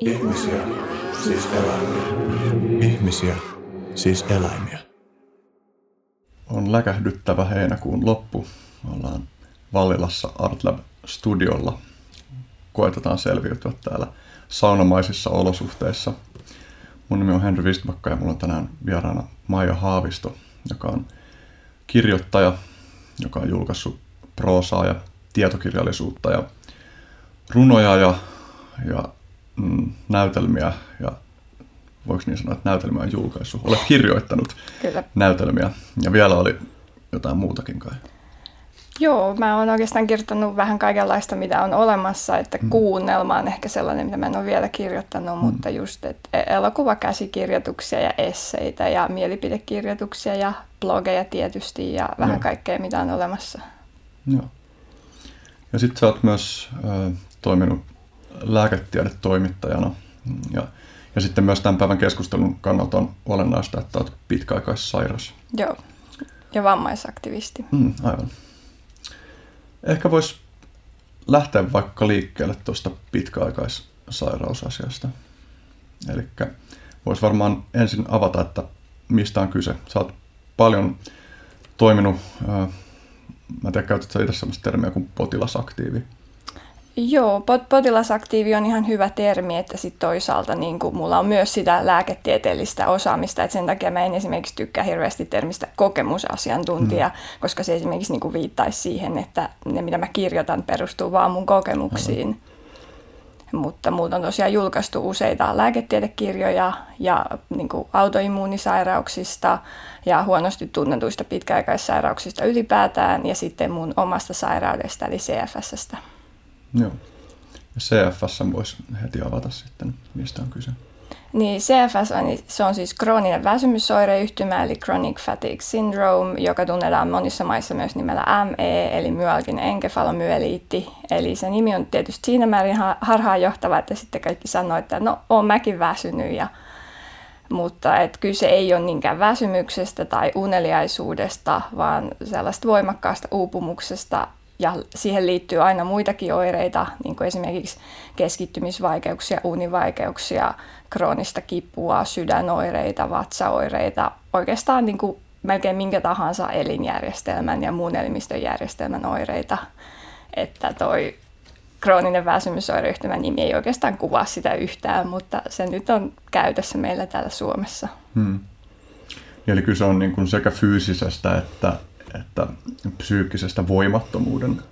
Ihmisiä, siis eläimiä. Ihmisiä, siis eläimiä. On läkähdyttävä heinäkuun loppu. Ollaan Vallilassa Artlab studiolla. Koetetaan selviytyä täällä saunamaisissa olosuhteissa. Mun nimi on Henry Vistbakka ja mulla on tänään vieraana Maija Haavisto, joka on kirjoittaja, joka on julkaissut proosaa ja tietokirjallisuutta ja runoja ja, ja mm, näytelmiä ja voiko niin sanoa, että näytelmiä on julkaissut. Olet kirjoittanut Kyllä. näytelmiä ja vielä oli jotain muutakin kai. Joo, mä oon oikeastaan kirjoittanut vähän kaikenlaista, mitä on olemassa, että mm. kuunnelma on ehkä sellainen, mitä mä en ole vielä kirjoittanut, mm. mutta just että e- elokuvakäsikirjoituksia ja esseitä ja mielipidekirjoituksia ja blogeja tietysti ja vähän Joo. kaikkea, mitä on olemassa. Joo. Ja sitten sä oot myös äh, toiminut lääketiedetoimittajana ja, ja sitten myös tämän päivän keskustelun kannalta on olennaista, että olet pitkäaikaissairas. Joo, ja vammaisaktivisti. Mm, aivan. Ehkä voisi lähteä vaikka liikkeelle tuosta pitkäaikaissairausasiasta. Eli voisi varmaan ensin avata, että mistä on kyse. Sä oot paljon toiminut, äh, mä en tiedä, käytätkö itse sellaista termiä kuin potilasaktiivi? Joo, potilasaktiivi on ihan hyvä termi, että sitten toisaalta niin kuin, mulla on myös sitä lääketieteellistä osaamista, että sen takia mä en esimerkiksi tykkää hirveästi termistä kokemusasiantuntija, mm. koska se esimerkiksi niin kuin viittaisi siihen, että ne mitä mä kirjoitan perustuu vaan mun kokemuksiin. Mm. Mutta muut on tosiaan julkaistu useita lääketiedekirjoja ja niin kuin autoimmuunisairauksista ja huonosti tunnetuista pitkäaikaissairauksista ylipäätään ja sitten mun omasta sairaudesta eli CFSstä. Joo. CFS voisi heti avata sitten, mistä on kyse. Niin CFS on, se on siis krooninen väsymysoireyhtymä eli Chronic Fatigue Syndrome, joka tunnetaan monissa maissa myös nimellä ME eli myalginen enkefalomyeliitti. Eli se nimi on tietysti siinä määrin harhaanjohtava, että sitten kaikki sanoo, että no oon mäkin väsynyt ja mutta et kyse ei ole niinkään väsymyksestä tai uneliaisuudesta, vaan sellaista voimakkaasta uupumuksesta, ja siihen liittyy aina muitakin oireita, niin kuin esimerkiksi keskittymisvaikeuksia, univaikeuksia, kroonista kipua, sydänoireita, vatsaoireita, oikeastaan niin kuin melkein minkä tahansa elinjärjestelmän ja muun elimistön järjestelmän oireita. Että toi krooninen väsymysoireyhtymä nimi ei oikeastaan kuvaa sitä yhtään, mutta se nyt on käytössä meillä täällä Suomessa. Hmm. Eli kyse on niin kuin sekä fyysisestä että että psyykkisestä voimattomuuden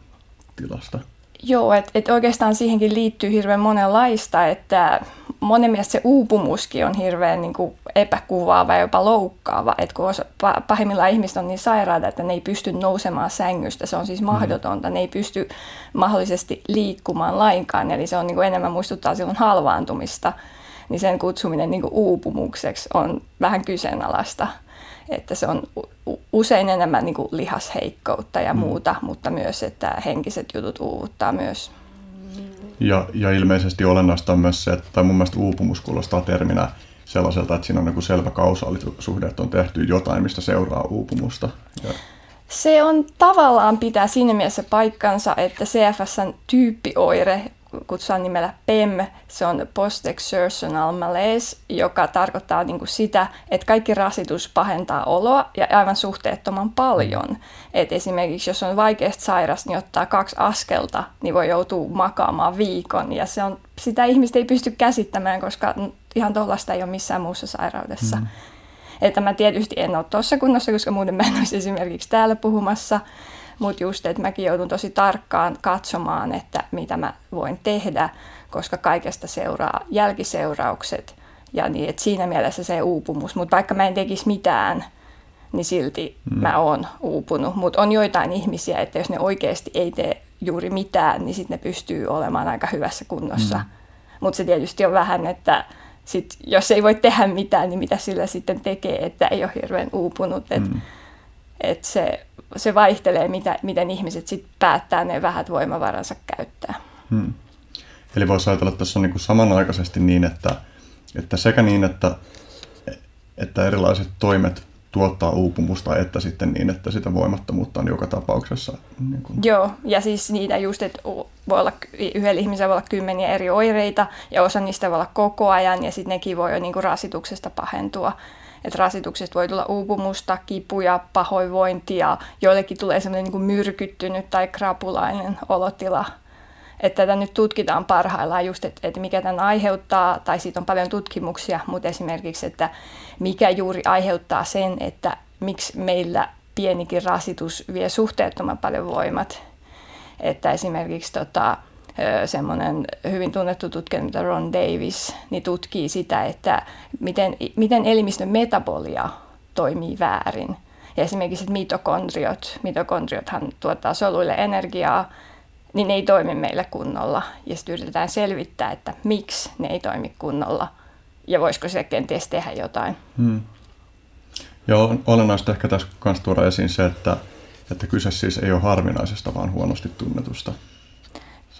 tilasta. Joo, että et oikeastaan siihenkin liittyy hirveän monenlaista, että monen mielestä se uupumuskin on hirveän niin kuin epäkuvaava ja jopa loukkaava, että kun osa, pahimmillaan ihmiset on niin sairaita, että ne ei pysty nousemaan sängystä, se on siis mm. mahdotonta, mm. ne ei pysty mahdollisesti liikkumaan lainkaan, eli se on niin kuin enemmän muistuttaa silloin halvaantumista, niin sen kutsuminen niin kuin uupumukseksi on vähän kyseenalaista että se on usein enemmän niin kuin lihasheikkoutta ja mm. muuta, mutta myös, että henkiset jutut uuvuttaa myös. Ja, ja ilmeisesti olennaista on myös se, että tai mun mielestä uupumus kuulostaa terminä sellaiselta, että siinä on niin selvä kausaalisuhde, että on tehty jotain, mistä seuraa uupumusta. Ja... Se on tavallaan pitää siinä mielessä paikkansa, että CFSn tyyppioire kutsutaan nimellä PEM, se on post-exertional malaise, joka tarkoittaa niin kuin sitä, että kaikki rasitus pahentaa oloa ja aivan suhteettoman paljon. Et esimerkiksi jos on vaikeasti sairas, niin ottaa kaksi askelta, niin voi joutua makaamaan viikon ja se on, sitä ihmistä ei pysty käsittämään, koska ihan tuollaista ei ole missään muussa sairaudessa. Mm. Että mä tietysti en ole tuossa kunnossa, koska muuten mä en olisi esimerkiksi täällä puhumassa, mutta just, että mäkin joudun tosi tarkkaan katsomaan, että mitä mä voin tehdä, koska kaikesta seuraa jälkiseuraukset. Ja niin, että siinä mielessä se uupumus. Mutta vaikka mä en tekisi mitään, niin silti mm. mä oon uupunut. Mutta on joitain ihmisiä, että jos ne oikeasti ei tee juuri mitään, niin sitten ne pystyy olemaan aika hyvässä kunnossa. Mm. Mutta se tietysti on vähän, että sit, jos ei voi tehdä mitään, niin mitä sillä sitten tekee, että ei ole hirveän uupunut. Että mm. et se se vaihtelee, mitä, miten ihmiset sit päättää ne vähät voimavaransa käyttää. Hmm. Eli voisi ajatella, että tässä on niin kuin samanaikaisesti niin, että, että sekä niin, että, että erilaiset toimet tuottaa uupumusta, että sitten niin, että sitä voimattomuutta on joka tapauksessa. Niin kuin... Joo, ja siis niitä just, että voi olla, yhdellä ihmisellä voi olla kymmeniä eri oireita, ja osa niistä voi olla koko ajan, ja sitten nekin voi jo niin kuin rasituksesta pahentua. Että rasituksesta voi tulla uupumusta, kipuja, pahoinvointia, joillekin tulee semmoinen niin myrkyttynyt tai krapulainen olotila – että tätä nyt tutkitaan parhaillaan just, että, että mikä tämän aiheuttaa, tai siitä on paljon tutkimuksia, mutta esimerkiksi, että mikä juuri aiheuttaa sen, että miksi meillä pienikin rasitus vie suhteettoman paljon voimat. Että esimerkiksi tota, semmoinen hyvin tunnettu tutkija, Ron Davis, niin tutkii sitä, että miten, miten elimistön metabolia toimii väärin. Ja esimerkiksi että mitokondriot, mitokondriothan tuottaa soluille energiaa, niin ne ei toimi meillä kunnolla. Ja sitten yritetään selvittää, että miksi ne ei toimi kunnolla ja voisiko se kenties tehdä jotain. Hmm. Joo, olennaista ehkä tässä kanssa tuoda esiin se, että, että kyse siis ei ole harvinaisesta, vaan huonosti tunnetusta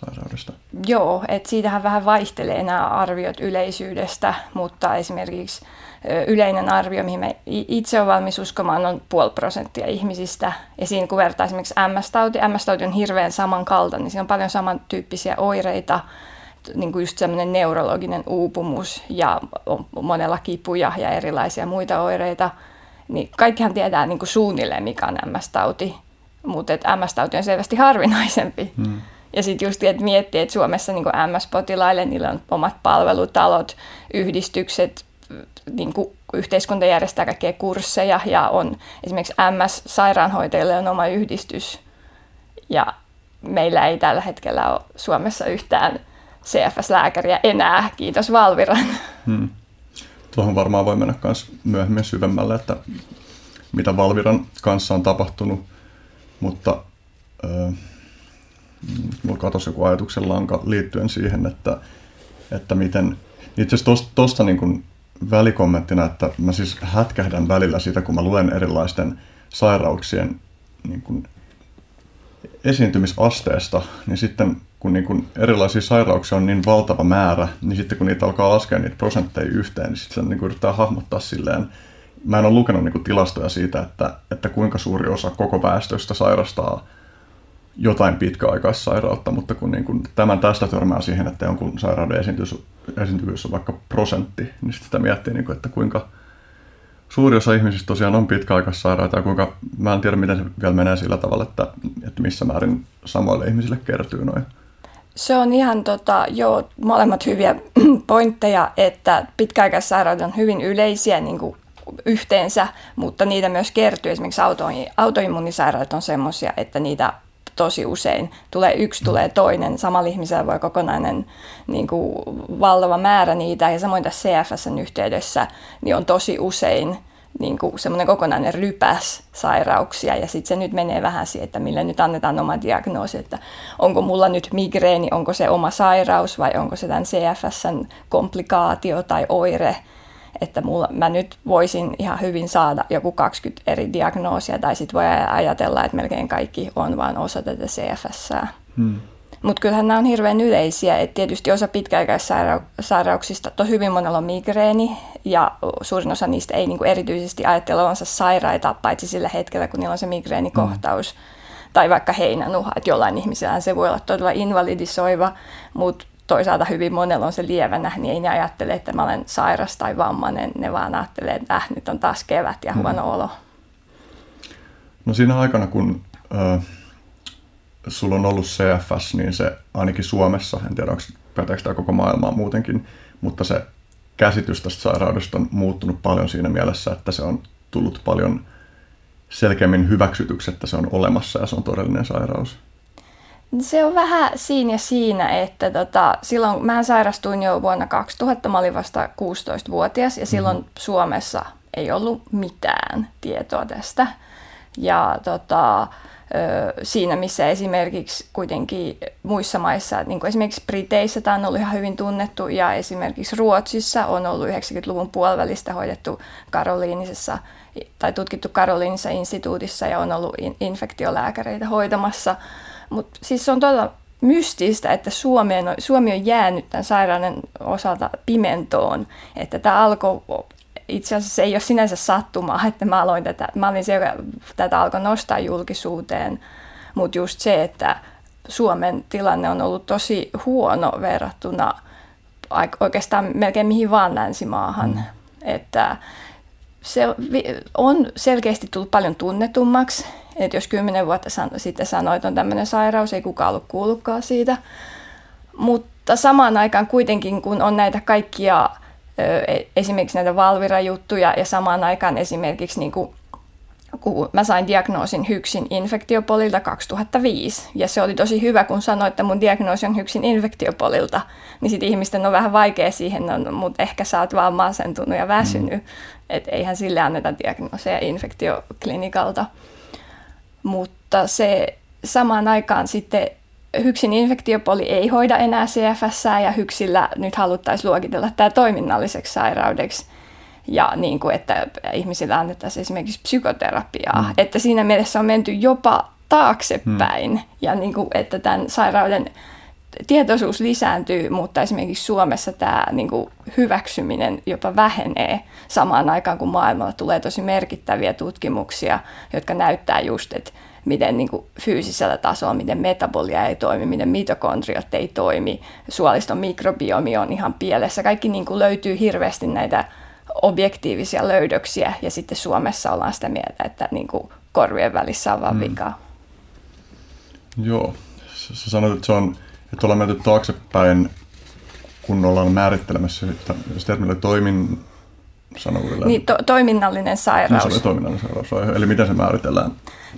sairaudesta. Joo, että siitähän vähän vaihtelee nämä arviot yleisyydestä, mutta esimerkiksi yleinen arvio, mihin me itse olen valmis uskomaan, on puoli prosenttia ihmisistä. Ja siinä kun vertaa esimerkiksi MS-tauti, MS-tauti on hirveän samankaltainen, niin siinä on paljon samantyyppisiä oireita, niin kuin just semmoinen neurologinen uupumus ja on monella kipuja ja erilaisia muita oireita. Niin kaikkihan tietää niin kuin suunnilleen, mikä on MS-tauti, mutta MS-tauti on selvästi harvinaisempi. Hmm. Ja sitten just että miettii, että Suomessa niin MS-potilaille niillä on omat palvelutalot, yhdistykset, niin kuin yhteiskunta järjestää kaikkia kursseja ja on esimerkiksi MS-sairaanhoitajille on oma yhdistys. Ja meillä ei tällä hetkellä ole Suomessa yhtään CFS-lääkäriä enää, kiitos Valviran. Hmm. Tuohon varmaan voi mennä myös myöhemmin syvemmälle, että mitä Valviran kanssa on tapahtunut, mutta äh, mulla katosi joku ajatuksen lanka liittyen siihen, että, että miten, itse asiassa tuosta niin välikommenttina, että mä siis hätkähdän välillä sitä, kun mä luen erilaisten sairauksien niin kuin esiintymisasteesta, niin sitten kun niin kuin erilaisia sairauksia on niin valtava määrä, niin sitten kun niitä alkaa laskea niitä prosentteja yhteen, niin sitten niin yrittää hahmottaa silleen, mä en ole lukenut niin kuin tilastoja siitä, että, että kuinka suuri osa koko väestöstä sairastaa jotain pitkäaikaissairautta, mutta kun niin kun tämän tästä törmää siihen, että jonkun sairauden esiintyvyys, esiintyvyys on vaikka prosentti, niin sitten sitä miettii, niin kuin, että kuinka suuri osa ihmisistä tosiaan on pitkäaikaissairaita ja kuinka, mä en tiedä miten se vielä menee sillä tavalla, että, että missä määrin samoille ihmisille kertyy noin. Se on ihan tota, joo, molemmat hyviä pointteja, että pitkäaikaissairaudet on hyvin yleisiä niin kuin yhteensä, mutta niitä myös kertyy. Esimerkiksi autoimmunisairaudet on sellaisia, että niitä tosi usein. Tulee yksi, tulee toinen. Samalla ihmisellä voi kokonainen niin kuin, valtava määrä niitä. Ja samoin tässä CFSn yhteydessä niin on tosi usein niin kuin semmoinen kokonainen rypäs sairauksia ja sitten se nyt menee vähän siihen, että millä nyt annetaan oma diagnoosi, että onko mulla nyt migreeni, onko se oma sairaus vai onko se tämän CFSn komplikaatio tai oire että mulla, mä nyt voisin ihan hyvin saada joku 20 eri diagnoosia, tai sitten voi ajatella, että melkein kaikki on vain osa tätä CFS. Hmm. Mutta kyllähän nämä on hirveän yleisiä, että tietysti osa pitkäaikaissairauksista, to hyvin monella on migreeni, ja suurin osa niistä ei niinku erityisesti ajattele olevansa sairaita, paitsi sillä hetkellä, kun niillä on se migreenikohtaus. Hmm. Tai vaikka heinänuha, että jollain ihmisellä se voi olla todella invalidisoiva, mutta toisaalta hyvin monella on se lievänä, niin ei ne ajattele, että mä olen sairas tai vammainen, ne vaan ajattelee, että äh, nyt on taas kevät ja huono mm. olo. No siinä aikana, kun äh, sulla on ollut CFS, niin se ainakin Suomessa, en tiedä onko päteekö tämä koko maailmaa muutenkin, mutta se käsitys tästä sairaudesta on muuttunut paljon siinä mielessä, että se on tullut paljon selkeämmin hyväksytyksi, että se on olemassa ja se on todellinen sairaus. Se on vähän siinä ja siinä, että tota, silloin mä sairastuin jo vuonna 2000, mä olin vasta 16-vuotias ja silloin mm-hmm. Suomessa ei ollut mitään tietoa tästä. Ja tota, siinä, missä esimerkiksi kuitenkin muissa maissa, niin kuin esimerkiksi Briteissä tämä on ollut ihan hyvin tunnettu ja esimerkiksi Ruotsissa on ollut 90-luvun puolivälistä hoidettu Karoliinisessa tai tutkittu Karoliinisessa instituutissa ja on ollut infektiolääkäreitä hoitamassa mutta siis se on todella mystistä, että Suomi on, Suomi on jäänyt tämän sairauden osalta pimentoon. Että tämä alkoi itse asiassa se ei ole sinänsä sattumaa, että mä aloin tätä, mä olin se, joka tätä alkoi nostaa julkisuuteen, mutta just se, että Suomen tilanne on ollut tosi huono verrattuna oikeastaan melkein mihin vaan länsimaahan. Mm. Että se on selkeästi tullut paljon tunnetummaksi. Että jos kymmenen vuotta sitten sanoit, että on tämmöinen sairaus, ei kukaan ollut kuullutkaan siitä. Mutta samaan aikaan kuitenkin, kun on näitä kaikkia e, esimerkiksi näitä Valvira-juttuja ja samaan aikaan esimerkiksi niin kuin kun mä sain diagnoosin hyksin infektiopolilta 2005. Ja se oli tosi hyvä, kun sanoin, että mun diagnoosi on hyksin infektiopolilta. Niin sitten ihmisten on vähän vaikea siihen, no, mutta ehkä sä oot vaan masentunut ja väsynyt. Mm. Että eihän sille anneta diagnooseja infektioklinikalta. Mutta se samaan aikaan sitten hyksin infektiopoli ei hoida enää CFS ja hyksillä nyt haluttaisiin luokitella tämä toiminnalliseksi sairaudeksi ja niin kuin, että ihmisille annettaisiin esimerkiksi psykoterapiaa. Mm. Että siinä mielessä on menty jopa taaksepäin mm. ja niin kuin, että tämän sairauden tietoisuus lisääntyy, mutta esimerkiksi Suomessa tämä niin kuin hyväksyminen jopa vähenee samaan aikaan, kun maailmalla tulee tosi merkittäviä tutkimuksia, jotka näyttää just, että miten niin kuin fyysisellä tasolla, miten metabolia ei toimi, miten mitokondriot ei toimi, suoliston mikrobiomi on ihan pielessä. Kaikki niin kuin löytyy hirveästi näitä objektiivisia löydöksiä ja sitten Suomessa ollaan sitä mieltä, että niin kuin korvien välissä on vaan mm. vikaa. Joo, sä sanoit, että, se on, että ollaan menty taaksepäin, kun ollaan määrittelemässä sitä, sitä että meillä toimin, sano Niin, to, toiminnallinen sairaus. Niin, se toiminnallinen sairaus. Eli miten se määritellään?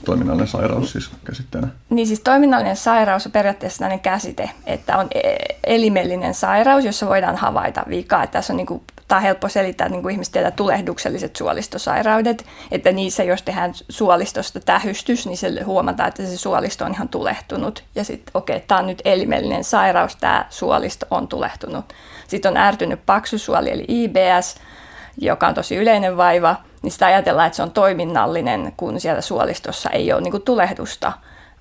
Toiminnallinen sairaus siis käsitteenä. Niin siis toiminnallinen sairaus on periaatteessa sellainen käsite, että on e-, elimellinen sairaus, jossa voidaan havaita vikaa. Että tässä on niin kuin tämä on helppo selittää niin kuin ihmiset tietää tulehdukselliset suolistosairaudet, että niissä jos tehdään suolistosta tähystys, niin se huomataan, että se suolisto on ihan tulehtunut. Ja sitten okei, okay, tämä on nyt elimellinen sairaus, tämä suolisto on tulehtunut. Sitten on ärtynyt paksusuoli eli IBS, joka on tosi yleinen vaiva, niin sitä ajatellaan, että se on toiminnallinen, kun siellä suolistossa ei ole niin kuin tulehdusta,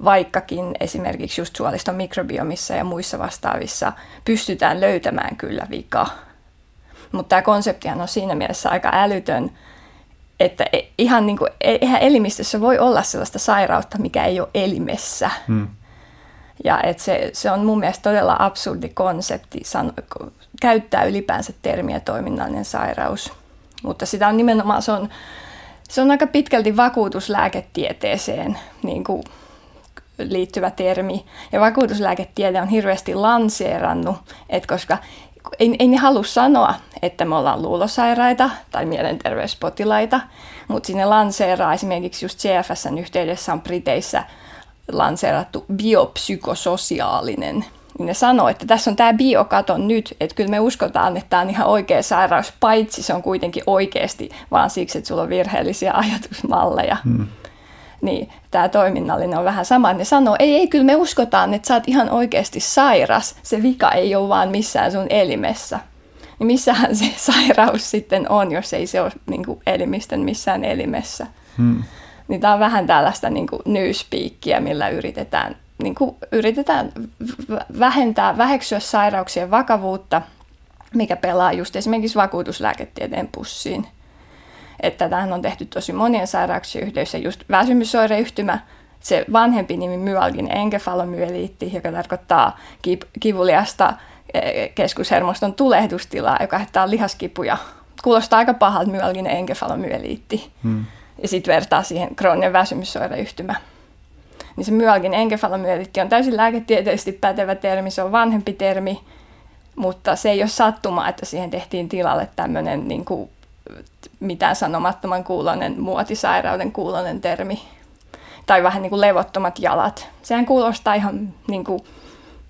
vaikkakin esimerkiksi just suoliston mikrobiomissa ja muissa vastaavissa pystytään löytämään kyllä vika mutta tämä konseptihan on siinä mielessä aika älytön, että e, ihan niin kuin, e, eihän elimistössä voi olla sellaista sairautta, mikä ei ole elimessä. Hmm. Ja että se, se on mun mielestä todella absurdi konsepti sano, käyttää ylipäänsä termiä toiminnallinen sairaus. Mutta sitä on nimenomaan, se on, se on aika pitkälti vakuutuslääketieteeseen niin kuin liittyvä termi. Ja vakuutuslääketiede on hirveästi lanseerannut, että koska ei, ei ne halua sanoa, että me ollaan luulosairaita tai mielenterveyspotilaita, mutta sinne lanseeraa esimerkiksi just CFSn yhteydessä on Briteissä lanseerattu biopsykososiaalinen. Niin ne sanoo, että tässä on tämä biokato nyt, että kyllä me uskotaan, että tämä on ihan oikea sairaus, paitsi se on kuitenkin oikeasti vaan siksi, että sulla on virheellisiä ajatusmalleja. Hmm niin tämä toiminnallinen on vähän sama. Ne sanoo, ei, ei, kyllä me uskotaan, että sä oot ihan oikeasti sairas. Se vika ei ole vaan missään sun elimessä. Niin missähän se sairaus sitten on, jos ei se ole niin kuin elimistön missään elimessä. Hmm. Niin tämä on vähän tällaista niin kuin newspeakia, millä yritetään, niin kuin yritetään vähentää, väheksyä sairauksien vakavuutta, mikä pelaa just esimerkiksi vakuutuslääketieteen pussiin – että tähän on tehty tosi monien sairauksien yhteydessä, just väsymysoireyhtymä, se vanhempi nimi myalgin enkefalomyeliitti, joka tarkoittaa kivuliasta e, keskushermoston tulehdustilaa, joka aiheuttaa lihaskipuja. Kuulostaa aika pahalta myalgin enkefalomyeliitti. Hmm. Ja sitten vertaa siihen krooninen väsymysoireyhtymä. Niin se myalgin enkefalomyeliitti on täysin lääketieteellisesti pätevä termi, se on vanhempi termi, mutta se ei ole sattuma, että siihen tehtiin tilalle tämmöinen niin kuin mitään sanomattoman kuulonen, muotisairauden kuulonen termi. Tai vähän niin kuin levottomat jalat. Sehän kuulostaa ihan niin kuin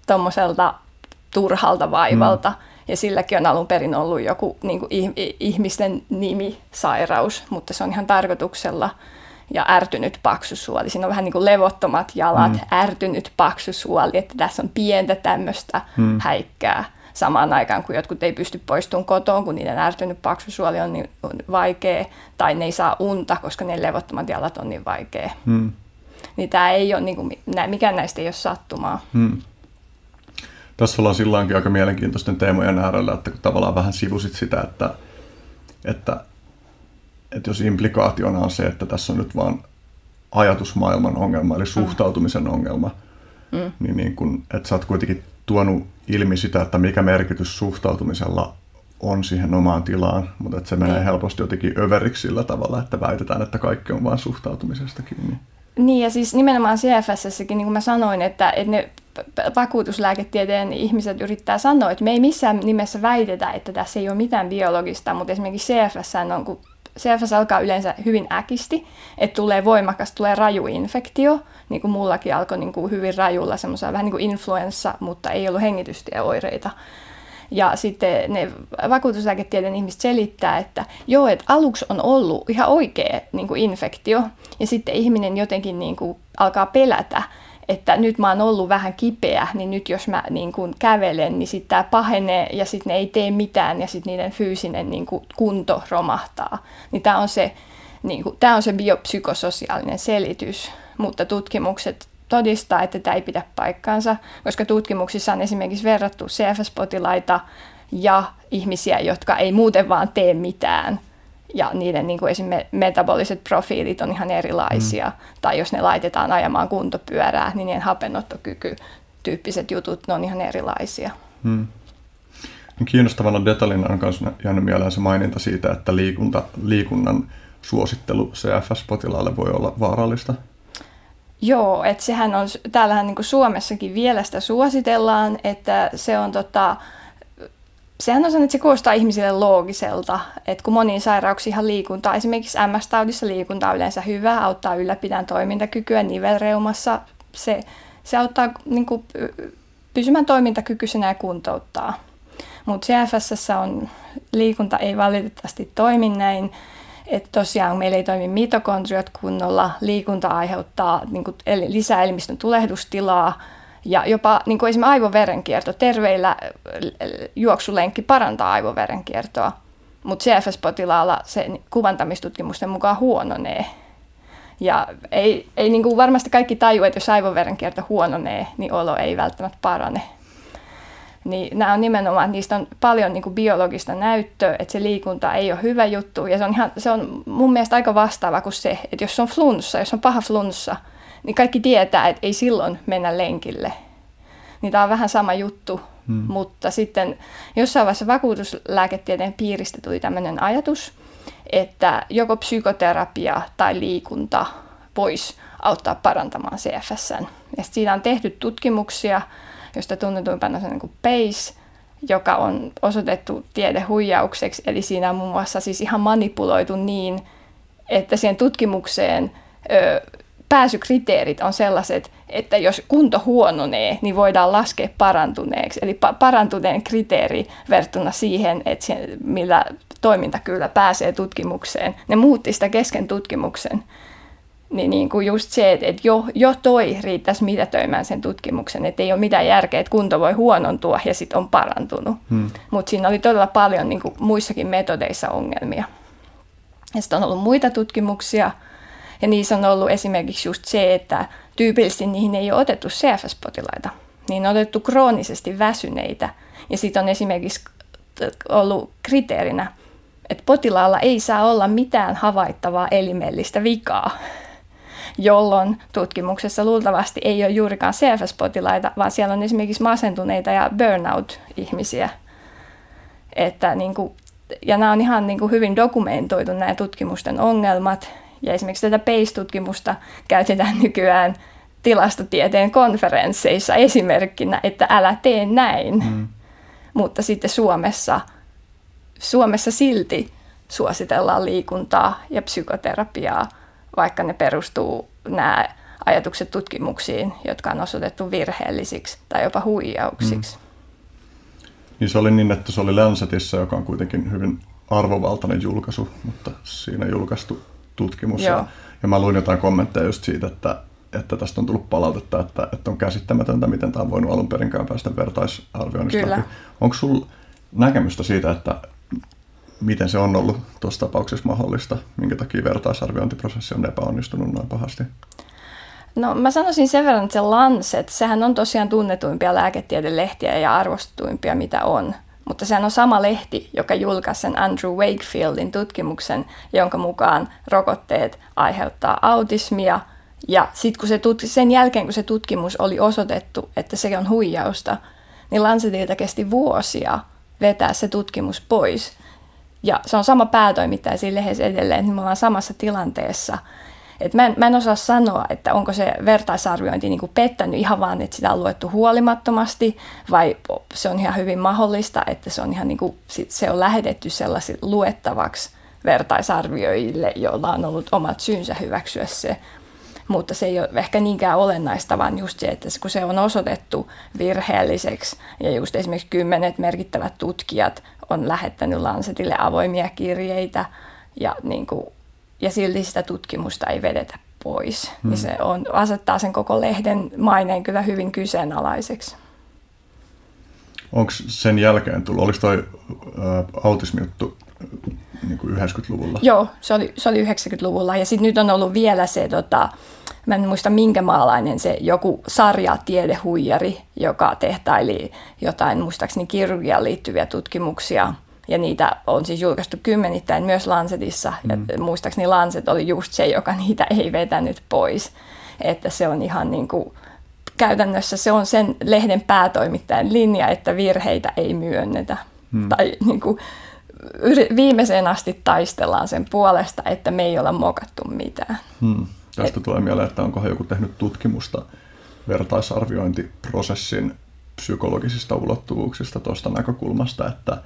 tommoselta turhalta vaivalta. Mm. Ja silläkin on alun perin ollut joku niin kuin ihmisten nimisairaus, mutta se on ihan tarkoituksella. Ja ärtynyt paksusuoli. Siinä on vähän niin kuin levottomat jalat, mm. ärtynyt paksusuoli, että tässä on pientä tämmöistä mm. häikkää samaan aikaan, kun jotkut ei pysty poistumaan kotoon, kun niiden ärtynyt paksusuoli on niin vaikea, tai ne ei saa unta, koska ne levottomat jalat on niin vaikea. Hmm. Niin tämä ei ole, niin kuin, mikään näistä ei ole sattumaa. Hmm. Tässä ollaan silloinkin aika mielenkiintoisten teemojen äärellä, että kun tavallaan vähän sivusit sitä, että, että että jos implikaationa on se, että tässä on nyt vaan ajatusmaailman ongelma, eli suhtautumisen ongelma, mm. niin, niin kun, että sä oot kuitenkin tuonut ilmi sitä, että mikä merkitys suhtautumisella on siihen omaan tilaan, mutta että se menee niin. helposti jotenkin överiksi sillä tavalla, että väitetään, että kaikki on vain suhtautumisesta kiinni. Niin ja siis nimenomaan CFSssäkin, niin kuin mä sanoin, että, että ne vakuutuslääketieteen ihmiset yrittää sanoa, että me ei missään nimessä väitetä, että tässä ei ole mitään biologista, mutta esimerkiksi CFS on, kun CFS alkaa yleensä hyvin äkisti, että tulee voimakas, tulee raju infektio, niin kuin mullakin alkoi niin kuin hyvin rajulla, semmoisia vähän niin kuin influenssa, mutta ei ollut hengitystieoireita. Ja sitten ne vakuutuslääketieteen ihmiset selittää, että joo, että aluksi on ollut ihan oikea niin kuin infektio, ja sitten ihminen jotenkin niin kuin alkaa pelätä, että nyt mä oon ollut vähän kipeä, niin nyt jos mä niin kuin kävelen, niin sitten tämä pahenee ja sitten ne ei tee mitään ja sitten niiden fyysinen niin kuin kunto romahtaa. Niin tämä on se, niin on se biopsykososiaalinen selitys, mutta tutkimukset todistaa, että tämä ei pidä paikkaansa, koska tutkimuksissa on esimerkiksi verrattu CFS-potilaita ja ihmisiä, jotka ei muuten vaan tee mitään. Ja niiden niin kuin esimerkiksi metaboliset profiilit on ihan erilaisia. Mm. Tai jos ne laitetaan ajamaan kuntopyörää, niin niiden hapenottokyky, tyyppiset jutut, ne on ihan erilaisia. Mm. Kiinnostavana detaljina on myös jäänyt mieleen se maininta siitä, että liikunta, liikunnan suosittelu CFS-potilaalle voi olla vaarallista. Joo, että sehän on, täällähän niin kuin Suomessakin vielä sitä suositellaan, että se on tota, sehän on sellainen, että se kuulostaa ihmisille loogiselta, että kun moniin sairauksiin ihan liikuntaa, esimerkiksi MS-taudissa liikunta on yleensä hyvä, auttaa ylläpidän toimintakykyä nivelreumassa, se, se auttaa niin kuin, pysymään toimintakykyisenä ja kuntouttaa. Mutta CFS on, liikunta ei valitettavasti toimi näin, että tosiaan meillä ei toimi mitokondriot kunnolla, liikunta aiheuttaa niin kuin, lisää elimistön tulehdustilaa, ja jopa niin kuin esimerkiksi aivoverenkierto, terveillä juoksulenkki parantaa aivoverenkiertoa, mutta CFS-potilaalla se kuvantamistutkimusten mukaan huononee. Ja ei, ei niin kuin varmasti kaikki tajua, että jos aivoverenkierto huononee, niin olo ei välttämättä parane. Niin nämä on nimenomaan, että niistä on paljon niin kuin biologista näyttöä, että se liikunta ei ole hyvä juttu. Ja se on, ihan, se on mun mielestä aika vastaava kuin se, että jos on flunssa, jos on paha flunssa, niin kaikki tietää, että ei silloin mennä lenkille. Niin tämä on vähän sama juttu, hmm. mutta sitten jossain vaiheessa vakuutuslääketieteen piiristä tuli tämmöinen ajatus, että joko psykoterapia tai liikunta voisi auttaa parantamaan CFSn. Ja siinä on tehty tutkimuksia, josta tunnetuimpana on niin kuin PACE, joka on osoitettu tiedehuijaukseksi, eli siinä on muun muassa siis ihan manipuloitu niin, että siihen tutkimukseen ö, pääsykriteerit on sellaiset, että jos kunto huononee, niin voidaan laskea parantuneeksi. Eli pa- parantuneen kriteeri verrattuna siihen, että siihen, millä toiminta kyllä pääsee tutkimukseen. Ne muutti sitä kesken tutkimuksen. Niin, niin kuin just se, että, että jo, jo toi riittäisi mitätöimään sen tutkimuksen, että ei ole mitään järkeä, että kunto voi huonontua ja sitten on parantunut. Hmm. Mutta siinä oli todella paljon niin kuin muissakin metodeissa ongelmia. Ja sitten on ollut muita tutkimuksia, ja niissä on ollut esimerkiksi just se, että tyypillisesti niihin ei ole otettu CFS-potilaita. Niin on otettu kroonisesti väsyneitä. Ja sitten on esimerkiksi ollut kriteerinä, että potilaalla ei saa olla mitään havaittavaa elimellistä vikaa, jolloin tutkimuksessa luultavasti ei ole juurikaan CFS-potilaita, vaan siellä on esimerkiksi masentuneita ja burnout-ihmisiä. Että niin kuin, ja nämä on ihan niin kuin hyvin dokumentoitu nämä tutkimusten ongelmat, ja esimerkiksi tätä PACE-tutkimusta käytetään nykyään tilastotieteen konferensseissa esimerkkinä, että älä tee näin. Mm. Mutta sitten Suomessa, Suomessa silti suositellaan liikuntaa ja psykoterapiaa, vaikka ne perustuu nämä ajatukset tutkimuksiin, jotka on osoitettu virheellisiksi tai jopa huijauksiksi. Mm. Niin se oli niin, että se oli Lancetissa, joka on kuitenkin hyvin arvovaltainen julkaisu, mutta siinä julkaistu tutkimus. Ja, ja mä luin jotain kommentteja just siitä, että, että tästä on tullut palautetta, että, että on käsittämätöntä, miten tämä on voinut alun perinkään päästä vertaisarvioinnista Kyllä. Onko sulla näkemystä siitä, että miten se on ollut tuossa tapauksessa mahdollista, minkä takia vertaisarviointiprosessi on epäonnistunut noin pahasti? No mä sanoisin sen verran, että se Lancet, sehän on tosiaan tunnetuimpia lääketieteen lehtiä ja arvostetuimpia mitä on. Mutta sehän on sama lehti, joka julkaisi sen Andrew Wakefieldin tutkimuksen, jonka mukaan rokotteet aiheuttaa autismia. Ja sitten kun se tut- sen jälkeen, kun se tutkimus oli osoitettu, että se on huijausta, niin Lancetilta kesti vuosia vetää se tutkimus pois. Ja se on sama päätoimittaja siinä lehdessä edelleen, että me ollaan samassa tilanteessa – et mä, en, mä en osaa sanoa, että onko se vertaisarviointi niin kuin pettänyt ihan vaan, että sitä on luettu huolimattomasti, vai se on ihan hyvin mahdollista, että se on, ihan niin kuin, se on lähetetty sellaisille luettavaksi vertaisarvioijille, joilla on ollut omat syynsä hyväksyä se. Mutta se ei ole ehkä niinkään olennaista, vaan just se, että kun se on osoitettu virheelliseksi, ja just esimerkiksi kymmenet merkittävät tutkijat on lähettänyt Lancetille avoimia kirjeitä, ja niin kuin ja silti sitä tutkimusta ei vedetä pois. Hmm. Niin se on, asettaa sen koko lehden maineen kyllä hyvin kyseenalaiseksi. Onko sen jälkeen tullut, oliko toi autismi juttu niin 90-luvulla? Joo, se oli, se oli 90-luvulla ja sitten nyt on ollut vielä se, tota, mä en muista minkä maalainen se joku sarja tiedehuijari, joka tehtaili jotain muistaakseni kirurgiaan liittyviä tutkimuksia – ja niitä on siis julkaistu kymmenittäin myös Lancetissa. Mm. Ja muistaakseni Lancet oli just se, joka niitä ei vetänyt pois. Että se on ihan niin kuin, käytännössä se on sen lehden päätoimittajan linja, että virheitä ei myönnetä. Mm. Tai niin kuin, viimeiseen asti taistellaan sen puolesta, että me ei olla mokattu mitään. Hmm. Tästä Et, tulee mieleen, että onko joku tehnyt tutkimusta vertaisarviointiprosessin psykologisista ulottuvuuksista tuosta näkökulmasta, että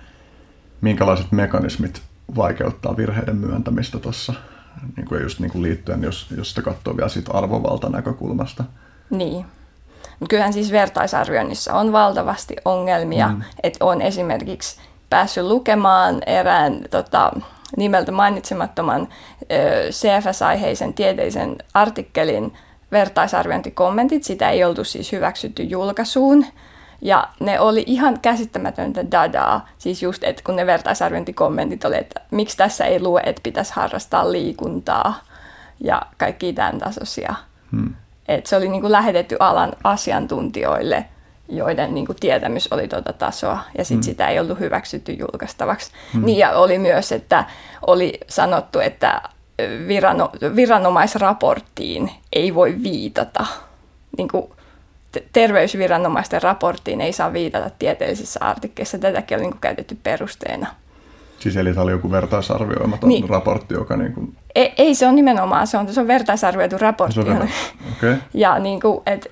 minkälaiset mekanismit vaikeuttaa virheiden myöntämistä tuossa niin kuin just niin kuin liittyen, jos, jos sitä katsoo vielä siitä arvovalta näkökulmasta. Niin. Kyllähän siis vertaisarvioinnissa on valtavasti ongelmia, mm. että on esimerkiksi päässyt lukemaan erään tota, nimeltä mainitsemattoman CFS-aiheisen tieteellisen artikkelin vertaisarviointikommentit. Sitä ei oltu siis hyväksytty julkaisuun. Ja ne oli ihan käsittämätöntä dadaa, siis just, että kun ne vertaisarviointikommentit oli, että miksi tässä ei lue, että pitäisi harrastaa liikuntaa ja kaikki tämän tasoisia. Hmm. Että se oli niin kuin lähetetty alan asiantuntijoille, joiden niin kuin tietämys oli tuota tasoa, ja sitten hmm. sitä ei ollut hyväksytty julkaistavaksi. Hmm. Niin, ja oli myös, että oli sanottu, että virano, viranomaisraporttiin ei voi viitata. Niin kuin, terveysviranomaisten raporttiin ei saa viitata tieteellisissä artikkeissa. Tätäkin on niin käytetty perusteena. Siis eli tämä oli joku vertaisarvioimaton niin. raportti, joka... Niin kuin... ei, ei, se on nimenomaan, se on, se on vertaisarvioitu raportti. Se on okay. Ja niin kuin, et,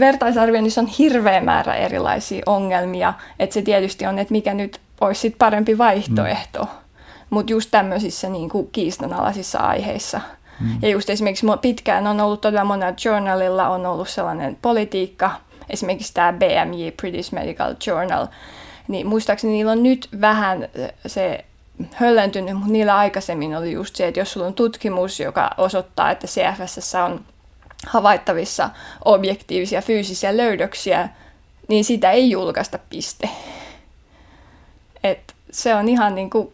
vertaisarvioinnissa on hirveä määrä erilaisia ongelmia. Että se tietysti on, että mikä nyt olisi sit parempi vaihtoehto. Mm. Mutta just tämmöisissä niin kuin kiistanalaisissa aiheissa – Mm. Ja just esimerkiksi pitkään on ollut todella monella journalilla on ollut sellainen politiikka, esimerkiksi tämä BMJ, British Medical Journal, niin muistaakseni niillä on nyt vähän se höllentynyt, mutta niillä aikaisemmin oli just se, että jos sulla on tutkimus, joka osoittaa, että CFS on havaittavissa objektiivisia fyysisiä löydöksiä, niin sitä ei julkaista piste. Et se on ihan niin kuin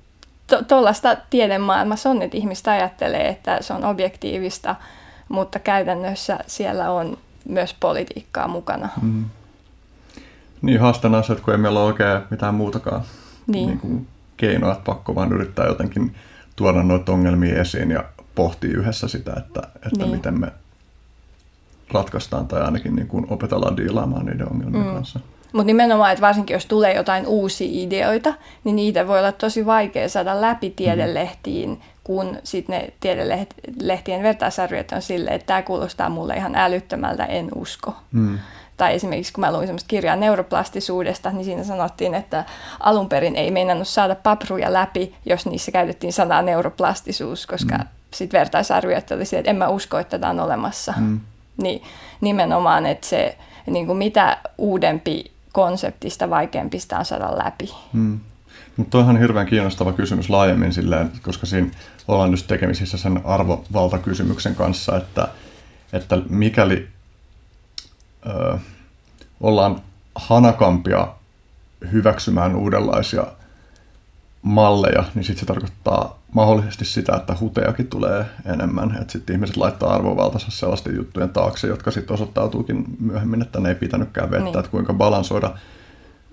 tuollaista tiedemaailmassa on, että ihmistä ajattelee, että se on objektiivista, mutta käytännössä siellä on myös politiikkaa mukana. Mm. Niin, haastan asiat, kun ei meillä ole oikein mitään muutakaan niin. Niin kuin keinoa, että pakko vaan yrittää jotenkin tuoda noita ongelmia esiin ja pohtia yhdessä sitä, että, että niin. miten me ratkaistaan tai ainakin niin kuin opetellaan diilaamaan niiden ongelmien mm. kanssa. Mutta nimenomaan, että varsinkin jos tulee jotain uusia ideoita, niin niitä voi olla tosi vaikea saada läpi tiedelehtiin, mm. kun sitten ne tiedelehtien vertaisarviot on silleen, että tämä kuulostaa mulle ihan älyttömältä, en usko. Mm. Tai esimerkiksi kun mä luin semmoista kirjaa neuroplastisuudesta, niin siinä sanottiin, että alun perin ei meinannut saada papruja läpi, jos niissä käytettiin sanaa neuroplastisuus, koska mm. sitten vertaisarviot oli se, että en mä usko, että tämä on olemassa. Mm. Niin nimenomaan, että se niin kuin mitä uudempi konseptista vaikeampista on saada läpi. Hmm. Mutta toihan on hirveän kiinnostava kysymys laajemmin silleen, koska siinä ollaan nyt tekemisissä sen arvovaltakysymyksen kanssa, että, että mikäli ö, ollaan hanakampia hyväksymään uudenlaisia malleja, niin sitten se tarkoittaa mahdollisesti sitä, että hutejakin tulee enemmän. Että sitten ihmiset laittaa arvovaltansa sellaisten juttujen taakse, jotka sitten osoittautuukin myöhemmin, että ne ei pitänyt vettä, niin. että kuinka balansoida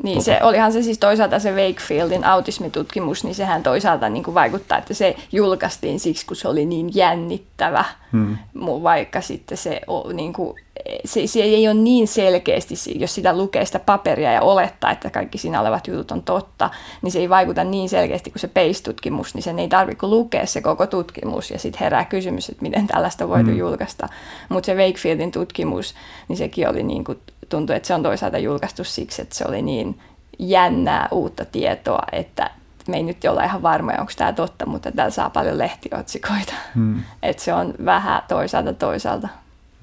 Niin tota. se, olihan se siis toisaalta se Wakefieldin autismitutkimus, niin sehän toisaalta niin kuin vaikuttaa, että se julkaistiin siksi, kun se oli niin jännittävä, hmm. vaikka sitten se, niin kuin, se, se ei ole niin selkeästi, jos sitä lukee sitä paperia ja olettaa, että kaikki siinä olevat jutut on totta, niin se ei vaikuta niin selkeästi kuin se PACE-tutkimus, niin sen ei tarvitse lukea se koko tutkimus ja sitten herää kysymys, että miten tällaista voitu hmm. julkaista. Mutta se Wakefieldin tutkimus, niin sekin oli niin kuin tuntuu, että se on toisaalta julkaistu siksi, että se oli niin jännää uutta tietoa, että me ei nyt olla ihan varmoja, onko tämä totta, mutta täällä saa paljon lehtiotsikoita. Hmm. Että se on vähän toisaalta toisaalta.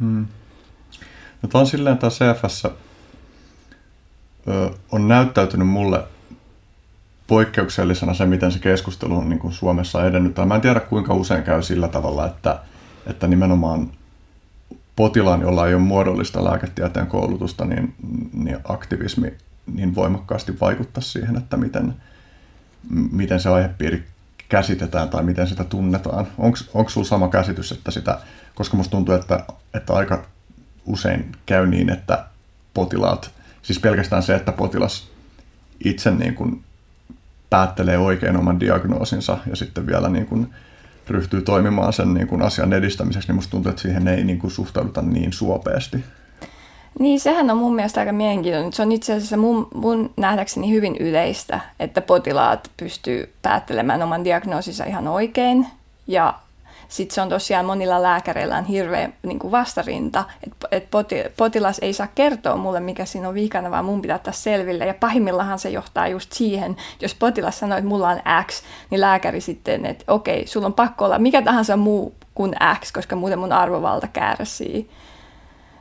Hmm. No tämä on silleen, että CFS ö, on näyttäytynyt mulle poikkeuksellisena se, miten se keskustelu on niin kuin Suomessa edennyt. Tai mä en tiedä, kuinka usein käy sillä tavalla, että, että nimenomaan potilaan, jolla ei ole muodollista lääketieteen koulutusta, niin, niin aktivismi niin voimakkaasti vaikuttaa siihen, että miten, miten se aihepiiri käsitetään tai miten sitä tunnetaan. Onko sinulla sama käsitys, että sitä, koska musta tuntuu, että, että aika usein käy niin, että potilaat, siis pelkästään se, että potilas itse niin kuin päättelee oikein oman diagnoosinsa ja sitten vielä niin kuin ryhtyy toimimaan sen niin kuin asian edistämiseksi, niin musta tuntuu, että siihen ei niin kuin suhtauduta niin suopeasti. Niin, sehän on mun mielestä aika mielenkiintoinen. Se on itse asiassa mun, mun nähdäkseni hyvin yleistä, että potilaat pystyy päättelemään oman diagnoosinsa ihan oikein. Ja sitten se on tosiaan monilla lääkäreillä on hirveä niin kuin vastarinta, että et potilas ei saa kertoa mulle, mikä siinä on vikana, vaan mun pitää ottaa selville. Ja pahimmillahan se johtaa just siihen, jos potilas sanoo, että mulla on X, niin lääkäri sitten, että okei, sulla on pakko olla mikä tahansa muu kuin X, koska muuten mun arvovalta kärsii.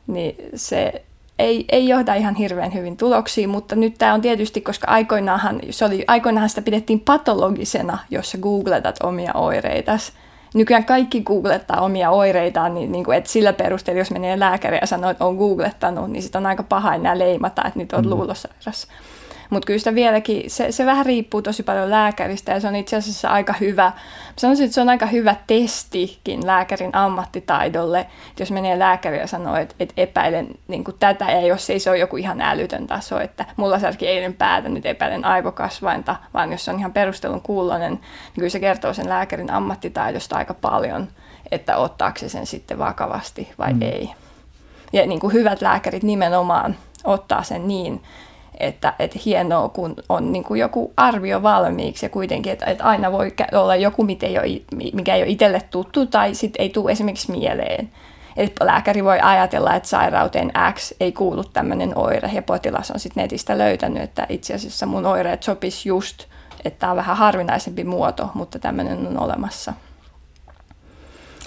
Niin se ei, ei johda ihan hirveän hyvin tuloksiin, mutta nyt tämä on tietysti, koska aikoinaanhan, se oli, aikoinaanhan sitä pidettiin patologisena, jos sä googletat omia oireitas nykyään kaikki googlettaa omia oireitaan, niin, niin kuin, että sillä perusteella, jos menee lääkäriä ja sanoo, että on googlettanut, niin sitten on aika paha enää leimata, että nyt on mm. luulosairas. Mutta kyllä sitä vieläkin, se, se vähän riippuu tosi paljon lääkäristä ja se on itse asiassa aika hyvä, sanoisin, että se on aika hyvä testikin lääkärin ammattitaidolle, että jos menee lääkäri ja sanoo, että, että epäilen niin kuin tätä ja jos ei se ole joku ihan älytön taso, että mulla särki eilen päätä, nyt epäilen aivokasvainta, vaan jos se on ihan perustelun kuulonen, niin kyllä se kertoo sen lääkärin ammattitaidosta aika paljon, että ottaako se sen sitten vakavasti vai mm. ei. Ja niin kuin hyvät lääkärit nimenomaan ottaa sen niin että, että hienoa, kun on niin kuin joku arvio valmiiksi ja kuitenkin, että, että aina voi olla joku, mikä ei ole itselle tuttu tai sitten ei tule esimerkiksi mieleen. Että lääkäri voi ajatella, että sairauteen X ei kuulu tämmöinen oire ja potilas on sitten netistä löytänyt, että itse asiassa mun oireet sopisi just, että tämä on vähän harvinaisempi muoto, mutta tämmöinen on olemassa.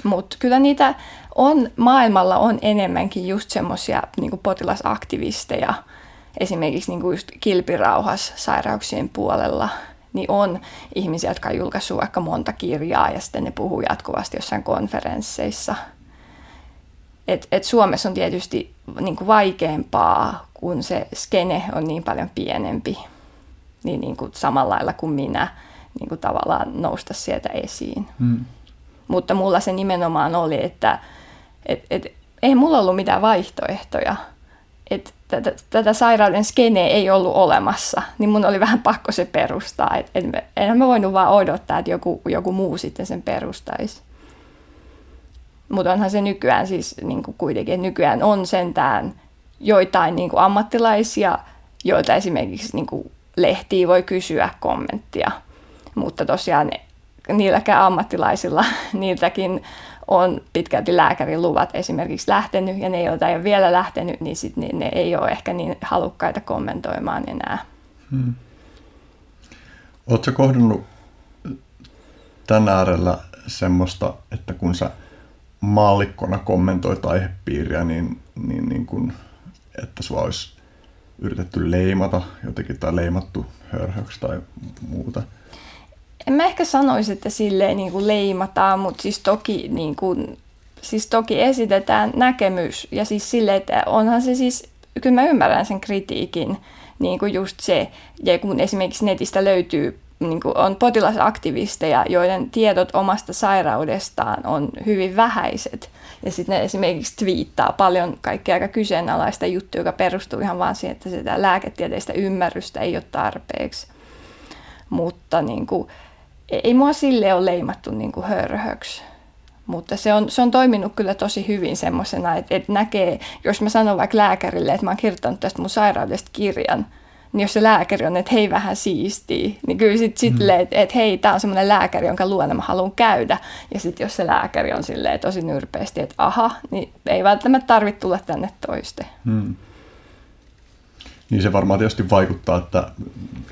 Mutta kyllä niitä on, maailmalla on enemmänkin just semmoisia niin potilasaktivisteja, esimerkiksi niin kuin just kilpirauhas sairauksien puolella, niin on ihmisiä, jotka on julkaissut vaikka monta kirjaa ja sitten ne puhuu jatkuvasti jossain konferensseissa. Et, et Suomessa on tietysti niin kuin vaikeampaa, kun se skene on niin paljon pienempi, niin, niin kuin samalla lailla kuin minä niin kuin tavallaan nousta sieltä esiin. Hmm. Mutta mulla se nimenomaan oli, että et, et, ei mulla ollut mitään vaihtoehtoja – että tätä, sairauden skeneä ei ollut olemassa, niin mun oli vähän pakko se perustaa. Et, et enhän mä voinut vaan odottaa, että joku, joku muu sitten sen perustaisi. Mutta onhan se nykyään siis niin kuin kuitenkin, että nykyään on sentään joitain niin kuin ammattilaisia, joita esimerkiksi niin kuin lehtiin voi kysyä kommenttia. Mutta tosiaan niilläkään ammattilaisilla, niiltäkin on pitkälti lääkärin luvat esimerkiksi lähtenyt, ja ne, joita ei ole vielä lähtenyt, niin, sit, niin ne ei ole ehkä niin halukkaita kommentoimaan enää. Hmm. Oletko kohdannut tämän äärellä semmoista, että kun sä maallikkona kommentoit aihepiiriä, niin, niin, niin kun, että sua olisi yritetty leimata jotenkin tai leimattu hörhöksi tai muuta? En mä ehkä sanoisi, että silleen niin kuin leimataan, mutta siis toki, niin kuin, siis toki esitetään näkemys ja siis silleen, että onhan se siis, kyllä mä ymmärrän sen kritiikin, niin kuin just se, ja kun esimerkiksi netistä löytyy niin kuin on potilasaktivisteja, joiden tiedot omasta sairaudestaan on hyvin vähäiset. Ja sitten ne esimerkiksi twiittaa paljon kaikkea aika kyseenalaista juttuja, joka perustuu ihan vaan siihen, että sitä lääketieteistä ymmärrystä ei ole tarpeeksi. Mutta niin kuin, ei mua sille ole leimattu niin kuin hörhöksi. Mutta se on, se on toiminut kyllä tosi hyvin semmoisena, että, että näkee, jos mä sanon vaikka lääkärille, että mä oon kirjoittanut tästä mun sairaudesta kirjan, niin jos se lääkäri on, että hei vähän siistii, niin kyllä sitten sit mm. että, että hei, tämä on semmoinen lääkäri, jonka luona mä haluan käydä. Ja sitten jos se lääkäri on silleen tosi nyrpeästi, että aha, niin ei välttämättä tarvitse tulla tänne toiste. Mm. Niin se varmaan tietysti vaikuttaa, että,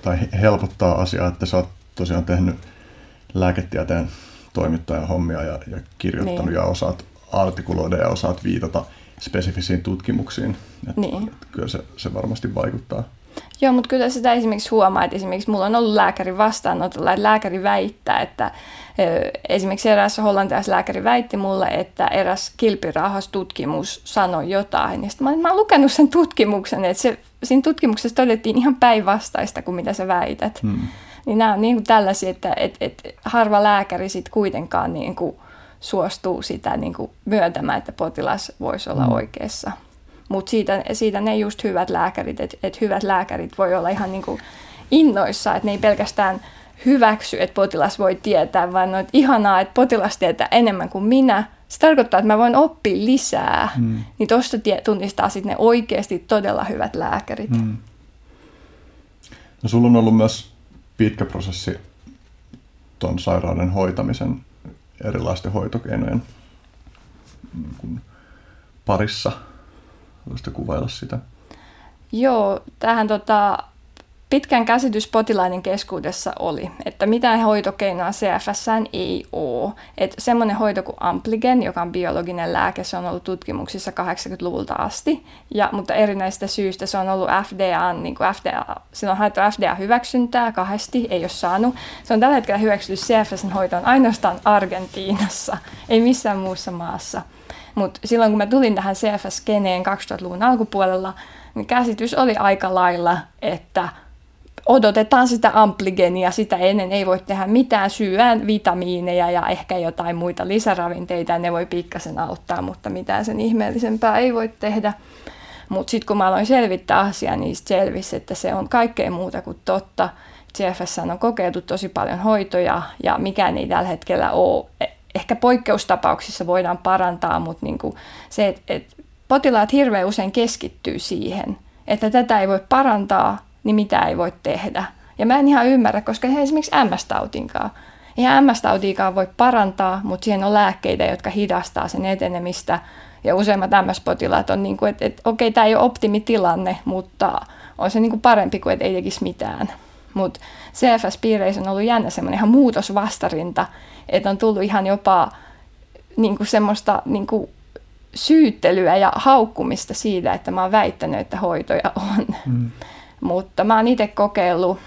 tai helpottaa asiaa, että sä oot tosiaan tehnyt lääketieteen toimittajan hommia ja, ja kirjoittanut niin. ja osaat artikuloida ja osaat viitata spesifisiin tutkimuksiin. Että, niin. että kyllä se, se varmasti vaikuttaa. Joo, mutta kyllä sitä esimerkiksi huomaa, että esimerkiksi mulla on ollut lääkäri vastaanotolla, että lääkäri väittää, että esimerkiksi eräs hollantilaislääkäri väitti mulle, että eräs kilpirahastutkimus sanoi jotain. Ja sitten mä, mä olen lukenut sen tutkimuksen, että se, siinä tutkimuksessa todettiin ihan päinvastaista kuin mitä sä väität. Hmm. Niin nämä on niin kuin tällaisia, että et, et, harva lääkäri sitten kuitenkaan niin kuin suostuu sitä niin kuin myöntämään, että potilas voisi olla hmm. oikeassa. Mutta siitä, siitä ne just hyvät lääkärit, että et hyvät lääkärit voi olla ihan niin kuin innoissa, että ne ei pelkästään hyväksy, että potilas voi tietää, vaan on ihanaa, että potilas tietää enemmän kuin minä. Se tarkoittaa, että mä voin oppia lisää. Mm. Niin tuosta tunnistaa sitten ne oikeasti todella hyvät lääkärit. Mm. No sulla on ollut myös pitkä prosessi tuon sairauden hoitamisen erilaisten hoitokeinojen parissa – Voisitko kuvailla sitä? Joo, tähän tota, pitkän käsitys potilaiden keskuudessa oli, että mitään hoitokeinoa CFS ei ole. Että semmoinen hoito kuin Ampligen, joka on biologinen lääke, se on ollut tutkimuksissa 80-luvulta asti, ja, mutta erinäistä syistä se on ollut FDA, niin kuin FDA, sillä on haettu FDA-hyväksyntää kahdesti, ei ole saanut. Se on tällä hetkellä hyväksytty CFSn hoitoon ainoastaan Argentiinassa, ei missään muussa maassa. Mutta silloin kun mä tulin tähän CFS-keneen 2000-luvun alkupuolella, niin käsitys oli aika lailla, että odotetaan sitä ampligenia, sitä ennen ei voi tehdä mitään, syödään vitamiineja ja ehkä jotain muita lisäravinteita, ja ne voi pikkasen auttaa, mutta mitään sen ihmeellisempää ei voi tehdä. Mutta sitten kun mä aloin selvittää asiaa, niin selvisi, että se on kaikkea muuta kuin totta. CFS on kokeiltu tosi paljon hoitoja ja mikään ei tällä hetkellä ole ehkä poikkeustapauksissa voidaan parantaa, mutta niin kuin se, että, että potilaat hirveän usein keskittyy siihen, että tätä ei voi parantaa, niin mitä ei voi tehdä. Ja mä en ihan ymmärrä, koska he esimerkiksi MS-tautinkaan. Eihän MS-tautiikaan voi parantaa, mutta siihen on lääkkeitä, jotka hidastaa sen etenemistä. Ja useimmat MS-potilaat on niin kuin, että, että okei, tämä ei ole optimitilanne, mutta on se niin kuin parempi kuin, että ei tekisi mitään. Mutta CFS-piireissä on ollut jännä semmoinen ihan muutosvastarinta, että on tullut ihan jopa niin kuin semmoista niin kuin syyttelyä ja haukkumista siitä, että mä oon väittänyt, että hoitoja on. Mm. Mutta mä oon itse kokeillut,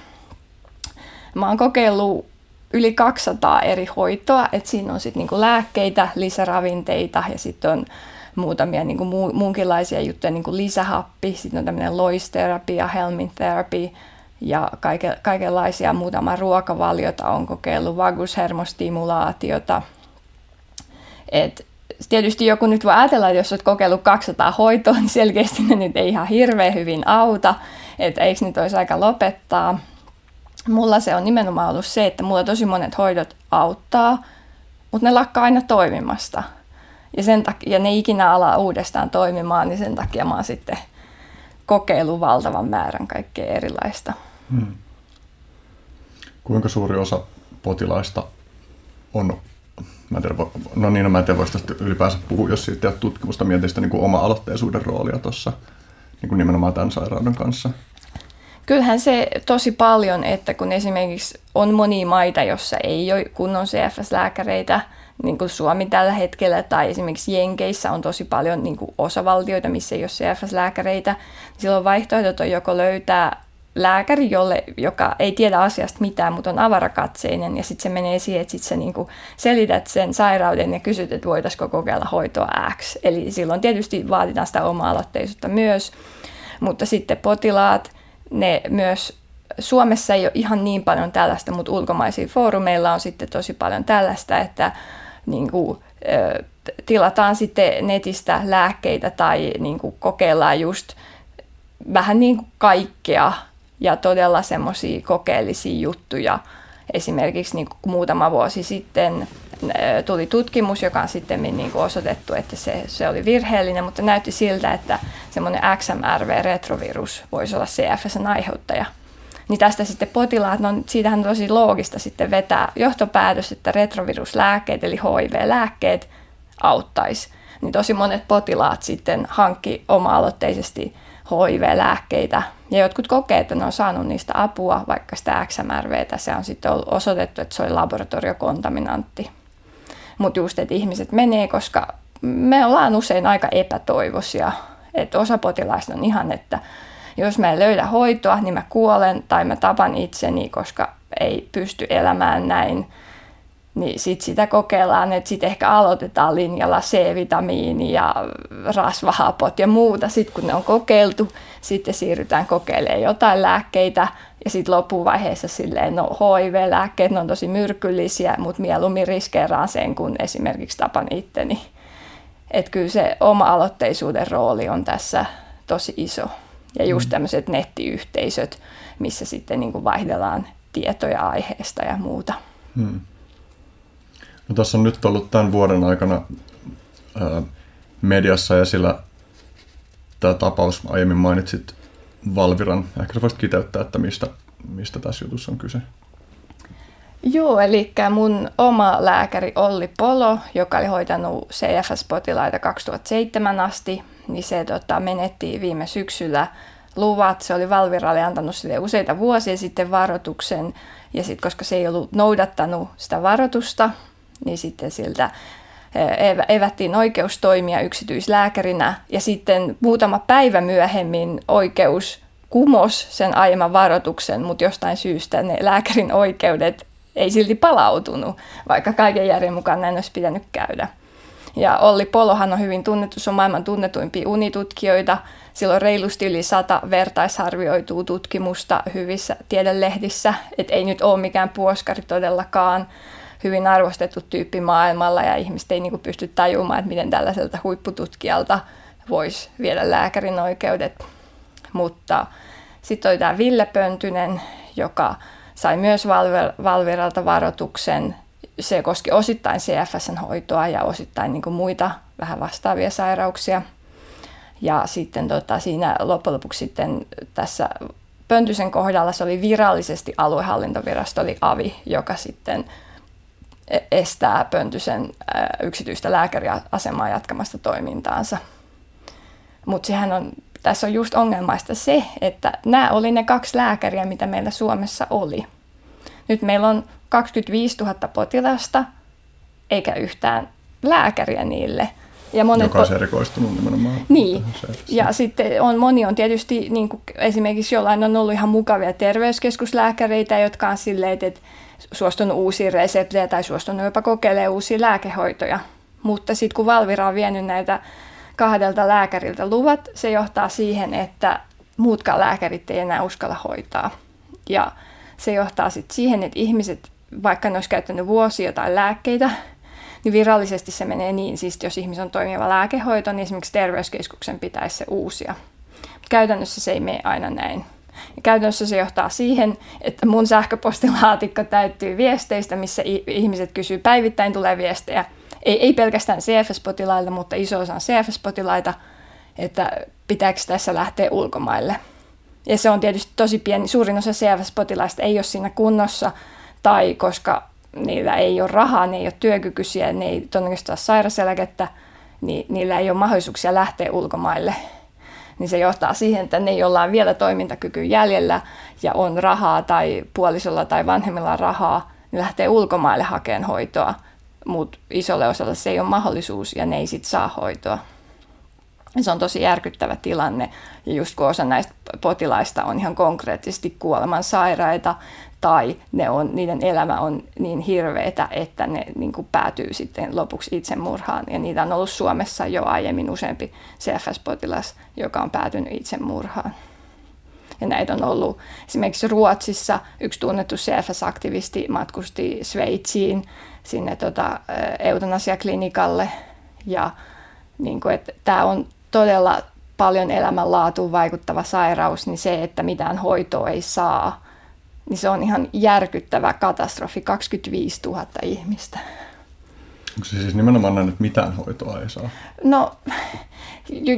mä oon kokeillut yli 200 eri hoitoa, että siinä on sitten niinku lääkkeitä, lisäravinteita ja sitten on muutamia niinku muunkinlaisia juttuja, niinku lisähappi, sitten on tämmöinen loisterapia, helmin therapy, ja kaike, kaikenlaisia muutama ruokavaliota. On kokeillut, vagushermostimulaatiota. Et tietysti joku nyt voi ajatella, että jos olet kokeillut 200 hoitoa, niin selkeästi ne nyt ei ihan hirveän hyvin auta, että eikö nyt olisi aika lopettaa. Mulla se on nimenomaan ollut se, että mulla tosi monet hoidot auttaa, mutta ne lakkaa aina toimimasta. Ja, sen takia, ja ne ikinä alaa uudestaan toimimaan, niin sen takia mä oon sitten kokeillut valtavan määrän kaikkea erilaista. Hmm. Kuinka suuri osa potilaista on, mä en tiedä, no niin, no mä en tiedä, voisi tästä ylipäänsä puhua, jos siitä tutkimusta, mietin sitä niin oma-aloitteisuuden roolia tuossa niin kuin nimenomaan tämän sairauden kanssa. Kyllähän se tosi paljon, että kun esimerkiksi on monia maita, jossa ei ole kunnon CFS-lääkäreitä, niin kuin Suomi tällä hetkellä, tai esimerkiksi Jenkeissä on tosi paljon niin kuin osavaltioita, missä ei ole CFS-lääkäreitä, niin silloin vaihtoehdot on joko löytää lääkäri, jolle, joka ei tiedä asiasta mitään, mutta on avarakatseinen, ja sitten se menee siihen, että sit sä niinku selität sen sairauden ja kysyt, että voitaisiko kokeilla hoitoa X. Eli silloin tietysti vaaditaan sitä oma-aloitteisuutta myös, mutta sitten potilaat, ne myös Suomessa ei ole ihan niin paljon tällaista, mutta ulkomaisilla foorumeilla on sitten tosi paljon tällaista, että niin kuin, tilataan sitten netistä lääkkeitä tai niin kuin kokeillaan just vähän niin kuin kaikkea ja todella semmoisia kokeellisia juttuja. Esimerkiksi niin kuin muutama vuosi sitten tuli tutkimus, joka on sitten niin kuin osoitettu, että se, se oli virheellinen, mutta näytti siltä, että semmoinen XMRV-retrovirus voisi olla CFSn aiheuttaja. Niin tästä sitten potilaat, no siitähän on tosi loogista sitten vetää johtopäätös, että retroviruslääkkeet eli HIV-lääkkeet auttaisi. Niin tosi monet potilaat sitten hankki oma-aloitteisesti HIV-lääkkeitä. Ja jotkut kokee, että ne on saanut niistä apua, vaikka sitä XMRVtä. Se on sitten osoitettu, että se oli laboratoriokontaminantti. Mutta just, että ihmiset menee, koska me ollaan usein aika epätoivoisia. Että osa potilaista on ihan, että jos mä en löydä hoitoa, niin mä kuolen tai mä tapan itseni, koska ei pysty elämään näin niin sitten sitä kokeillaan, että sitten ehkä aloitetaan linjalla C-vitamiini ja rasvahapot ja muuta. Sitten kun ne on kokeiltu, sitten siirrytään kokeilemaan jotain lääkkeitä ja sitten loppuvaiheessa silleen, no HIV-lääkkeet, ne on tosi myrkyllisiä, mutta mieluummin riskeeraan sen, kun esimerkiksi tapan itteni. Että kyllä se oma-aloitteisuuden rooli on tässä tosi iso. Ja just mm. tämmöiset nettiyhteisöt, missä sitten niin kuin vaihdellaan tietoja aiheesta ja muuta. Hmm. No, tässä on nyt ollut tämän vuoden aikana ää, mediassa esillä tämä tapaus, aiemmin mainitsit Valviran. Ehkä voisit kiteyttää, että mistä, mistä tässä jutussa on kyse. Joo, eli mun oma lääkäri Olli Polo, joka oli hoitanut CFS-potilaita 2007 asti, niin se tota, menetti viime syksyllä luvat. Se oli Valviralle antanut sille useita vuosia sitten varoituksen, ja sitten koska se ei ollut noudattanut sitä varoitusta, niin sitten siltä evättiin oikeus toimia yksityislääkärinä ja sitten muutama päivä myöhemmin oikeus kumos sen aiemman varoituksen, mutta jostain syystä ne lääkärin oikeudet ei silti palautunut, vaikka kaiken järjen mukaan näin olisi pitänyt käydä. Ja Olli Polohan on hyvin tunnettu, se on maailman tunnetuimpia unitutkijoita. Sillä on reilusti yli sata vertaisarvioituu tutkimusta hyvissä tiedelehdissä, että ei nyt ole mikään puoskari todellakaan hyvin arvostettu tyyppi maailmalla ja ihmiset ei niin kuin pysty tajumaan, että miten tällaiselta huippututkijalta voisi viedä lääkärin oikeudet. Mutta sitten oli tämä Ville Pöntynen, joka sai myös Valviralta varoituksen. Se koski osittain CFSn hoitoa ja osittain niin kuin muita vähän vastaavia sairauksia. Ja sitten tota, siinä loppujen lopuksi sitten tässä Pöntysen kohdalla se oli virallisesti aluehallintovirasto, eli AVI, joka sitten estää Pöntysen yksityistä lääkäriasemaa jatkamasta toimintaansa. Mutta sehän on, tässä on just ongelmaista se, että nämä oli ne kaksi lääkäriä, mitä meillä Suomessa oli. Nyt meillä on 25 000 potilasta, eikä yhtään lääkäriä niille. Ja monet Joka on erikoistunut nimenomaan. Niin, ja sitten on, moni on tietysti, niin kuin esimerkiksi jollain on ollut ihan mukavia terveyskeskuslääkäreitä, jotka on silleen, että suostunut uusiin reseptejä tai suostunut jopa kokeilemaan uusia lääkehoitoja. Mutta sitten kun Valvira on vienyt näitä kahdelta lääkäriltä luvat, se johtaa siihen, että muutkaan lääkärit ei enää uskalla hoitaa. Ja se johtaa sitten siihen, että ihmiset, vaikka ne olisi käyttänyt vuosia jotain lääkkeitä, niin virallisesti se menee niin, siis jos ihmisen on toimiva lääkehoito, niin esimerkiksi terveyskeskuksen pitäisi se uusia. Mutta käytännössä se ei mene aina näin. Ja käytännössä se johtaa siihen, että mun sähköpostilaatikko täyttyy viesteistä, missä ihmiset kysyy päivittäin tulee viestejä. Ei, ei pelkästään CFS-potilailta, mutta iso osa CFS-potilaita, että pitääkö tässä lähteä ulkomaille. Ja se on tietysti tosi pieni. Suurin osa CFS-potilaista ei ole siinä kunnossa, tai koska niillä ei ole rahaa, ne ei ole työkykyisiä, ne ei todennäköisesti saa sairaseläkettä, niin niillä ei ole mahdollisuuksia lähteä ulkomaille niin se johtaa siihen, että ne, joilla on vielä toimintakyky jäljellä ja on rahaa tai puolisolla tai vanhemmilla rahaa, ne lähtee ulkomaille hakemaan hoitoa, mutta isolle osalle se ei ole mahdollisuus ja ne ei sitten saa hoitoa. Se on tosi järkyttävä tilanne ja just kun osa näistä potilaista on ihan konkreettisesti kuoleman sairaita tai ne on, niiden elämä on niin hirveetä, että ne niin kuin päätyy sitten lopuksi itsemurhaan. Ja niitä on ollut Suomessa jo aiemmin useampi CFS-potilas, joka on päätynyt itsemurhaan. Ja näitä on ollut esimerkiksi Ruotsissa yksi tunnettu CFS-aktivisti matkusti Sveitsiin sinne tota, eutanasiaklinikalle. Ja niin kuin, että tämä on todella paljon elämänlaatuun vaikuttava sairaus, niin se, että mitään hoitoa ei saa, niin se on ihan järkyttävä katastrofi, 25 000 ihmistä. Onko se siis nimenomaan näin, että mitään hoitoa ei saa? No,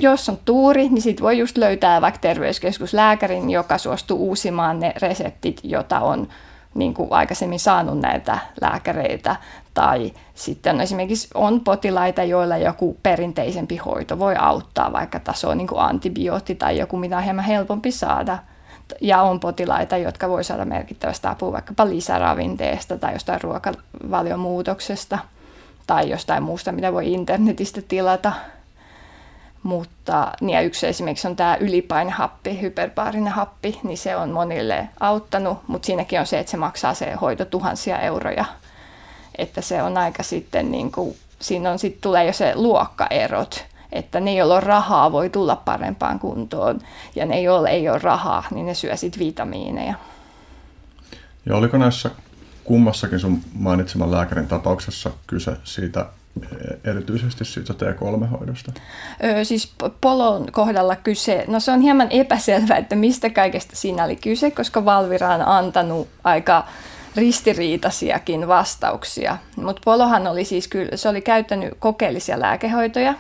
jos on tuuri, niin sit voi just löytää vaikka terveyskeskuslääkärin, joka suostuu uusimaan ne reseptit, jota on niin kuin aikaisemmin saanut näiltä lääkäreiltä. Tai sitten esimerkiksi on potilaita, joilla joku perinteisempi hoito voi auttaa, vaikka taso on niin kuin antibiootti tai joku, mitä on hieman helpompi saada. Ja on potilaita, jotka voi saada merkittävästä apua vaikkapa lisäravinteesta tai jostain ruokavaliomuutoksesta tai jostain muusta, mitä voi internetistä tilata. Mutta niin ja yksi esimerkiksi on tämä ylipainehappi, hyperbaarinen happi, niin se on monille auttanut, mutta siinäkin on se, että se maksaa se hoito tuhansia euroja. Että se on aika sitten, niin kuin, siinä on sitten tulee jo se luokkaerot, että ne, joilla on rahaa, voi tulla parempaan kuntoon, ja ne, joilla ei ole rahaa, niin ne syö sitten vitamiineja. Ja oliko näissä kummassakin sun mainitseman lääkärin tapauksessa kyse siitä erityisesti siitä T3-hoidosta? Öö, siis Polon kohdalla kyse, no se on hieman epäselvä, että mistä kaikesta siinä oli kyse, koska Valvira on antanut aika ristiriitaisiakin vastauksia. Mutta Polohan oli siis kyllä, se oli käyttänyt kokeellisia lääkehoitoja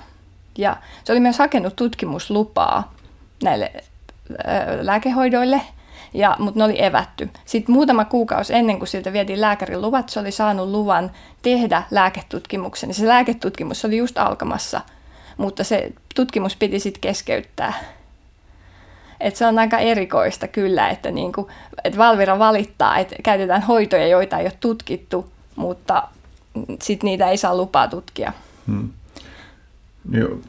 ja se oli myös hakenut tutkimuslupaa näille lääkehoidoille – ja, mutta ne oli evätty. Sitten muutama kuukausi ennen kuin siltä vietiin lääkärin luvat, se oli saanut luvan tehdä lääketutkimuksen. Ja se lääketutkimus oli just alkamassa, mutta se tutkimus piti sitten keskeyttää. Et se on aika erikoista kyllä, että niinku, et Valvira valittaa, että käytetään hoitoja, joita ei ole tutkittu, mutta sitten niitä ei saa lupaa tutkia. Hmm. Niin,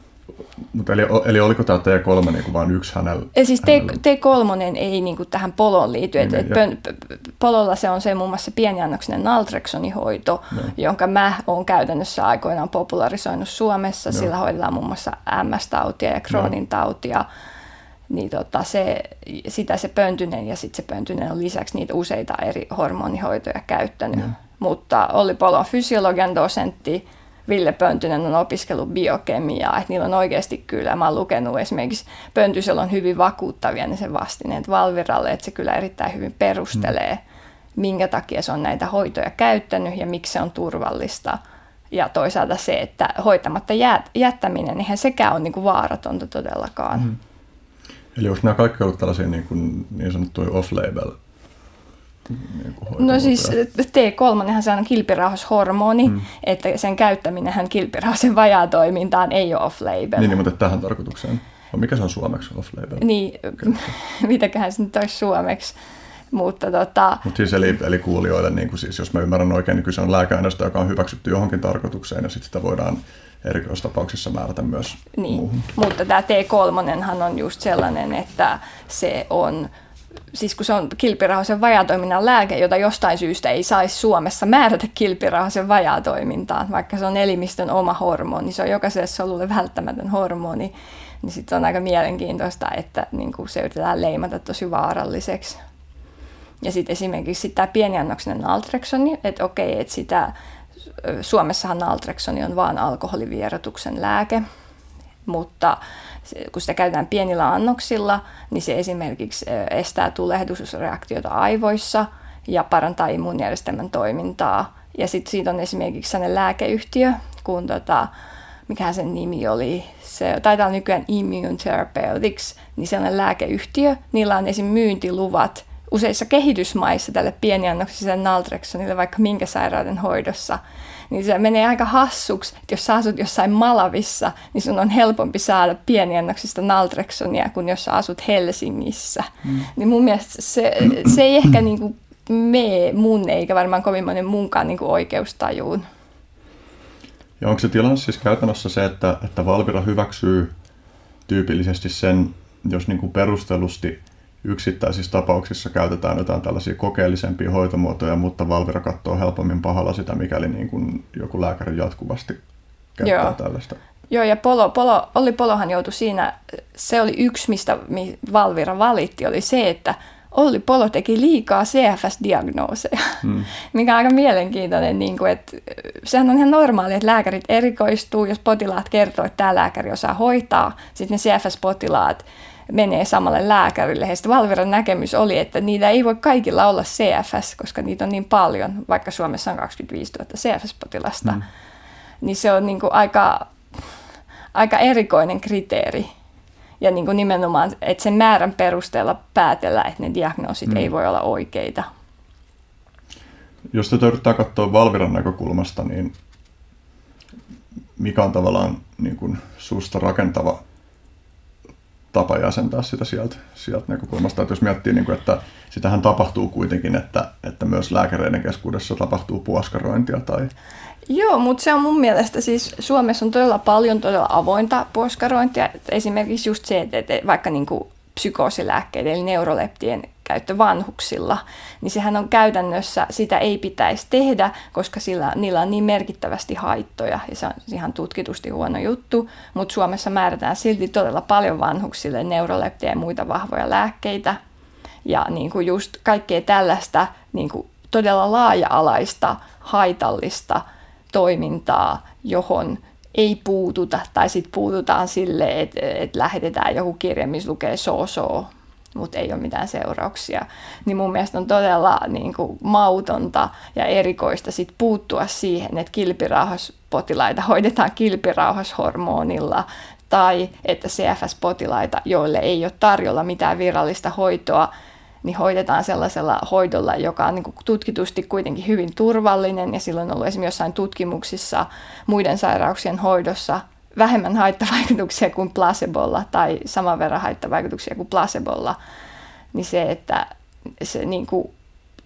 mutta eli, eli oliko tämä T3 niin vain yksi hänellä? Ja siis T, T3 ei niin kuin tähän poloon liity. Niin, et, niin, et pololla se on se muun muassa pieniannoksinen naltreksonihoito, no. jonka mä oon käytännössä aikoinaan popularisoinut Suomessa. No. Sillä hoidetaan muun muassa MS-tautia ja Crohnin no. tautia. Niin tota, se, sitä se pöntynen ja sitten se pöntynen on lisäksi niitä useita eri hormonihoitoja käyttänyt. No. Mutta Olli Polo on fysiologian dosentti, Ville Pöntynen on opiskellut biokemiaa, että niillä on oikeasti kyllä, mä oon lukenut esimerkiksi Pöntysellä on hyvin vakuuttavia ne sen vastineet Valviralle, että se kyllä erittäin hyvin perustelee, mm. minkä takia se on näitä hoitoja käyttänyt ja miksi se on turvallista. Ja toisaalta se, että hoitamatta jättäminen, eihän sekään ole niin kuin vaaratonta todellakaan. Mm. Eli onko nämä kaikki ollut tällaisia niin, kuin, niin sanottuja off-label niin no siis T3 se on kilpirauhashormoni, hmm. että sen käyttäminen kilpirauhasen vajaatoimintaan ei ole off-label. Niin, niin mutta tähän tarkoitukseen. Mikä se on suomeksi off-label? Niin, mitäköhän se nyt olisi suomeksi. Mutta tota... Mut siis eli, eli kuulijoille, niin kuin siis, jos mä ymmärrän oikein, niin kyse on lääkeaineesta, joka on hyväksytty johonkin tarkoitukseen ja sitten sitä voidaan erikoistapauksissa määrätä myös niin. muuhun. Mutta tämä T3 on just sellainen, että se on siis kun se on kilpirauhasen vajatoiminnan lääke, jota jostain syystä ei saisi Suomessa määrätä kilpirauhasen vajatoimintaan, vaikka se on elimistön oma hormoni, se on jokaiselle solulle välttämätön hormoni, niin sitten on aika mielenkiintoista, että niin kuin se yritetään leimata tosi vaaralliseksi. Ja sitten esimerkiksi tämä pieniannoksinen naltreksoni, että okei, että sitä, Suomessahan naltreksoni on vain alkoholivierotuksen lääke, mutta kun sitä käytetään pienillä annoksilla, niin se esimerkiksi estää tulehdusreaktiota aivoissa ja parantaa immuunijärjestelmän toimintaa. Ja sitten siitä on esimerkiksi sellainen lääkeyhtiö, kun tota, mikä sen nimi oli, se taitaa nykyään Immune Therapeutics, niin sellainen lääkeyhtiö, niillä on esim. myyntiluvat useissa kehitysmaissa tälle pieniannoksiselle naltreksonille vaikka minkä sairauden hoidossa – niin se menee aika hassuksi, että jos sä asut jossain Malavissa, niin sun on helpompi saada pieniannoksista naltreksonia kuin jos sä asut Helsingissä. Mm. Niin mun mielestä se, se ei ehkä niin kuin mene mun eikä varmaan kovin monen munkaan niin kuin oikeustajuun. Ja onko se tilanne siis käytännössä se, että, että Valvira hyväksyy tyypillisesti sen, jos niin kuin perustellusti yksittäisissä tapauksissa käytetään jotain tällaisia kokeellisempia hoitomuotoja, mutta Valvira katsoo helpommin pahalla sitä, mikäli niin kuin joku lääkäri jatkuvasti käyttää Joo. tällaista. Joo, ja Polo, Polo, Olli Polohan joutui siinä, se oli yksi, mistä Valvira valitti, oli se, että Olli Polo teki liikaa CFS-diagnooseja, hmm. mikä on aika mielenkiintoinen. Niin kuin, että sehän on ihan normaali, että lääkärit erikoistuu, jos potilaat kertoo, että tämä lääkäri osaa hoitaa, sitten ne CFS-potilaat menee samalle lääkärille. Ja Valviran näkemys oli, että niitä ei voi kaikilla olla CFS, koska niitä on niin paljon, vaikka Suomessa on 25 000 CFS-potilasta. Hmm. Niin se on niin kuin aika, aika erikoinen kriteeri ja niin kuin nimenomaan, että sen määrän perusteella päätellä, että ne diagnoosit mm. ei voi olla oikeita. Jos tätä yrittää katsoa Valviran näkökulmasta, niin mikä on tavallaan niin kuin susta rakentava tapa jäsentää sitä sieltä, sieltä näkökulmasta. Että jos miettii, niin kuin, että sitähän tapahtuu kuitenkin, että, että myös lääkäreiden keskuudessa tapahtuu puoskarointia tai Joo, mutta se on mun mielestä siis Suomessa on todella paljon todella avointa puoskarointia. Esimerkiksi just se, että vaikka niin kuin psykoosilääkkeiden eli neuroleptien käyttö vanhuksilla, niin sehän on käytännössä, sitä ei pitäisi tehdä, koska sillä, niillä on niin merkittävästi haittoja. Ja se on ihan tutkitusti huono juttu, mutta Suomessa määrätään silti todella paljon vanhuksille neuroleptejä ja muita vahvoja lääkkeitä. Ja niin kuin just kaikkea tällaista niin kuin todella laaja-alaista, haitallista – toimintaa, johon ei puututa, tai sitten puututaan sille, että et lähetetään joku kirja, missä lukee so-so, mutta ei ole mitään seurauksia. Niin mun mielestä on todella niin kuin, mautonta ja erikoista sit puuttua siihen, että kilpirauhaspotilaita hoidetaan kilpirauhashormonilla, tai että CFS-potilaita, joille ei ole tarjolla mitään virallista hoitoa, niin hoidetaan sellaisella hoidolla, joka on niin kuin tutkitusti kuitenkin hyvin turvallinen ja silloin on ollut esimerkiksi jossain tutkimuksissa muiden sairauksien hoidossa vähemmän haittavaikutuksia kuin placebolla tai saman verran haittavaikutuksia kuin placebolla, niin se, että se niin kuin,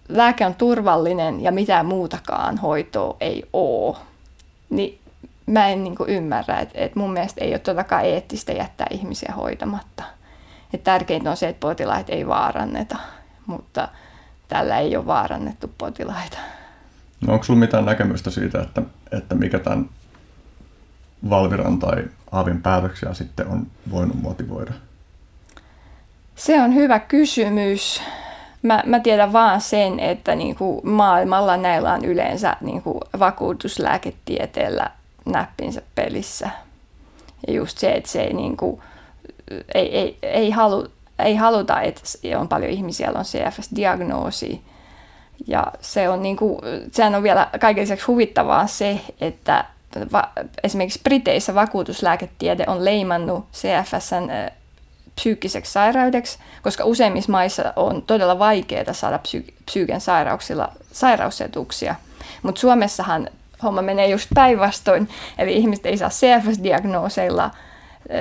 lääke on turvallinen ja mitään muutakaan hoitoa ei ole, niin mä en niin kuin ymmärrä, että, että mun mielestä ei ole todellakaan eettistä jättää ihmisiä hoitamatta. Et tärkeintä on se, että potilaita ei vaaranneta, mutta tällä ei ole vaarannettu potilaita. No onko sinulla mitään näkemystä siitä, että, että mikä tämän Valviran tai Aavin päätöksiä sitten on voinut motivoida? Se on hyvä kysymys. Mä, mä tiedän vaan sen, että niin kuin maailmalla näillä on yleensä niin kuin vakuutuslääketieteellä näppinsä pelissä. Ja just se, että se ei niin kuin, ei, ei, ei, halu, ei haluta, että on paljon ihmisiä, joilla on CFS-diagnoosi. Ja se on, niin kuin, sehän on vielä kaiken lisäksi huvittavaa se, että va, esimerkiksi Briteissä vakuutuslääketiede on leimannut CFSn psyykkiseksi sairaudeksi, koska useimmissa maissa on todella vaikeaa saada psyy- psyyken sairauksilla sairausetuksia. Mutta Suomessahan homma menee just päinvastoin, eli ihmiset ei saa CFS-diagnooseilla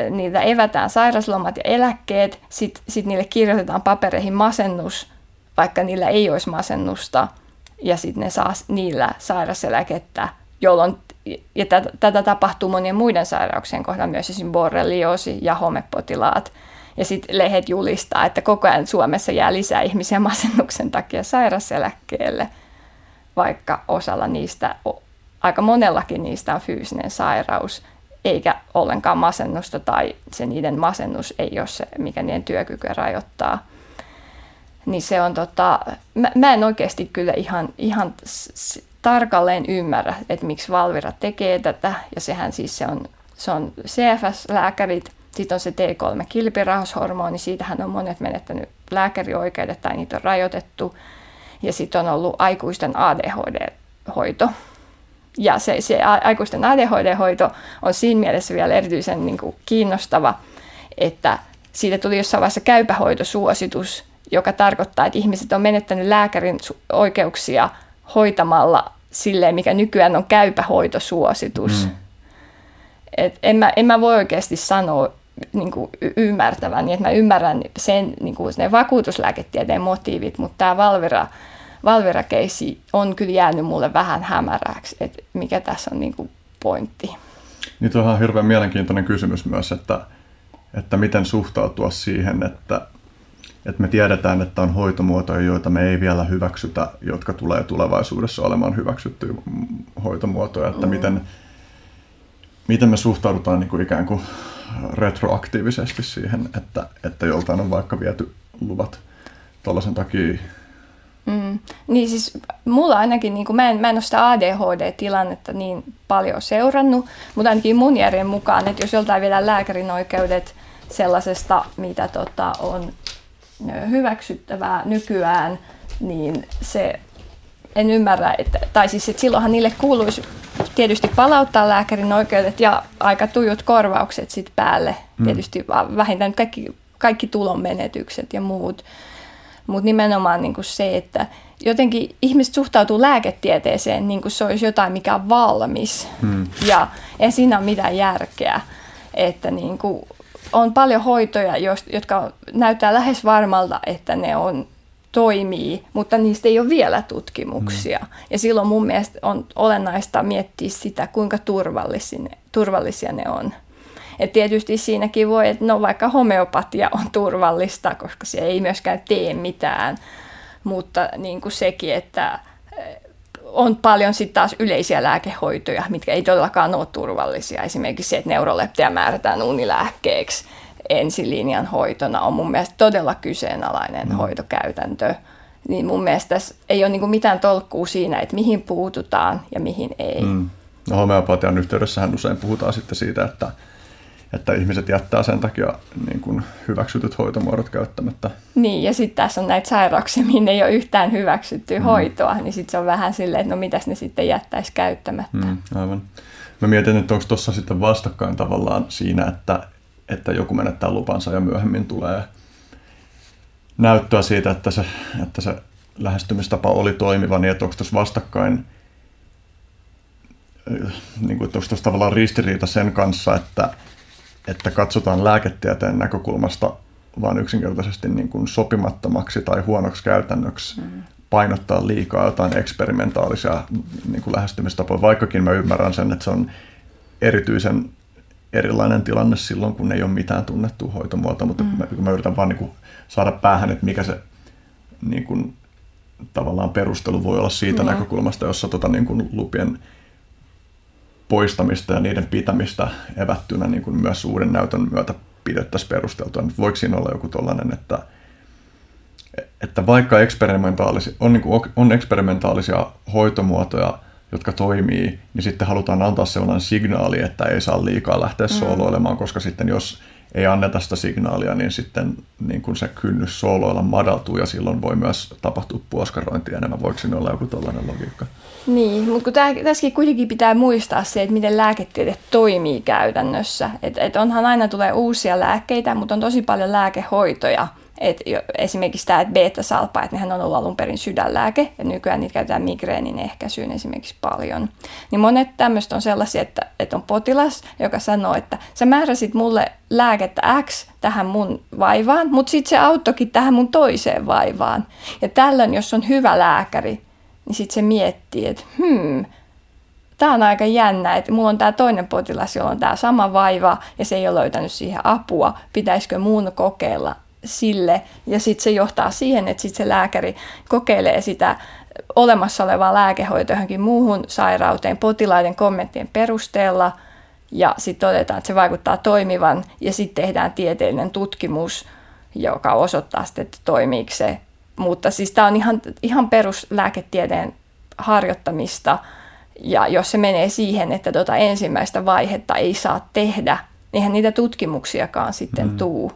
niitä evätään sairaslomat ja eläkkeet, sitten sit niille kirjoitetaan papereihin masennus, vaikka niillä ei olisi masennusta, ja sitten ne saa niillä sairaseläkettä, jolloin ja tätä, tätä tapahtuu monien muiden sairauksien kohdalla, myös esimerkiksi borrelioosi ja homepotilaat. Ja sitten lehdet julistaa, että koko ajan Suomessa jää lisää ihmisiä masennuksen takia sairaseläkkeelle, vaikka osalla niistä, aika monellakin niistä on fyysinen sairaus eikä ollenkaan masennusta tai se niiden masennus ei ole se, mikä niiden työkykyä rajoittaa. Niin se on tota, mä, mä en oikeasti kyllä ihan, ihan tarkalleen ymmärrä, että miksi Valvira tekee tätä, ja sehän siis se on, se on CFS-lääkärit, sitten on se T3-kilpirauhashormoni, siitähän on monet menettänyt lääkärioikeudet tai niitä on rajoitettu, ja sitten on ollut aikuisten ADHD-hoito, ja se, se aikuisten ADHD-hoito on siinä mielessä vielä erityisen niin kuin, kiinnostava, että siitä tuli jossain vaiheessa käypähoitosuositus, joka tarkoittaa, että ihmiset on menettänyt lääkärin oikeuksia hoitamalla silleen, mikä nykyään on käypähoitosuositus. Mm. Et en, mä, en mä voi oikeasti sanoa niin kuin ymmärtävän, niin että mä ymmärrän sen, niin kuin ne vakuutuslääketieteen motiivit, mutta tämä Valvira Valvera-keissi on kyllä jäänyt mulle vähän hämäräksi, että mikä tässä on niin kuin pointti. Niin tuohan on hirveän mielenkiintoinen kysymys myös, että, että miten suhtautua siihen, että, että me tiedetään, että on hoitomuotoja, joita me ei vielä hyväksytä, jotka tulee tulevaisuudessa olemaan hyväksyttyjä hoitomuotoja, että mm. miten, miten me suhtaudutaan niin kuin ikään kuin retroaktiivisesti siihen, että, että joltain on vaikka viety luvat tuollaisen takia Mm. Niin siis mulla ainakin, niin mä, en, mä en ole sitä ADHD-tilannetta niin paljon seurannut, mutta ainakin mun järjen mukaan, että jos joltain vielä lääkärin oikeudet sellaisesta, mitä tota, on hyväksyttävää nykyään, niin se en ymmärrä, että, tai siis että silloinhan niille kuuluisi tietysti palauttaa lääkärin oikeudet ja aika tujut korvaukset sit päälle. Mm. Tietysti vähintään kaikki, kaikki tulonmenetykset ja muut. Mutta nimenomaan niin kuin se, että jotenkin ihmiset suhtautuu lääketieteeseen niin kuin se olisi jotain, mikä on valmis. Hmm. Ja ei siinä ole mitään järkeä. Että niin kuin on paljon hoitoja, jotka näyttää lähes varmalta, että ne on toimii, mutta niistä ei ole vielä tutkimuksia. Hmm. Ja silloin mun mielestä on olennaista miettiä sitä, kuinka turvallisia ne on. Et tietysti siinäkin voi, että no vaikka homeopatia on turvallista, koska se ei myöskään tee mitään, mutta niin kuin sekin, että eh, on paljon sitten taas yleisiä lääkehoitoja, mitkä ei todellakaan ole turvallisia. Esimerkiksi se, että neuroleptia määrätään unilääkkeeksi ensilinjan hoitona on mun mielestä todella kyseenalainen mm. hoitokäytäntö. Niin mun mielestä tässä ei ole niin mitään tolkkuu siinä, että mihin puututaan ja mihin ei. Mm. No, homeopatian yhteydessähän usein puhutaan sitten siitä, että että ihmiset jättää sen takia niin kuin hyväksytyt hoitomuodot käyttämättä. Niin, ja sitten tässä on näitä sairauksia, mihin ei ole yhtään hyväksyttyä mm. hoitoa, niin sitten se on vähän silleen, että no mitäs ne sitten jättäisi käyttämättä. Mm, aivan. Mä mietin, että onko tuossa sitten vastakkain tavallaan siinä, että, että joku menettää lupansa ja myöhemmin tulee näyttöä siitä, että se, että se lähestymistapa oli toimiva, niin että onko tuossa vastakkain, niin kuin, onko tuossa tavallaan ristiriita sen kanssa, että, että katsotaan lääketieteen näkökulmasta vaan yksinkertaisesti niin kuin sopimattomaksi tai huonoksi käytännöksi mm. painottaa liikaa jotain eksperimentaalisia niin kuin lähestymistapoja, vaikkakin mä ymmärrän sen, että se on erityisen erilainen tilanne silloin, kun ei ole mitään tunnettua hoitomuotoa, mutta mm. kun mä yritän vaan niin kuin saada päähän, että mikä se niin kuin, tavallaan perustelu voi olla siitä mm. näkökulmasta, jossa tota, niin kuin lupien poistamista ja niiden pitämistä evättynä niin kuin myös uuden näytön myötä pidettäisiin perusteltua. Nyt voiko siinä olla joku tollainen, että, että vaikka eksperimentaalisi, on, niin kuin, on eksperimentaalisia hoitomuotoja, jotka toimii, niin sitten halutaan antaa sellainen signaali, että ei saa liikaa lähteä mm. sooloilemaan, koska sitten jos ei anneta sitä signaalia, niin sitten niin kun se kynnys sooloilla madaltuu ja silloin voi myös tapahtua puoskarointia enemmän. Voiko siinä olla joku tällainen logiikka? Niin, mutta tässäkin kuitenkin pitää muistaa se, että miten lääketiede toimii käytännössä. Et, et onhan aina tulee uusia lääkkeitä, mutta on tosi paljon lääkehoitoja – et esimerkiksi tämä, beta-salpa, että nehän on ollut alun perin sydänlääke, ja nykyään niitä käytetään migreenin ehkäisyyn esimerkiksi paljon. Niin monet tämmöistä on sellaisia, että, että on potilas, joka sanoo, että sä määräsit mulle lääkettä X tähän mun vaivaan, mutta sitten se auttokin tähän mun toiseen vaivaan. Ja tällöin, jos on hyvä lääkäri, niin sitten se miettii, että hmm, tämä on aika jännä, että mulla on tämä toinen potilas, jolla on tämä sama vaiva ja se ei ole löytänyt siihen apua. Pitäisikö muun kokeilla sille. Ja sitten se johtaa siihen, että sitten se lääkäri kokeilee sitä olemassa olevaa lääkehoitoa johonkin muuhun sairauteen potilaiden kommenttien perusteella. Ja sitten todetaan, että se vaikuttaa toimivan. Ja sitten tehdään tieteellinen tutkimus, joka osoittaa sitten, että toimiiko se. Mutta siis tämä on ihan, ihan peruslääketieteen harjoittamista. Ja jos se menee siihen, että tuota ensimmäistä vaihetta ei saa tehdä, niin eihän niitä tutkimuksiakaan sitten mm. tuu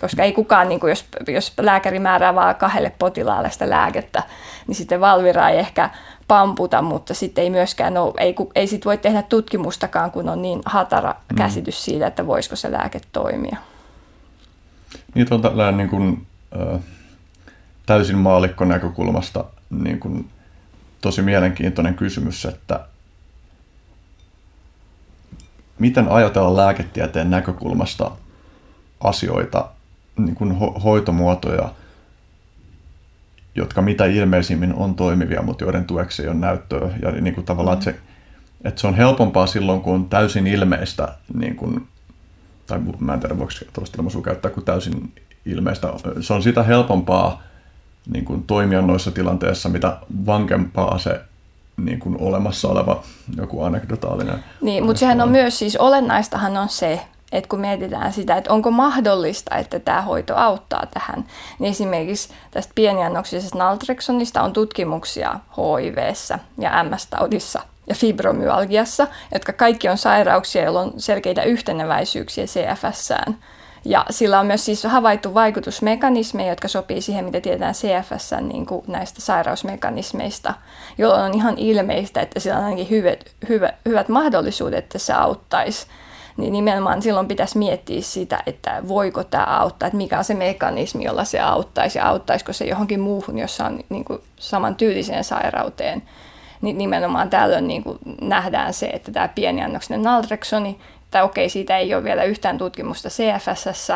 koska ei kukaan, niin kuin jos, jos lääkäri määrää vain kahdelle potilaalle sitä lääkettä, niin sitten Valvira ei ehkä pamputa, mutta sitten ei myöskään ole, ei, ei sit voi tehdä tutkimustakaan, kun on niin hatara mm. käsitys siitä, että voisiko se lääke toimia. Niin on tällainen niin kuin, äh, täysin maalikko näkökulmasta niin kuin, tosi mielenkiintoinen kysymys, että miten ajatella lääketieteen näkökulmasta asioita niin kuin ho- hoitomuotoja, jotka mitä ilmeisimmin on toimivia, mutta joiden tueksi ei ole näyttöä. Ja niin kuin tavallaan, mm. että, se, että se on helpompaa silloin, kun on täysin ilmeistä, niin kuin, tai mä en tiedä, voiko tuollaista ilmaisua käyttää kuin täysin ilmeistä. Se on sitä helpompaa niin kuin toimia noissa tilanteissa, mitä vankempaa se niin kuin olemassa oleva joku anekdotaalinen. Niin, mutta sehän on myös siis olennaistahan on se, että kun mietitään sitä, että onko mahdollista, että tämä hoito auttaa tähän, niin esimerkiksi tästä pieniannoksisesta naltreksonista on tutkimuksia HIVssä ja MS-taudissa ja fibromyalgiassa, jotka kaikki on sairauksia, joilla on selkeitä yhteneväisyyksiä CFSään. Ja sillä on myös siis havaittu vaikutusmekanismeja, jotka sopii siihen, mitä tiedetään CFS niin kuin näistä sairausmekanismeista, jolloin on ihan ilmeistä, että sillä on ainakin hyvät, hyvät, hyvät mahdollisuudet, että se auttaisi. Niin nimenomaan silloin pitäisi miettiä sitä, että voiko tämä auttaa, että mikä on se mekanismi, jolla se auttaisi ja auttaisiko se johonkin muuhun, jossa on niin kuin samantyyliseen sairauteen. Niin nimenomaan tällöin niin kuin nähdään se, että tämä pieniannoksinen naltreksoni että okei, siitä ei ole vielä yhtään tutkimusta CFSS,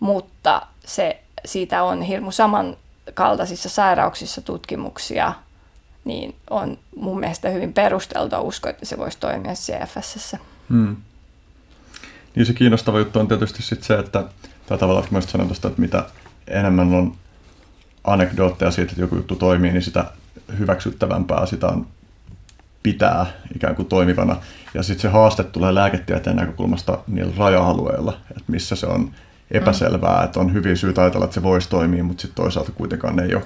mutta se, siitä on hirmu samankaltaisissa sairauksissa tutkimuksia, niin on mun mielestä hyvin perusteltua uskoa, että se voisi toimia CFSS. Hmm. Niin se kiinnostava juttu on tietysti sit se, että tällä tavalla, että sanon tuosta, että mitä enemmän on anekdootteja siitä, että joku juttu toimii, niin sitä hyväksyttävämpää sitä on pitää ikään kuin toimivana. Ja sitten se haaste tulee lääketieteen näkökulmasta niillä raja-alueilla, että missä se on epäselvää, mm. että on hyvin syytä ajatella, että se voisi toimia, mutta sitten toisaalta kuitenkaan ei ole.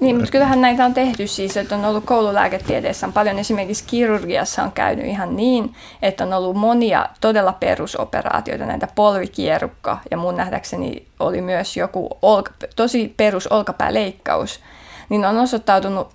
Niin, mutta kyllähän näitä on tehty siis, että on ollut koululääketieteessä on paljon, esimerkiksi kirurgiassa on käynyt ihan niin, että on ollut monia todella perusoperaatioita, näitä polvikierukka ja mun nähdäkseni oli myös joku olka, tosi perus olkapääleikkaus, niin on osoittautunut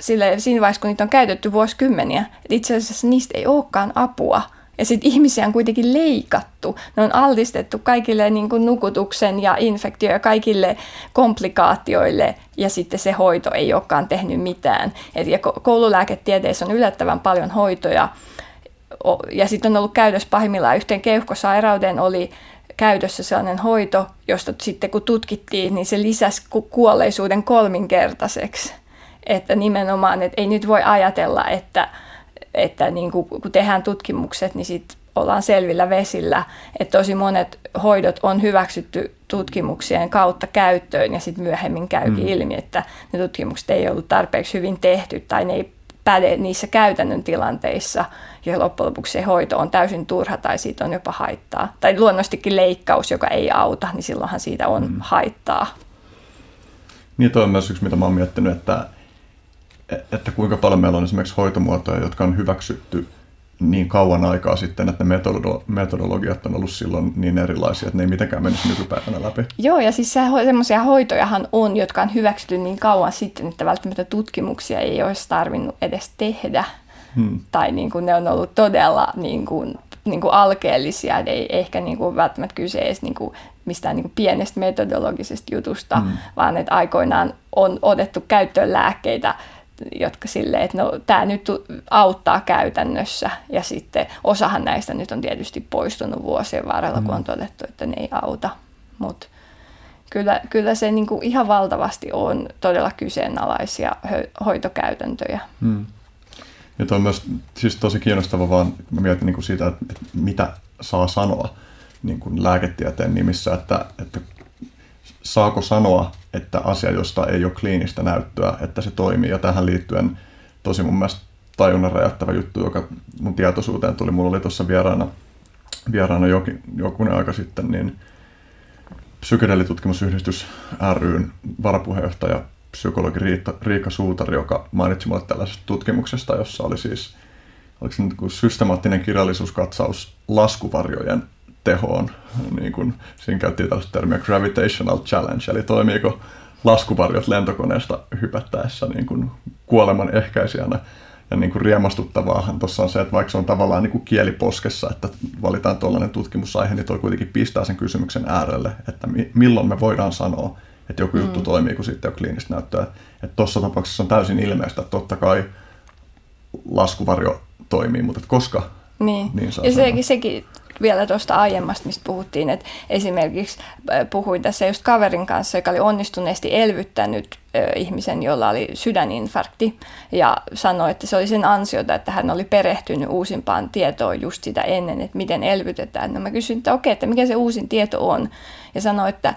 sille, siinä vaiheessa, kun niitä on käytetty vuosikymmeniä, että itse asiassa niistä ei olekaan apua. Ja sitten ihmisiä on kuitenkin leikattu. Ne on altistettu kaikille niin kuin nukutuksen ja infektio ja kaikille komplikaatioille, ja sitten se hoito ei olekaan tehnyt mitään. Et, ja koululääketieteessä on yllättävän paljon hoitoja, ja sitten on ollut käytössä pahimmillaan yhteen keuhkosairauteen oli käytössä sellainen hoito, josta sitten kun tutkittiin, niin se lisäsi kuolleisuuden kolminkertaiseksi. Että nimenomaan, että ei nyt voi ajatella, että, että niin kuin, kun tehdään tutkimukset, niin sit ollaan selvillä vesillä, että tosi monet hoidot on hyväksytty tutkimuksien kautta käyttöön ja sitten myöhemmin käykin mm. ilmi, että ne tutkimukset ei ollut tarpeeksi hyvin tehty tai ne ei päde niissä käytännön tilanteissa, ja loppujen lopuksi se hoito on täysin turha tai siitä on jopa haittaa. Tai luonnostikin leikkaus, joka ei auta, niin silloinhan siitä on mm. haittaa. Niin toi on myös yksi, mitä mä oon miettinyt, että että kuinka paljon meillä on esimerkiksi hoitomuotoja, jotka on hyväksytty niin kauan aikaa sitten, että ne metodologiat on ollut silloin niin erilaisia, että ne ei mitenkään menisi nykypäivänä läpi. Joo, ja siis semmoisia hoitojahan on, jotka on hyväksytty niin kauan sitten, että välttämättä tutkimuksia ei olisi tarvinnut edes tehdä. Hmm. Tai niin kuin ne on ollut todella niin kuin, niin kuin alkeellisia, ei ehkä niin kuin välttämättä kyse edes niin kuin mistään niin kuin pienestä metodologisesta jutusta, hmm. vaan että aikoinaan on otettu käyttöön lääkkeitä, jotka silleen, että no, tämä nyt auttaa käytännössä. Ja sitten osahan näistä nyt on tietysti poistunut vuosien varrella, mm. kun on todettu, että ne ei auta. Mutta kyllä, kyllä se niin kuin ihan valtavasti on todella kyseenalaisia hoitokäytäntöjä. Mm. Ja tuo on myös siis tosi kiinnostava vaan, mä mietin niin kuin siitä, että, mitä saa sanoa niin kuin lääketieteen nimissä, että, että saako sanoa, että asia, josta ei ole kliinistä näyttöä, että se toimii. Ja tähän liittyen tosi mun mielestä tajunnan räjäyttävä juttu, joka mun tietoisuuteen tuli. Mulla oli tuossa vieraana, vieraana jokin, jokunen aika sitten, niin psykedelitutkimusyhdistys ryn varapuheenjohtaja, psykologi Riikka, Riikka Suutari, joka mainitsi mulle tällaisesta tutkimuksesta, jossa oli siis oliko se nyt systemaattinen kirjallisuuskatsaus laskuvarjojen tehoon. Niin kuin, siinä käytiin tällaista termiä gravitational challenge, eli toimiiko laskuvarjot lentokoneesta hypättäessä niin kuin kuoleman ehkäisijänä. Ja niin kuin riemastuttavaahan tuossa on se, että vaikka se on tavallaan niin kuin kieliposkessa, että valitaan tuollainen tutkimusaihe, niin toi kuitenkin pistää sen kysymyksen äärelle, että mi- milloin me voidaan sanoa, että joku mm. juttu toimii, kun sitten on kliinistä näyttöä. Että tuossa tapauksessa on täysin ilmeistä, että totta kai laskuvarjo toimii, mutta että koska niin. niin ja sekin, sekin vielä tuosta aiemmasta, mistä puhuttiin, että esimerkiksi puhuin tässä just kaverin kanssa, joka oli onnistuneesti elvyttänyt ihmisen, jolla oli sydäninfarkti, ja sanoi, että se oli sen ansiota, että hän oli perehtynyt uusimpaan tietoon just sitä ennen, että miten elvytetään. No mä kysyin, että okei, että mikä se uusin tieto on, ja sanoi, että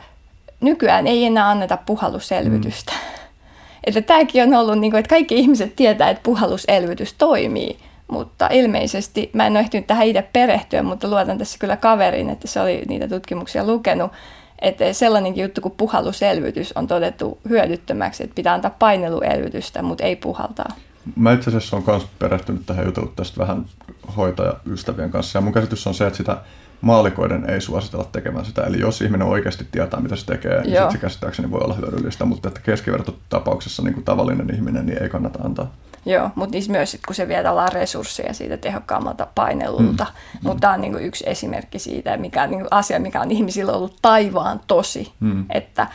nykyään ei enää anneta puhalluselvytystä. Mm. että tämäkin on ollut, niin kuin, että kaikki ihmiset tietää, että puhalluselvytys toimii, mutta ilmeisesti, mä en ole ehtinyt tähän itse perehtyä, mutta luotan tässä kyllä kaverin, että se oli niitä tutkimuksia lukenut, että sellainenkin juttu kuin puhalluselvytys on todettu hyödyttömäksi, että pitää antaa paineluelvytystä, mutta ei puhaltaa. Mä itse asiassa olen myös perehtynyt tähän jutellut tästä vähän hoitajaystävien kanssa. Ja mun käsitys on se, että sitä maalikoiden ei suositella tekemään sitä. Eli jos ihminen oikeasti tietää, mitä se tekee, Joo. niin sit se käsittääkseni voi olla hyödyllistä. Mutta että keskivertotapauksessa niin kuin tavallinen ihminen niin ei kannata antaa. Joo, mutta niissä myös, kun se vie resursseja siitä tehokkaammalta painelulta. Mm. Mutta tämä on niin kuin yksi esimerkki siitä, mikä on niin asia, mikä on ihmisillä ollut taivaan tosi, mm. että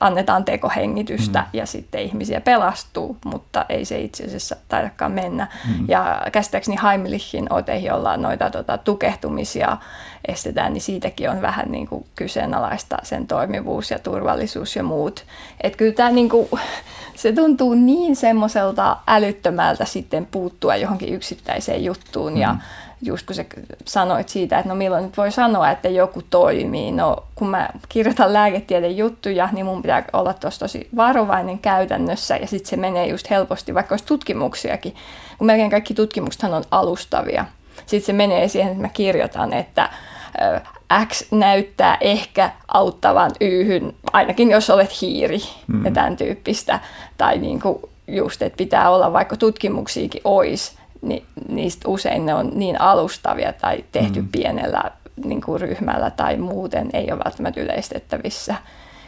annetaan tekohengitystä mm. ja sitten ihmisiä pelastuu, mutta ei se itse asiassa taidakaan mennä. Mm. Ja käsittääkseni Heimlichin ote, jolla noita tota, tukehtumisia estetään, niin siitäkin on vähän niin kuin kyseenalaista sen toimivuus ja turvallisuus ja muut. Että kyllä tämä niin kuin, se tuntuu niin semmoiselta älyttömältä sitten puuttua johonkin yksittäiseen juttuun mm. ja just kun sä sanoit siitä, että no milloin nyt voi sanoa, että joku toimii. No kun mä kirjoitan lääketieteen juttuja, niin mun pitää olla tosi tosi varovainen käytännössä ja sitten se menee just helposti, vaikka olisi tutkimuksiakin, kun melkein kaikki tutkimuksethan on alustavia. Sitten se menee siihen, että mä kirjoitan, että X näyttää ehkä auttavan Yhyn, ainakin jos olet hiiri mm. ja tämän tyyppistä. Tai niin kuin just, että pitää olla, vaikka tutkimuksiakin olisi, niin niistä usein ne on niin alustavia tai tehty mm. pienellä niin kuin ryhmällä tai muuten ei ole välttämättä yleistettävissä.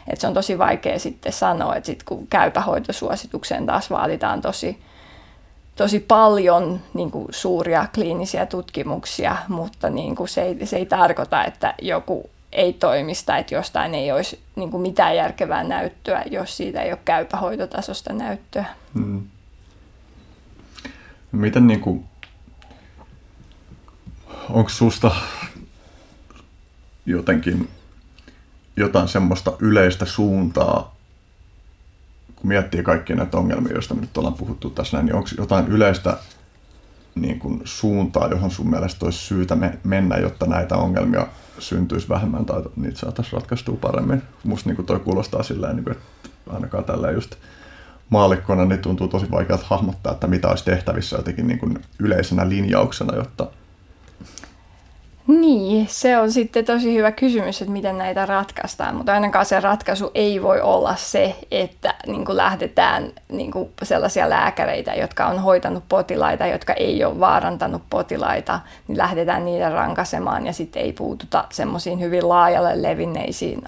Et se on tosi vaikea sitten sanoa, että sit kun käypähoitosuositukseen taas vaaditaan tosi, tosi paljon niin kuin suuria kliinisiä tutkimuksia, mutta niin kuin se, ei, se ei tarkoita, että joku ei toimista, että jostain ei olisi niin kuin mitään järkevää näyttöä, jos siitä ei ole käypähoitotasosta näyttöä. Hmm. Miten niin kuin, onko susta jotenkin jotain semmoista yleistä suuntaa, kun miettii kaikkia näitä ongelmia, joista me nyt ollaan puhuttu tässä, niin onko jotain yleistä niin kuin suuntaa, johon sun mielestä olisi syytä mennä, jotta näitä ongelmia syntyisi vähemmän tai niitä saataisiin ratkaistua paremmin. Musta niin toi kuulostaa silleen, niin kuin, että ainakaan tällä just maalikkona niin tuntuu tosi vaikealta hahmottaa, että mitä olisi tehtävissä jotenkin niin kuin yleisenä linjauksena, jotta niin, se on sitten tosi hyvä kysymys, että miten näitä ratkaistaan, mutta ainakaan se ratkaisu ei voi olla se, että niin kuin lähdetään niin kuin sellaisia lääkäreitä, jotka on hoitanut potilaita, jotka ei ole vaarantanut potilaita, niin lähdetään niitä rankasemaan ja sitten ei puututa semmoisiin hyvin laajalle levinneisiin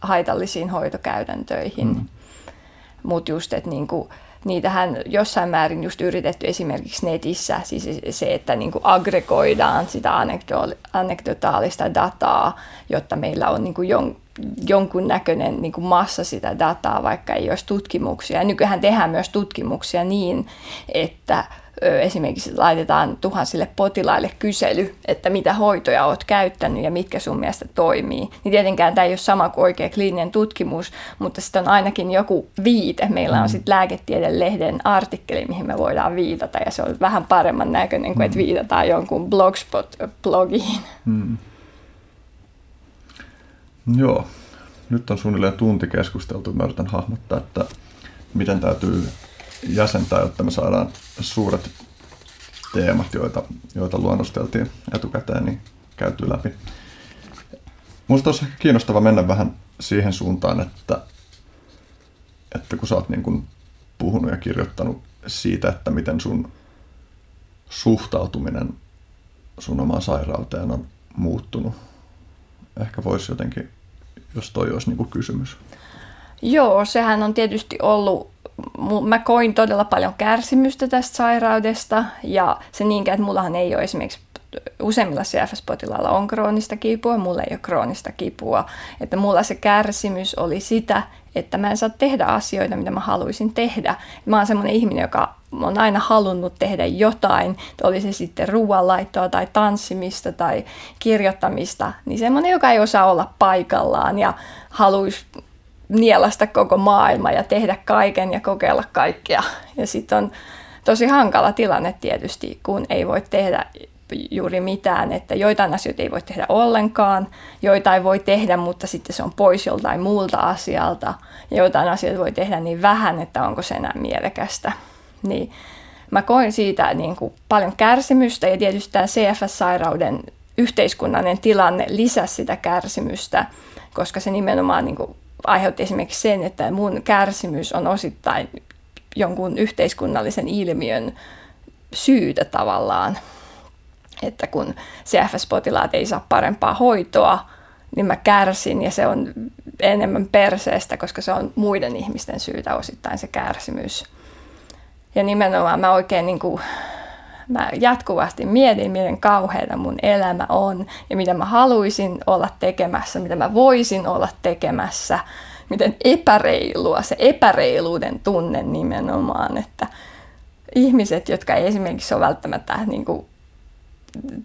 haitallisiin hoitokäytäntöihin. Mm. Mutta just, että niin kuin, niitähän jossain määrin just yritetty esimerkiksi netissä, siis se, että niin kuin aggregoidaan sitä anekdotaalista dataa, jotta meillä on niin kuin jon, jonkun näköinen niin kuin massa sitä dataa, vaikka ei olisi tutkimuksia. Nykyään tehdään myös tutkimuksia niin, että esimerkiksi laitetaan tuhansille potilaille kysely, että mitä hoitoja olet käyttänyt ja mitkä sun mielestä toimii. Niin tietenkään tämä ei ole sama kuin oikea kliininen tutkimus, mutta sitten on ainakin joku viite. Meillä on mm. sitten lääketieteen lehden artikkeli, mihin me voidaan viitata ja se on vähän paremman näköinen kuin että mm. viitataan jonkun blogspot-blogiin. Hmm. Joo, nyt on suunnilleen tunti keskusteltu. Mä yritän hahmottaa, että miten täytyy jäsentää, jotta me saadaan suuret teemat, joita, joita luonnosteltiin etukäteen, niin käyty läpi. Minusta olisi kiinnostava mennä vähän siihen suuntaan, että, että kun sä oot niin kuin puhunut ja kirjoittanut siitä, että miten sun suhtautuminen sun omaan sairauteen on muuttunut. Ehkä voisi jotenkin, jos toi olisi niin kuin kysymys. Joo, sehän on tietysti ollut mä koin todella paljon kärsimystä tästä sairaudesta ja se niinkään, että mullahan ei ole esimerkiksi useimmilla CFS-potilailla on kroonista kipua, mulla ei ole kroonista kipua. Että mulla se kärsimys oli sitä, että mä en saa tehdä asioita, mitä mä haluaisin tehdä. Mä oon semmoinen ihminen, joka on aina halunnut tehdä jotain, oli se sitten ruoanlaittoa tai tanssimista tai kirjoittamista, niin semmoinen, joka ei osaa olla paikallaan ja haluaisi nielasta koko maailma ja tehdä kaiken ja kokeilla kaikkea. Ja sitten on tosi hankala tilanne tietysti, kun ei voi tehdä juuri mitään, että joitain asioita ei voi tehdä ollenkaan, joitain voi tehdä, mutta sitten se on pois joltain muulta asialta, ja joitain asioita voi tehdä niin vähän, että onko se enää mielekästä. Niin mä koin siitä niin kuin paljon kärsimystä, ja tietysti tämä CFS-sairauden yhteiskunnallinen tilanne lisäsi sitä kärsimystä, koska se nimenomaan niin kuin aiheutti esimerkiksi sen, että mun kärsimys on osittain jonkun yhteiskunnallisen ilmiön syytä tavallaan. Että kun CFS-potilaat ei saa parempaa hoitoa, niin mä kärsin ja se on enemmän perseestä, koska se on muiden ihmisten syytä osittain se kärsimys. Ja nimenomaan mä oikein niin kuin, mä jatkuvasti mietin, miten kauheita mun elämä on ja mitä mä haluaisin olla tekemässä, mitä mä voisin olla tekemässä, miten epäreilua, se epäreiluuden tunne nimenomaan, että ihmiset, jotka ei esimerkiksi ole välttämättä niin kuin,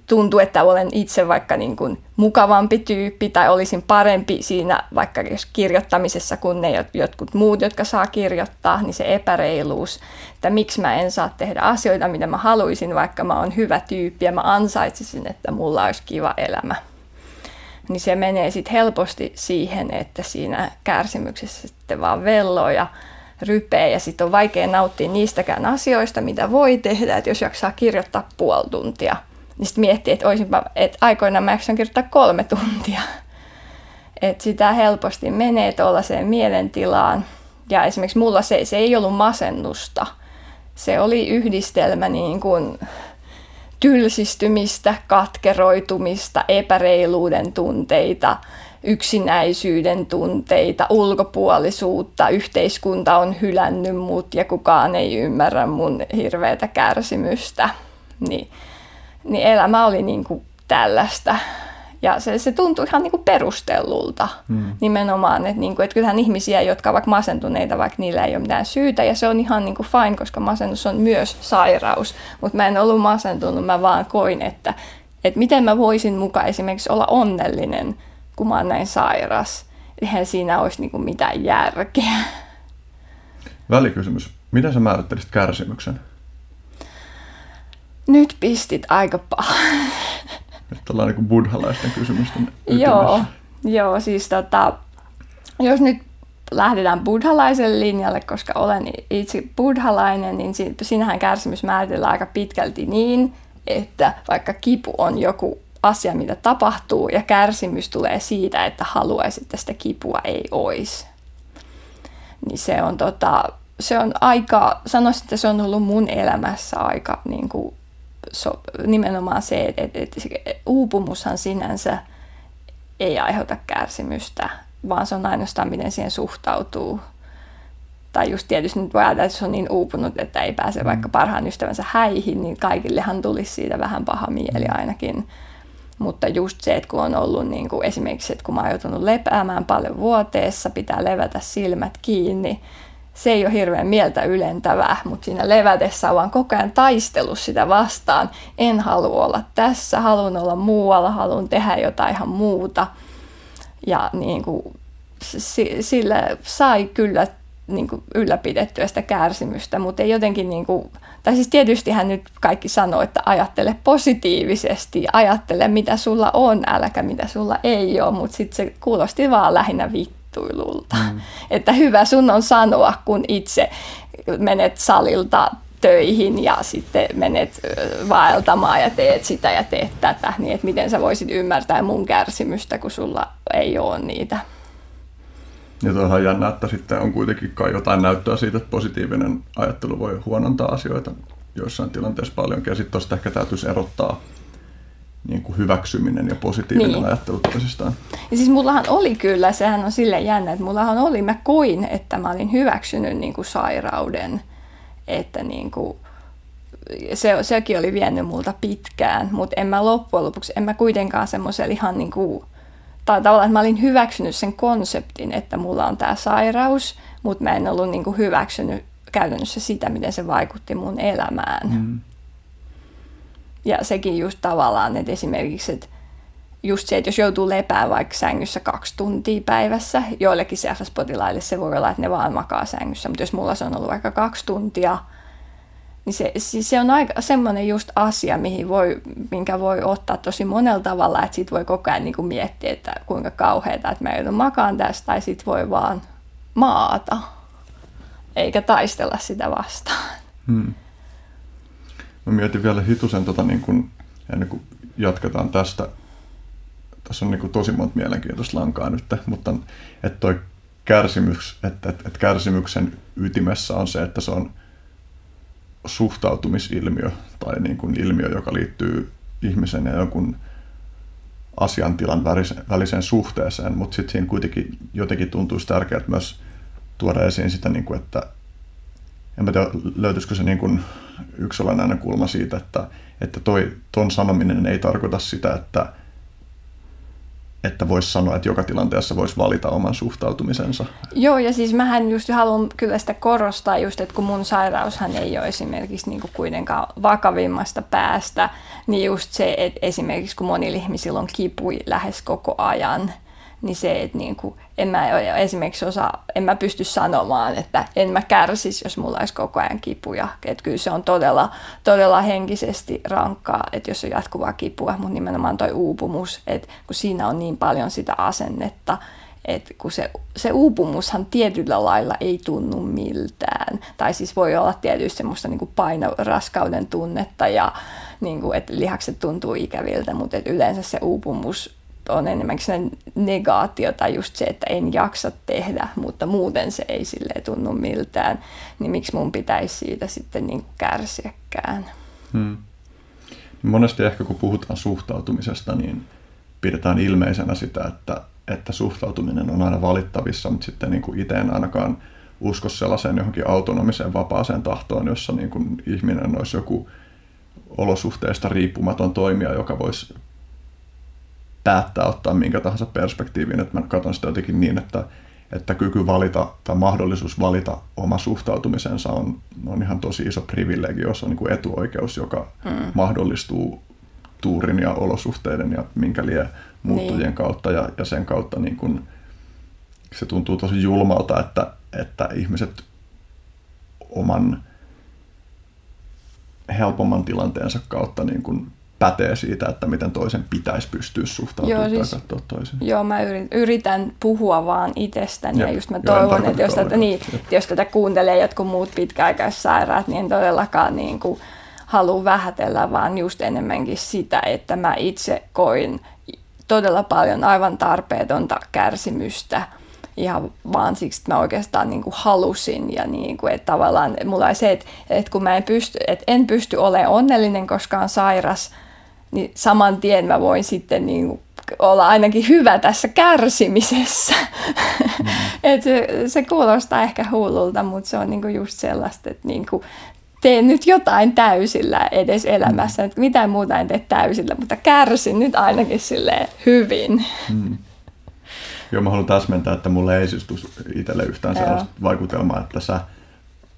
tuntuu, että olen itse vaikka niin kuin mukavampi tyyppi tai olisin parempi siinä vaikka jos kirjoittamisessa kuin ne jotkut muut, jotka saa kirjoittaa, niin se epäreiluus, että miksi mä en saa tehdä asioita, mitä mä haluaisin, vaikka mä oon hyvä tyyppi ja mä ansaitsisin, että mulla olisi kiva elämä. Niin se menee sitten helposti siihen, että siinä kärsimyksessä sitten vaan velloo ja rypee ja sitten on vaikea nauttia niistäkään asioista, mitä voi tehdä, että jos jaksaa kirjoittaa puoli tuntia, niin sitten miettii, että, olisinpa, että aikoinaan mä jaksan kirjoittaa kolme tuntia. Että sitä helposti menee tuollaiseen mielentilaan. Ja esimerkiksi mulla se, se ei ollut masennusta. Se oli yhdistelmä niin kuin tylsistymistä, katkeroitumista, epäreiluuden tunteita – yksinäisyyden tunteita, ulkopuolisuutta, yhteiskunta on hylännyt mut ja kukaan ei ymmärrä mun hirveätä kärsimystä. Niin, niin elämä oli niin kuin tällaista. Ja se, se tuntui ihan niin kuin perustellulta hmm. nimenomaan, että, niin kuin, että kyllähän ihmisiä, jotka ovat masentuneita, vaikka niillä ei ole mitään syytä, ja se on ihan niin kuin fine, koska masennus on myös sairaus, mutta mä en ollut masentunut, mä vaan koin, että, että miten mä voisin mukaan esimerkiksi olla onnellinen – kun mä oon näin sairas. Eihän siinä olisi niin kuin mitään järkeä. Välikysymys. Miten sä määrittelisit kärsimyksen? Nyt pistit aika paha. Nyt ollaan niin buddhalaisten kysymysten Joo, joo, siis tota, jos nyt lähdetään buddhalaiselle linjalle, koska olen itse buddhalainen, niin siinähän kärsimys määritellään aika pitkälti niin, että vaikka kipu on joku asia, mitä tapahtuu, ja kärsimys tulee siitä, että haluaisi, että sitä kipua ei olisi. Niin se on, tota, se on aika, sanoisin, että se on ollut mun elämässä aika niin kuin, so, nimenomaan se, että, että, että uupumushan sinänsä ei aiheuta kärsimystä, vaan se on ainoastaan, miten siihen suhtautuu. Tai just tietysti nyt voi ajatella, että se on niin uupunut, että ei pääse vaikka mm. parhaan ystävänsä häihin, niin kaikillehan tulisi siitä vähän paha mieli mm. ainakin. Mutta just se, että kun on ollut niin kuin esimerkiksi, että kun mä oon joutunut lepäämään paljon vuoteessa, pitää levätä silmät kiinni, se ei ole hirveän mieltä ylentävää, mutta siinä levätessä on vaan koko ajan taistelu sitä vastaan. En halua olla tässä, haluan olla muualla, haluan tehdä jotain ihan muuta. Ja niin kuin, sillä sai kyllä niin kuin ylläpidettyä sitä kärsimystä, mutta ei jotenkin, niin kuin, tai siis tietysti hän nyt kaikki sanoo, että ajattele positiivisesti, ajattele mitä sulla on, äläkä mitä sulla ei ole, mutta sitten se kuulosti vaan lähinnä vittuilulta. Mm. Että hyvä sun on sanoa, kun itse menet salilta töihin ja sitten menet vaeltamaan ja teet sitä ja teet tätä, niin että miten sä voisit ymmärtää mun kärsimystä, kun sulla ei ole niitä. Ja tuohon jännä, että sitten on kuitenkin kai jotain näyttöä siitä, että positiivinen ajattelu voi huonontaa asioita joissain tilanteissa paljon. Ja sitten tuosta ehkä täytyisi erottaa niin kuin hyväksyminen ja positiivinen niin. ajattelu toisistaan. Ja siis mullahan oli kyllä, sehän on sille jännä, että mullahan oli, mä koin, että mä olin hyväksynyt niin kuin sairauden, että niin kuin, se, sekin oli vienyt multa pitkään, mutta en mä loppujen lopuksi, en mä kuitenkaan semmoisella ihan niin kuin tai tavallaan, että mä olin hyväksynyt sen konseptin, että mulla on tämä sairaus, mutta mä en ollut niin kuin hyväksynyt käytännössä sitä, miten se vaikutti mun elämään. Mm. Ja sekin just tavallaan, että esimerkiksi, että just se, että jos joutuu lepää vaikka sängyssä kaksi tuntia päivässä, joillekin CFS-potilaille se voi olla, että ne vaan makaa sängyssä, mutta jos mulla se on ollut vaikka kaksi tuntia, niin se, siis se on aika semmoinen just asia, mihin voi, minkä voi ottaa tosi monella tavalla, että sit voi koko ajan niin kuin miettiä, että kuinka kauheata, että mä joudun makaan tästä, tai sit voi vaan maata, eikä taistella sitä vastaan. Hmm. Mä mietin vielä hitusen, tota, niin kun, ennen kuin jatketaan tästä, tässä on niin kuin tosi monta mielenkiintoista lankaa nyt, mutta että toi kärsimys, että, että, että kärsimyksen ytimessä on se, että se on suhtautumisilmiö tai niin kuin ilmiö, joka liittyy ihmisen ja jonkun asiantilan väliseen suhteeseen, mutta sitten siinä kuitenkin jotenkin tuntuisi tärkeää myös tuoda esiin sitä, niin että en mä tiedä, löytyisikö se niin kuin yksi olennainen kulma siitä, että, että toi, ton sanominen ei tarkoita sitä, että että voisi sanoa, että joka tilanteessa voisi valita oman suhtautumisensa. Joo, ja siis mähän just haluan kyllä sitä korostaa just, että kun mun sairaushan ei ole esimerkiksi niin kuin kuitenkaan vakavimmasta päästä, niin just se, että esimerkiksi kun monilla ihmisillä on kipui lähes koko ajan, niin se, että niin kuin, en mä esimerkiksi osaa, en mä pysty sanomaan, että en mä kärsisi, jos mulla olisi koko ajan kipuja. Että kyllä se on todella, todella henkisesti rankkaa, että jos on jatkuvaa kipua, mutta nimenomaan toi uupumus, että kun siinä on niin paljon sitä asennetta, että kun se, se uupumushan tietyllä lailla ei tunnu miltään. Tai siis voi olla tietysti semmoista niin kuin painoraskauden tunnetta ja niin kuin, että lihakset tuntuu ikäviltä, mutta että yleensä se uupumus on enemmänkin se negaatio tai just se, että en jaksa tehdä, mutta muuten se ei sille tunnu miltään, niin miksi mun pitäisi siitä sitten niin kärsiäkään. Hmm. Monesti ehkä kun puhutaan suhtautumisesta, niin pidetään ilmeisenä sitä, että, että suhtautuminen on aina valittavissa, mutta sitten niin kuin itse en ainakaan usko sellaiseen johonkin autonomiseen vapaaseen tahtoon, jossa niin kuin ihminen olisi joku olosuhteista riippumaton toimija, joka voisi päättää ottaa minkä tahansa perspektiivin, että mä katson sitä jotenkin niin, että, että kyky valita tai mahdollisuus valita oma suhtautumisensa on, on ihan tosi iso privilegio, se on niin kuin etuoikeus, joka mm. mahdollistuu tuurin ja olosuhteiden ja minkä lie muuttujien niin. kautta ja, ja sen kautta niin kuin, se tuntuu tosi julmalta, että, että ihmiset oman helpomman tilanteensa kautta niin kuin pätee siitä, että miten toisen pitäisi pystyä suhtautumaan joo, siis, tai katsoa toisen. Joo, mä yritän puhua vaan itsestäni ja, ja just mä toivon, että jos tätä, niin, jos tätä kuuntelee jotkut muut pitkäaikaissairaat, niin en todellakaan niin kuin, halua vähätellä, vaan just enemmänkin sitä, että mä itse koin todella paljon aivan tarpeetonta kärsimystä ihan vaan siksi, että mä oikeastaan niin kuin halusin ja niin kuin, että tavallaan mulla oli se, että, että kun mä en pysty, että en pysty olemaan onnellinen, koska on sairas, niin saman tien mä voin sitten niin kuin olla ainakin hyvä tässä kärsimisessä. Mm. Et se, se kuulostaa ehkä hullulta, mutta se on niinku just sellaista, että niinku, tee nyt jotain täysillä edes elämässä. Mm. mitään muuta en tee täysillä, mutta kärsin nyt ainakin sille hyvin. Mm. Joo, mä haluan täsmentää, että mulle ei siis itselle yhtään Joo. sellaista vaikutelmaa, että sä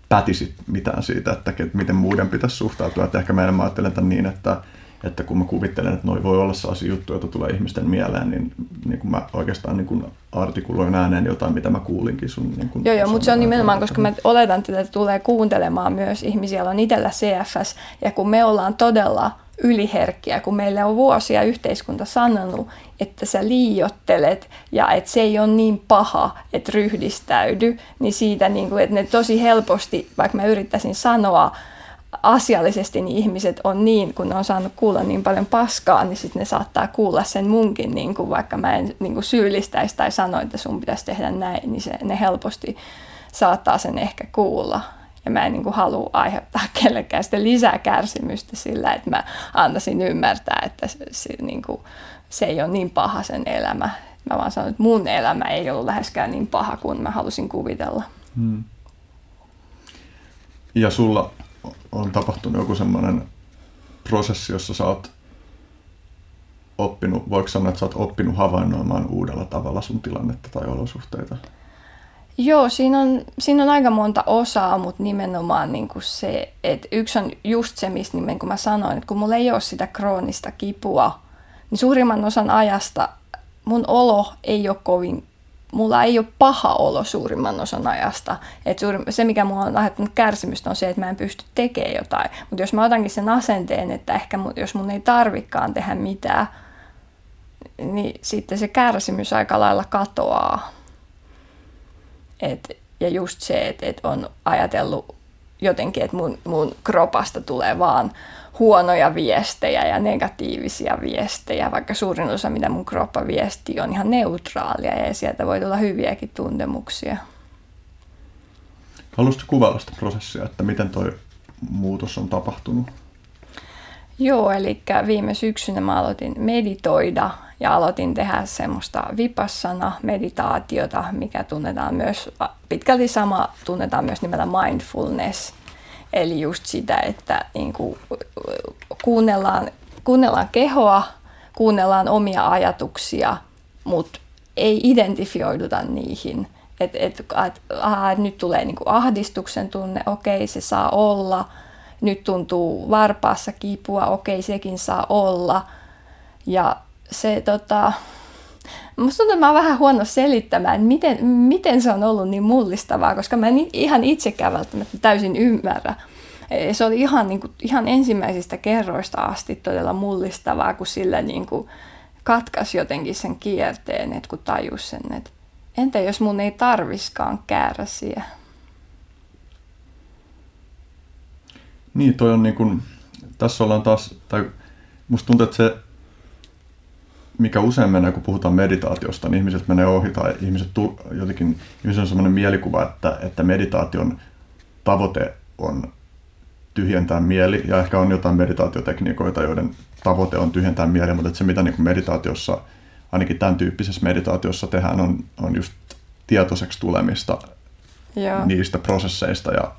pätisit mitään siitä, että miten muiden pitäisi suhtautua. Että ehkä mä enemmän ajattelen tämän niin, että että kun mä kuvittelen, että noi voi olla sellaisia juttuja, joita tulee ihmisten mieleen, niin, niin kun mä oikeastaan niin kun artikuloin ääneen jotain, mitä mä kuulinkin sun. Niin kun joo, joo, mutta se on nimenomaan, koska mä oletan, että tulee kuuntelemaan myös ihmisiä, joilla on itsellä CFS, ja kun me ollaan todella yliherkkiä, kun meille on vuosia yhteiskunta sanonut, että sä liiottelet ja että se ei ole niin paha, että ryhdistäydy, niin siitä, niin kuin, että ne tosi helposti, vaikka mä yrittäisin sanoa asiallisesti niin ihmiset on niin, kun ne on saanut kuulla niin paljon paskaa, niin sitten ne saattaa kuulla sen munkin, niin kuin vaikka mä en niin kuin syyllistäisi tai sano, että sun pitäisi tehdä näin, niin se, ne helposti saattaa sen ehkä kuulla. Ja mä en niin kuin halua aiheuttaa kellekään sitä lisää kärsimystä sillä, että mä antaisin ymmärtää, että se, se, niin kuin, se ei ole niin paha sen elämä. Mä vaan sanon, että mun elämä ei ollut läheskään niin paha kuin mä halusin kuvitella. Hmm. Ja sulla on tapahtunut joku semmoinen prosessi, jossa sä oot oppinut, voiko sanoa, että sä oot oppinut havainnoimaan uudella tavalla sun tilannetta tai olosuhteita? Joo, siinä on, siinä on aika monta osaa, mutta nimenomaan niin kuin se, että yksi on just se, mistä niin kuin mä sanoin, että kun mulla ei ole sitä kroonista kipua, niin suurimman osan ajasta mun olo ei ole kovin mulla ei ole paha olo suurimman osan ajasta. Et suurin, se, mikä mulla on aiheuttanut kärsimystä, on se, että mä en pysty tekemään jotain. Mutta jos mä otankin sen asenteen, että ehkä mun, jos mun ei tarvikaan tehdä mitään, niin sitten se kärsimys aika lailla katoaa. Et, ja just se, että et on ajatellut jotenkin, että mun, mun kropasta tulee vaan huonoja viestejä ja negatiivisia viestejä, vaikka suurin osa, mitä mun kroppa viestii, on ihan neutraalia ja sieltä voi tulla hyviäkin tuntemuksia. Haluaisitko kuvailla sitä prosessia, että miten toi muutos on tapahtunut? Joo, eli viime syksynä mä aloitin meditoida ja aloitin tehdä semmoista vipassana meditaatiota, mikä tunnetaan myös, pitkälti sama tunnetaan myös nimellä mindfulness. Eli just sitä, että niin kuin, kuunnellaan, kuunnellaan kehoa, kuunnellaan omia ajatuksia, mutta ei identifioiduta niihin. Että et, et, et, nyt tulee niin kuin ahdistuksen tunne, okei se saa olla. Nyt tuntuu varpaassa kipua, okei sekin saa olla. Ja se tota, Musta tuntuu, että mä oon vähän huono selittämään, miten, miten se on ollut niin mullistavaa, koska mä en ihan itsekään välttämättä täysin ymmärrä. E, se oli ihan, niin kuin, ihan ensimmäisistä kerroista asti todella mullistavaa, kun sillä niin kuin katkaisi jotenkin sen kierteen, että kun tajus sen, että entä jos mun ei tarviskaan kärsiä. Niin, toi on niin kuin, tässä ollaan taas, tai musta tuntuu, että se mikä usein menee, kun puhutaan meditaatiosta, niin ihmiset menee ohi tai ihmiset tu, jotenkin, ihmiset on sellainen mielikuva, että, että meditaation tavoite on tyhjentää mieli, ja ehkä on jotain meditaatiotekniikoita, joiden tavoite on tyhjentää mieli, mutta se mitä niin kuin meditaatiossa, ainakin tämän tyyppisessä meditaatiossa tehdään, on, on just tietoiseksi tulemista Joo. niistä prosesseista ja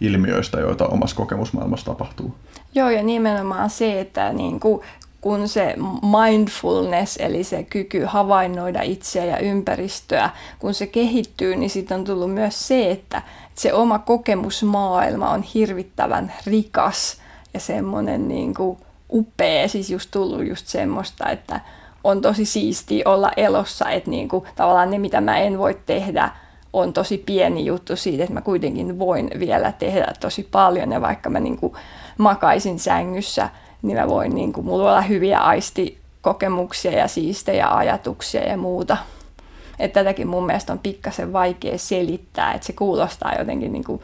ilmiöistä, joita omassa kokemusmaailmassa tapahtuu. Joo, ja nimenomaan se, että niin kuin kun se mindfulness, eli se kyky havainnoida itseä ja ympäristöä, kun se kehittyy, niin sitten on tullut myös se, että se oma kokemusmaailma on hirvittävän rikas ja semmoinen niin kuin upea, siis just tullut just semmoista, että on tosi siisti olla elossa, että niin kuin, tavallaan ne, mitä mä en voi tehdä, on tosi pieni juttu siitä, että mä kuitenkin voin vielä tehdä tosi paljon. Ja vaikka mä niin kuin makaisin sängyssä niin mä voin, niin kuin, mulla olla hyviä aistikokemuksia ja siistejä ajatuksia ja muuta. Että tätäkin mun mielestä on pikkasen vaikea selittää, että se kuulostaa jotenkin niin kuin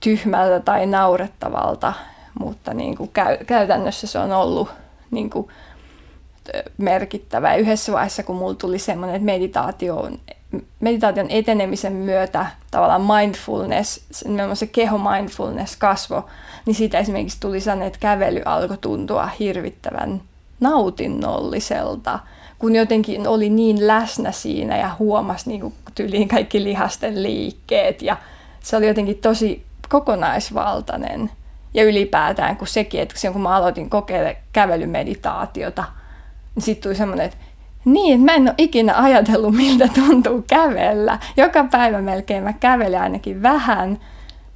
tyhmältä tai naurettavalta, mutta niin kuin käy, käytännössä se on ollut niin kuin merkittävä. Yhdessä vaiheessa, kun mulla tuli semmoinen, että meditaatio, meditaation etenemisen myötä tavallaan mindfulness, nimenomaan se keho mindfulness kasvo, niin siitä esimerkiksi tuli sellainen, että kävely alkoi tuntua hirvittävän nautinnolliselta, kun jotenkin oli niin läsnä siinä ja huomasi niin tyyliin kaikki lihasten liikkeet ja se oli jotenkin tosi kokonaisvaltainen. Ja ylipäätään, kun sekin, että kun mä aloitin kokeilla kävelymeditaatiota, niin sitten tuli semmoinen, että niin, mä en ole ikinä ajatellut, miltä tuntuu kävellä. Joka päivä melkein mä kävelen ainakin vähän,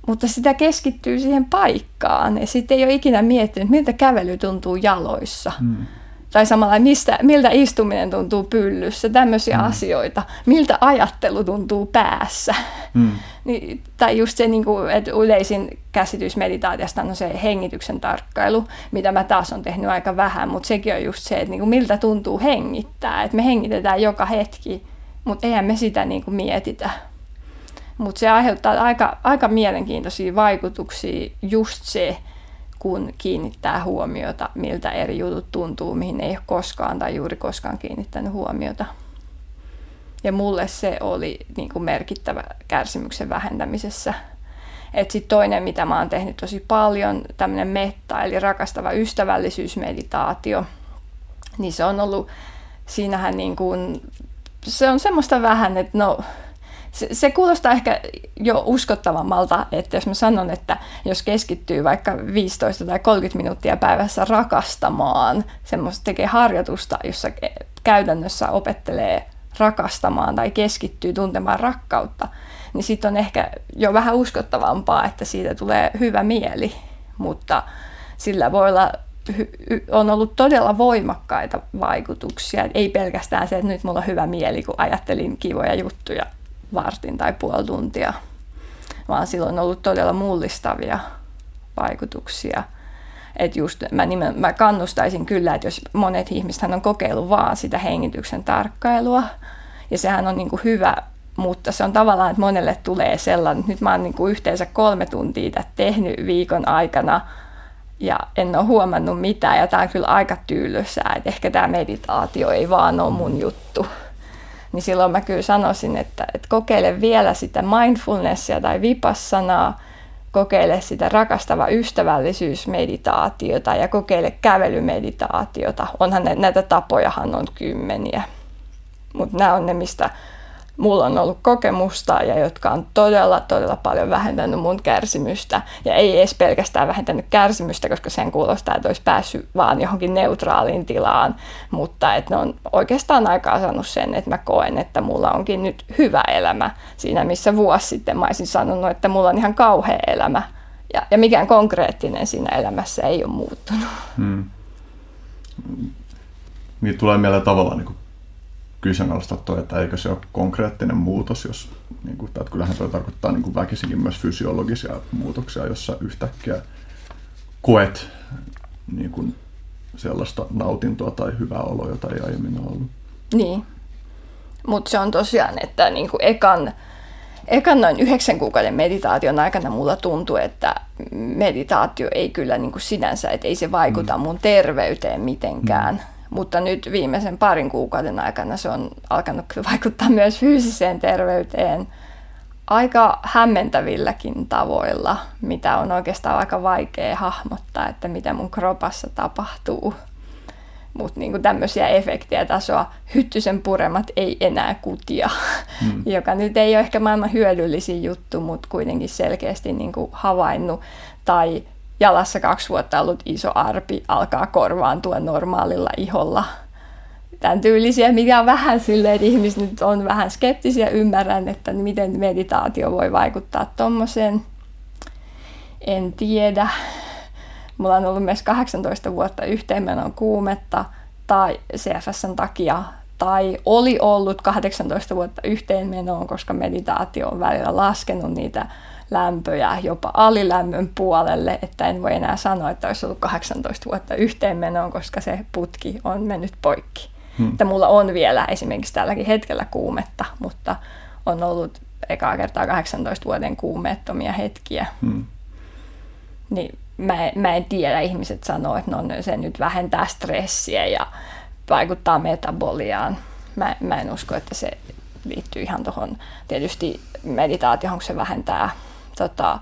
mutta sitä keskittyy siihen paikkaan. Ja sitten ei ole ikinä miettinyt, miltä kävely tuntuu jaloissa. Hmm. Tai samalla, mistä, miltä istuminen tuntuu pyllyssä, tämmöisiä hmm. asioita. Miltä ajattelu tuntuu päässä. Hmm. Niin, tai just se, niin kuin, että yleisin käsitys meditaatiasta on se hengityksen tarkkailu, mitä mä taas on tehnyt aika vähän, mutta sekin on just se, että niin kuin, miltä tuntuu hengittää. Että me hengitetään joka hetki, mutta eihän me sitä niin kuin, mietitä. Mutta se aiheuttaa aika, aika mielenkiintoisia vaikutuksia just se, kun kiinnittää huomiota, miltä eri jutut tuntuu, mihin ei ole koskaan tai juuri koskaan kiinnittänyt huomiota. Ja mulle se oli niin kuin merkittävä kärsimyksen vähentämisessä. Sitten toinen, mitä mä oon tehnyt tosi paljon, tämmöinen metta, eli rakastava ystävällisyysmeditaatio, niin se on ollut, siinähän niin kuin, se on semmoista vähän, että no, se, se kuulostaa ehkä jo uskottavammalta, että jos mä sanon, että jos keskittyy vaikka 15 tai 30 minuuttia päivässä rakastamaan, semmoista tekee harjoitusta, jossa käytännössä opettelee rakastamaan tai keskittyy tuntemaan rakkautta, niin sitten on ehkä jo vähän uskottavampaa, että siitä tulee hyvä mieli, mutta sillä voi olla on ollut todella voimakkaita vaikutuksia. Ei pelkästään se, että nyt mulla on hyvä mieli, kun ajattelin kivoja juttuja vartin tai puoli tuntia, vaan silloin on ollut todella mullistavia vaikutuksia. Että just mä, nimen, mä kannustaisin kyllä, että jos monet ihmiset on kokeillut vaan sitä hengityksen tarkkailua, ja sehän on niin kuin hyvä, mutta se on tavallaan, että monelle tulee sellainen, että nyt mä oon niin kuin yhteensä kolme tuntia tehnyt viikon aikana, ja en ole huomannut mitään, ja tämä on kyllä aika tyylysää, että ehkä tämä meditaatio ei vaan ole mun juttu. Niin silloin mä kyllä sanoisin, että, että kokeile vielä sitä mindfulnessia tai vipassanaa, kokeile sitä rakastava ystävällisyysmeditaatiota ja kokeile kävelymeditaatiota. Onhan ne, näitä tapojahan on kymmeniä. Mutta nämä on ne, mistä mulla on ollut kokemusta ja jotka on todella, todella paljon vähentänyt mun kärsimystä. Ja ei edes pelkästään vähentänyt kärsimystä, koska sen kuulostaa, että olisi päässyt vaan johonkin neutraaliin tilaan, mutta että ne on oikeastaan aikaa saanut sen, että mä koen, että mulla onkin nyt hyvä elämä siinä, missä vuosi sitten mä olisin sanonut, että mulla on ihan kauhea elämä. Ja, ja mikään konkreettinen siinä elämässä ei ole muuttunut. Hmm. Niin tulee mieleen tavallaan niin kyseenalaistaa toi, että eikö se ole konkreettinen muutos, jos niin kuin, että kyllähän tuo tarkoittaa niin kuin väkisinkin myös fysiologisia muutoksia, jossa yhtäkkiä koet niin kuin sellaista nautintoa tai hyvää oloa, jota ei aiemmin ole ollut. Niin, mutta se on tosiaan, että niin kuin ekan, ekan noin yhdeksän kuukauden meditaation aikana mulla tuntuu, että meditaatio ei kyllä niin kuin sinänsä, että ei se vaikuta mm. mun terveyteen mitenkään. Mm mutta nyt viimeisen parin kuukauden aikana se on alkanut vaikuttaa myös fyysiseen terveyteen aika hämmentävilläkin tavoilla, mitä on oikeastaan aika vaikea hahmottaa, että mitä mun kropassa tapahtuu. Mutta niinku tämmöisiä efektejä tasoa, hyttysen puremat ei enää kutia, mm. joka nyt ei ole ehkä maailman hyödyllisin juttu, mutta kuitenkin selkeästi niinku havainnut. Tai jalassa kaksi vuotta ollut iso arpi alkaa korvaantua normaalilla iholla. Tämän tyylisiä, mikä on vähän silleen, että ihmiset nyt on vähän skeptisiä, ymmärrän, että miten meditaatio voi vaikuttaa tuommoiseen. En tiedä. Mulla on ollut myös 18 vuotta yhteenmenon kuumetta tai CFSn takia tai oli ollut 18 vuotta yhteenmenoon, koska meditaatio on välillä laskenut niitä lämpöjä jopa alilämmön puolelle, että en voi enää sanoa, että olisi ollut 18 vuotta yhteenmenoon, koska se putki on mennyt poikki. Hmm. Että mulla on vielä esimerkiksi tälläkin hetkellä kuumetta, mutta on ollut ekaa kertaa 18 vuoden kuumeettomia hetkiä. Hmm. Niin mä, mä en tiedä, ihmiset sanoo, että no, se nyt vähentää stressiä ja vaikuttaa metaboliaan. Mä, mä en usko, että se liittyy ihan tuohon tietysti meditaatioon, kun se vähentää tota,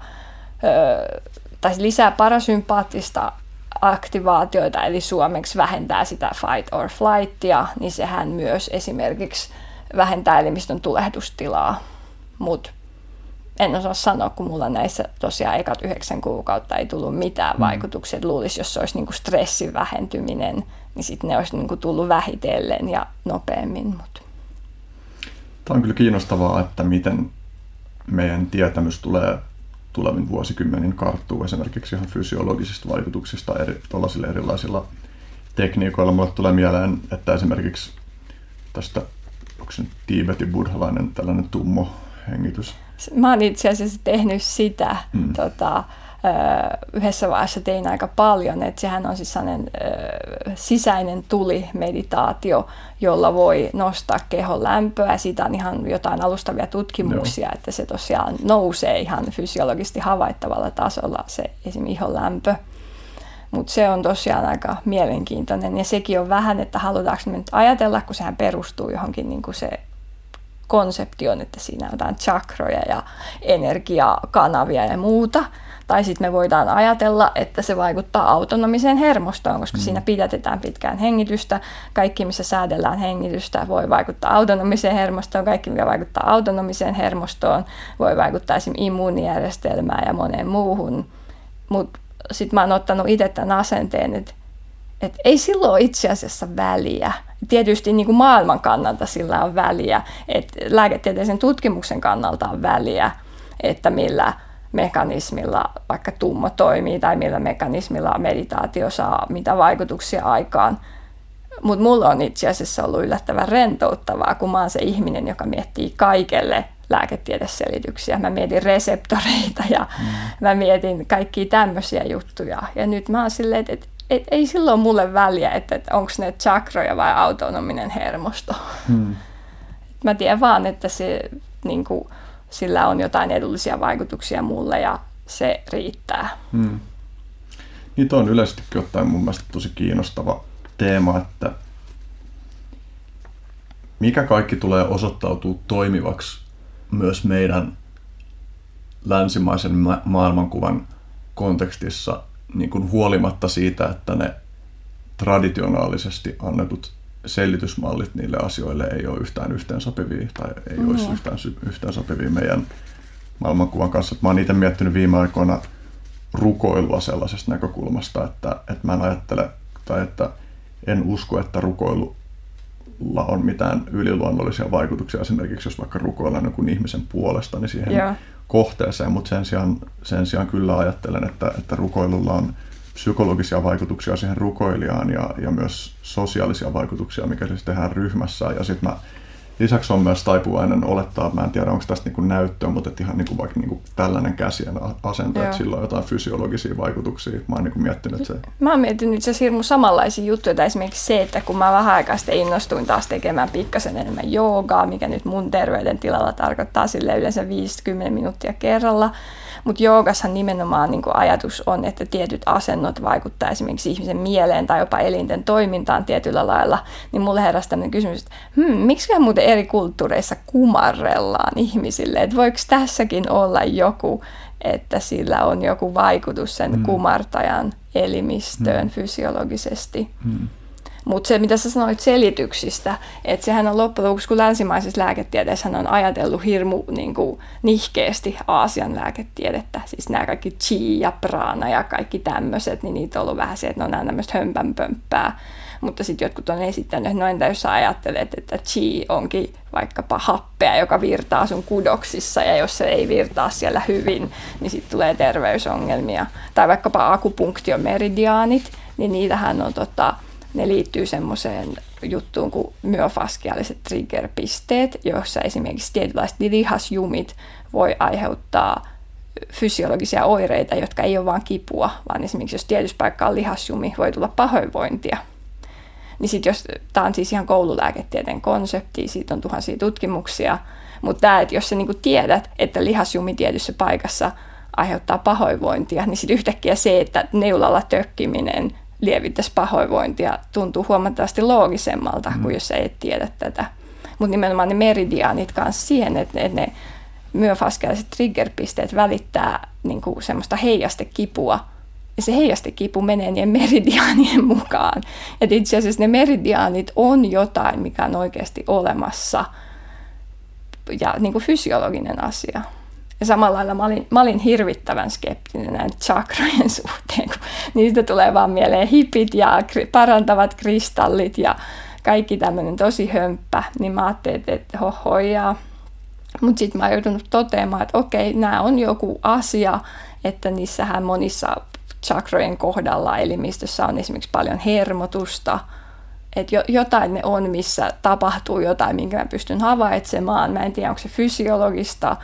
ö, tai lisää parasympaattista aktivaatioita, eli suomeksi vähentää sitä fight or flightia, niin sehän myös esimerkiksi vähentää elimistön tulehdustilaa. Mutta en osaa sanoa, kun mulla näissä tosiaan ekat yhdeksän kuukautta ei tullut mitään mm. vaikutuksia. Luulisi, jos se olisi niinku stressin vähentyminen, niin sitten ne olisi niinku tullut vähitellen ja nopeammin. Mut. Tämä on kyllä kiinnostavaa, että miten meidän tietämys tulee tulevin vuosikymmenin karttuu esimerkiksi ihan fysiologisista vaikutuksista eri, erilaisilla tekniikoilla. Mulle tulee mieleen, että esimerkiksi tästä, onko se Tiibetin buddhalainen tällainen tummo hengitys? Mä oon itse asiassa tehnyt sitä. Hmm. Tota, yhdessä vaiheessa tein aika paljon, että sehän on siis sellainen sisäinen tuli-meditaatio, jolla voi nostaa kehon lämpöä. Siitä on ihan jotain alustavia tutkimuksia, Joo. että se tosiaan nousee ihan fysiologisesti havaittavalla tasolla se esimerkiksi ihon lämpö. Mutta se on tosiaan aika mielenkiintoinen ja sekin on vähän, että halutaanko me nyt ajatella, kun sehän perustuu johonkin niin kuin se konsepti on, että siinä on jotain chakroja ja energiakanavia ja muuta – tai sitten me voidaan ajatella, että se vaikuttaa autonomiseen hermostoon, koska mm. siinä pidätetään pitkään hengitystä. Kaikki, missä säädellään hengitystä, voi vaikuttaa autonomiseen hermostoon. Kaikki, mikä vaikuttaa autonomiseen hermostoon, voi vaikuttaa esimerkiksi immuunijärjestelmään ja moneen muuhun. Mutta sitten mä oon ottanut itse tämän asenteen, että et ei silloin itse asiassa väliä. Tietysti niin kuin maailman kannalta sillä on väliä, että lääketieteellisen tutkimuksen kannalta on väliä, että millä mekanismilla vaikka tummo toimii tai millä mekanismilla meditaatio saa mitä vaikutuksia aikaan. Mutta mulla on itse asiassa ollut yllättävän rentouttavaa, kun mä oon se ihminen, joka miettii kaikelle lääketiedeselityksiä. Mä mietin reseptoreita ja mm. mä mietin kaikkia tämmöisiä juttuja. Ja nyt mä oon silleen, että, että, että ei silloin mulle väliä, että, että onko ne chakroja vai autonominen hermosto. Mm. Mä tiedän vaan, että se, niin kuin, sillä on jotain edullisia vaikutuksia mulle ja se riittää. Mm. Niitä on yleisesti ottaen mun mielestä tosi kiinnostava teema, että mikä kaikki tulee osoittautuu toimivaksi myös meidän länsimaisen ma- maailmankuvan kontekstissa niin kuin huolimatta siitä, että ne traditionaalisesti annetut selitysmallit niille asioille ei ole yhtään yhteen sopivia tai ei mm. olisi yhtään, yhteen sopivia meidän maailmankuvan kanssa. Mä oon itse miettinyt viime aikoina rukoilua sellaisesta näkökulmasta, että, että mä en ajattele tai että en usko, että rukoilu on mitään yliluonnollisia vaikutuksia esimerkiksi, jos vaikka rukoillaan jonkun ihmisen puolesta, niin siihen yeah. kohteeseen, mutta sen sijaan, sen sijaan kyllä ajattelen, että, että rukoilulla on psykologisia vaikutuksia siihen rukoilijaan ja, ja myös sosiaalisia vaikutuksia, mikä siis tehdään ryhmässä. Ja sitten mä Lisäksi on myös taipuvainen olettaa, mä en tiedä onko tästä niin näyttöä, mutta että ihan niin kuin vaikka niin kuin tällainen käsien asento, että sillä on jotain fysiologisia vaikutuksia. Mä oon niin kuin miettinyt se. Mä oon miettinyt se hirmu samanlaisia juttuja, tai esimerkiksi se, että kun mä vähän aikaa sitten innostuin taas tekemään pikkasen enemmän joogaa, mikä nyt mun terveydentilalla tarkoittaa sille yleensä 50 minuuttia kerralla, mutta joogassahan nimenomaan niin ajatus on, että tietyt asennot vaikuttaa esimerkiksi ihmisen mieleen tai jopa elinten toimintaan tietyllä lailla. Niin mulle heräsi tämmöinen kysymys, että hmm, miksi muuten eri kulttuureissa kumarrellaan ihmisille? Että voiko tässäkin olla joku, että sillä on joku vaikutus sen hmm. kumartajan elimistöön hmm. fysiologisesti? Hmm. Mutta se, mitä sä sanoit selityksistä, että sehän on loppujen lopuksi, kun länsimaisessa lääketieteessä on ajatellut hirmu niin kuin, nihkeästi Aasian lääketiedettä, siis nämä kaikki chi ja prana ja kaikki tämmöiset, niin niitä on ollut vähän se, että ne on tämmöistä hömpänpömppää. Mutta sitten jotkut on esittänyt, että no entä jos sä ajattelet, että chi onkin vaikkapa happea, joka virtaa sun kudoksissa, ja jos se ei virtaa siellä hyvin, niin sitten tulee terveysongelmia. Tai vaikkapa akupunktiomeridiaanit, niin niitähän on tota, ne liittyy semmoiseen juttuun kuin myofaskiaaliset triggerpisteet, joissa esimerkiksi tietynlaiset lihasjumit voi aiheuttaa fysiologisia oireita, jotka ei ole vain kipua, vaan esimerkiksi jos tietyssä paikkaa on lihasjumi, voi tulla pahoinvointia. Niin sit jos, tämä on siis ihan koululääketieteen konsepti, siitä on tuhansia tutkimuksia, mutta tämä, että jos sä niinku tiedät, että lihasjumi tietyssä paikassa aiheuttaa pahoinvointia, niin sitten yhtäkkiä se, että neulalla tökkiminen lievittäisi pahoinvointia, tuntuu huomattavasti loogisemmalta mm. kuin jos ei tiedä tätä. Mutta nimenomaan ne meridiaanit kanssa siihen, että, ne myofaskealiset triggerpisteet välittää niin kuin semmoista heijastekipua, ja se heijastekipu menee niiden meridiaanien mukaan. Et itse asiassa ne meridiaanit on jotain, mikä on oikeasti olemassa ja niin kuin fysiologinen asia. Ja samalla lailla mä olin, mä olin hirvittävän skeptinen näin chakrojen suhteen, kun niistä tulee vaan mieleen hipit ja parantavat kristallit ja kaikki tämmöinen tosi hömppä, niin mä ajattelin, että hohojaa. Mutta sitten mä oon joutunut toteamaan, että okei, nämä on joku asia, että niissähän monissa chakrojen kohdalla elimistössä on esimerkiksi paljon hermotusta, että jo, jotain ne on, missä tapahtuu jotain, minkä mä pystyn havaitsemaan. Mä en tiedä, onko se fysiologista,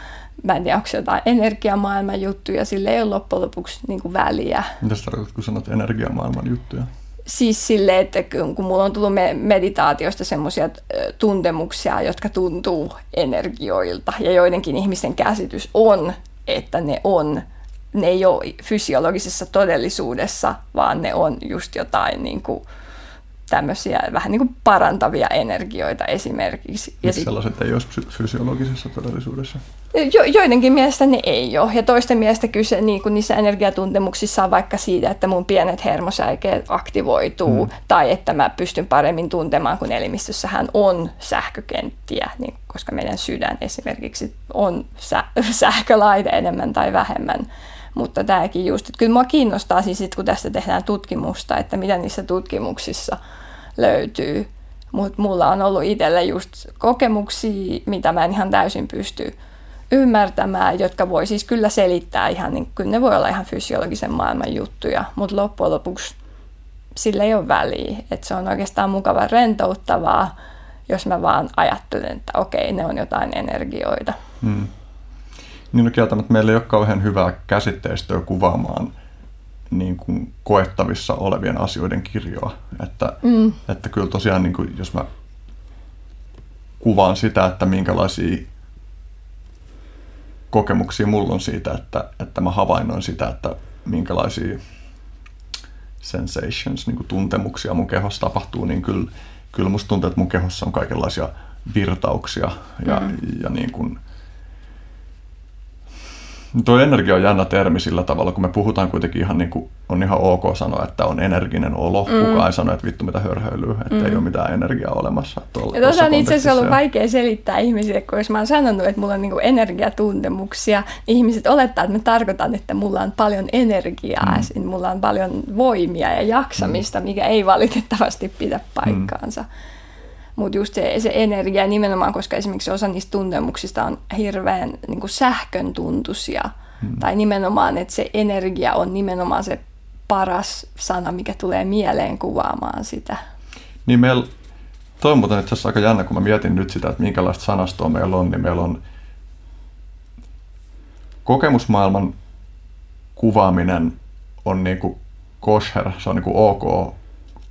mä en tiedä, onko se jotain energiamaailman juttuja, sille ei ole loppujen lopuksi niin kuin väliä. Mitä tarkoitat, kun sanot energiamaailman juttuja? Siis sille, että kun mulla on tullut meditaatiosta semmoisia tuntemuksia, jotka tuntuu energioilta, ja joidenkin ihmisten käsitys on, että ne on ne ei ole fysiologisessa todellisuudessa, vaan ne on just jotain niin kuin, tämmöisiä vähän niin kuin parantavia energioita esimerkiksi. Ja sellaiset ei olisi fysiologisessa todellisuudessa? Jo, joidenkin mielestä ne ei ole. Ja toisten mielestä kyse niin kuin niissä energiatuntemuksissa on vaikka siitä, että mun pienet hermosäikeet aktivoituu, mm. tai että mä pystyn paremmin tuntemaan, kun elimistössähän on sähkökenttiä, niin, koska meidän sydän esimerkiksi on sä, sähkölaite enemmän tai vähemmän. Mutta tämäkin just, että kyllä mua kiinnostaa siis, sit, kun tästä tehdään tutkimusta, että mitä niissä tutkimuksissa löytyy. Mutta mulla on ollut itsellä just kokemuksia, mitä mä en ihan täysin pysty ymmärtämään, jotka voi siis kyllä selittää ihan, niin kyllä ne voi olla ihan fysiologisen maailman juttuja, mutta loppujen lopuksi sillä ei ole väliä. Että se on oikeastaan mukava rentouttavaa, jos mä vaan ajattelen, että okei, ne on jotain energioita. Hmm. Niin no kieltämättä meillä ei ole kauhean hyvää käsitteistöä kuvaamaan niin kuin koettavissa olevien asioiden kirjoa. Että, mm. että kyllä tosiaan, niin kuin, jos mä kuvaan sitä, että minkälaisia kokemuksia mulla on siitä, että, että mä havainnoin sitä, että minkälaisia sensations, niin kuin tuntemuksia mun kehossa tapahtuu, niin kyllä, kyllä musta tuntuu, että mun kehossa on kaikenlaisia virtauksia ja, mm. ja niin kuin, Tuo energia on jännä termi sillä tavalla, kun me puhutaan kuitenkin ihan niin kuin, on ihan ok sanoa, että on energinen olo. Mm. Kukaan ei sano, että vittu mitä hörhöilyä, että mm. ei ole mitään energiaa olemassa. Tuolla, ja tuossa on itse asiassa ollut vaikea selittää ihmisille, kun jos mä oon sanonut, että mulla on niin energiatuntemuksia, niin ihmiset olettaa, että mä tarkoitan, että mulla on paljon energiaa, mm. mulla on paljon voimia ja jaksamista, mm. mikä ei valitettavasti pidä paikkaansa. Mm. Mutta just se, se energia nimenomaan, koska esimerkiksi osa niistä tuntemuksista on hirveän niin kuin sähkön tuntuisia. Hmm. Tai nimenomaan, että se energia on nimenomaan se paras sana, mikä tulee mieleen kuvaamaan sitä. Niin meillä, toi on muuten itse aika jännä, kun mä mietin nyt sitä, että minkälaista sanastoa meillä on, niin meillä on kokemusmaailman kuvaaminen on niin kuin kosher, se on niin kuin ok,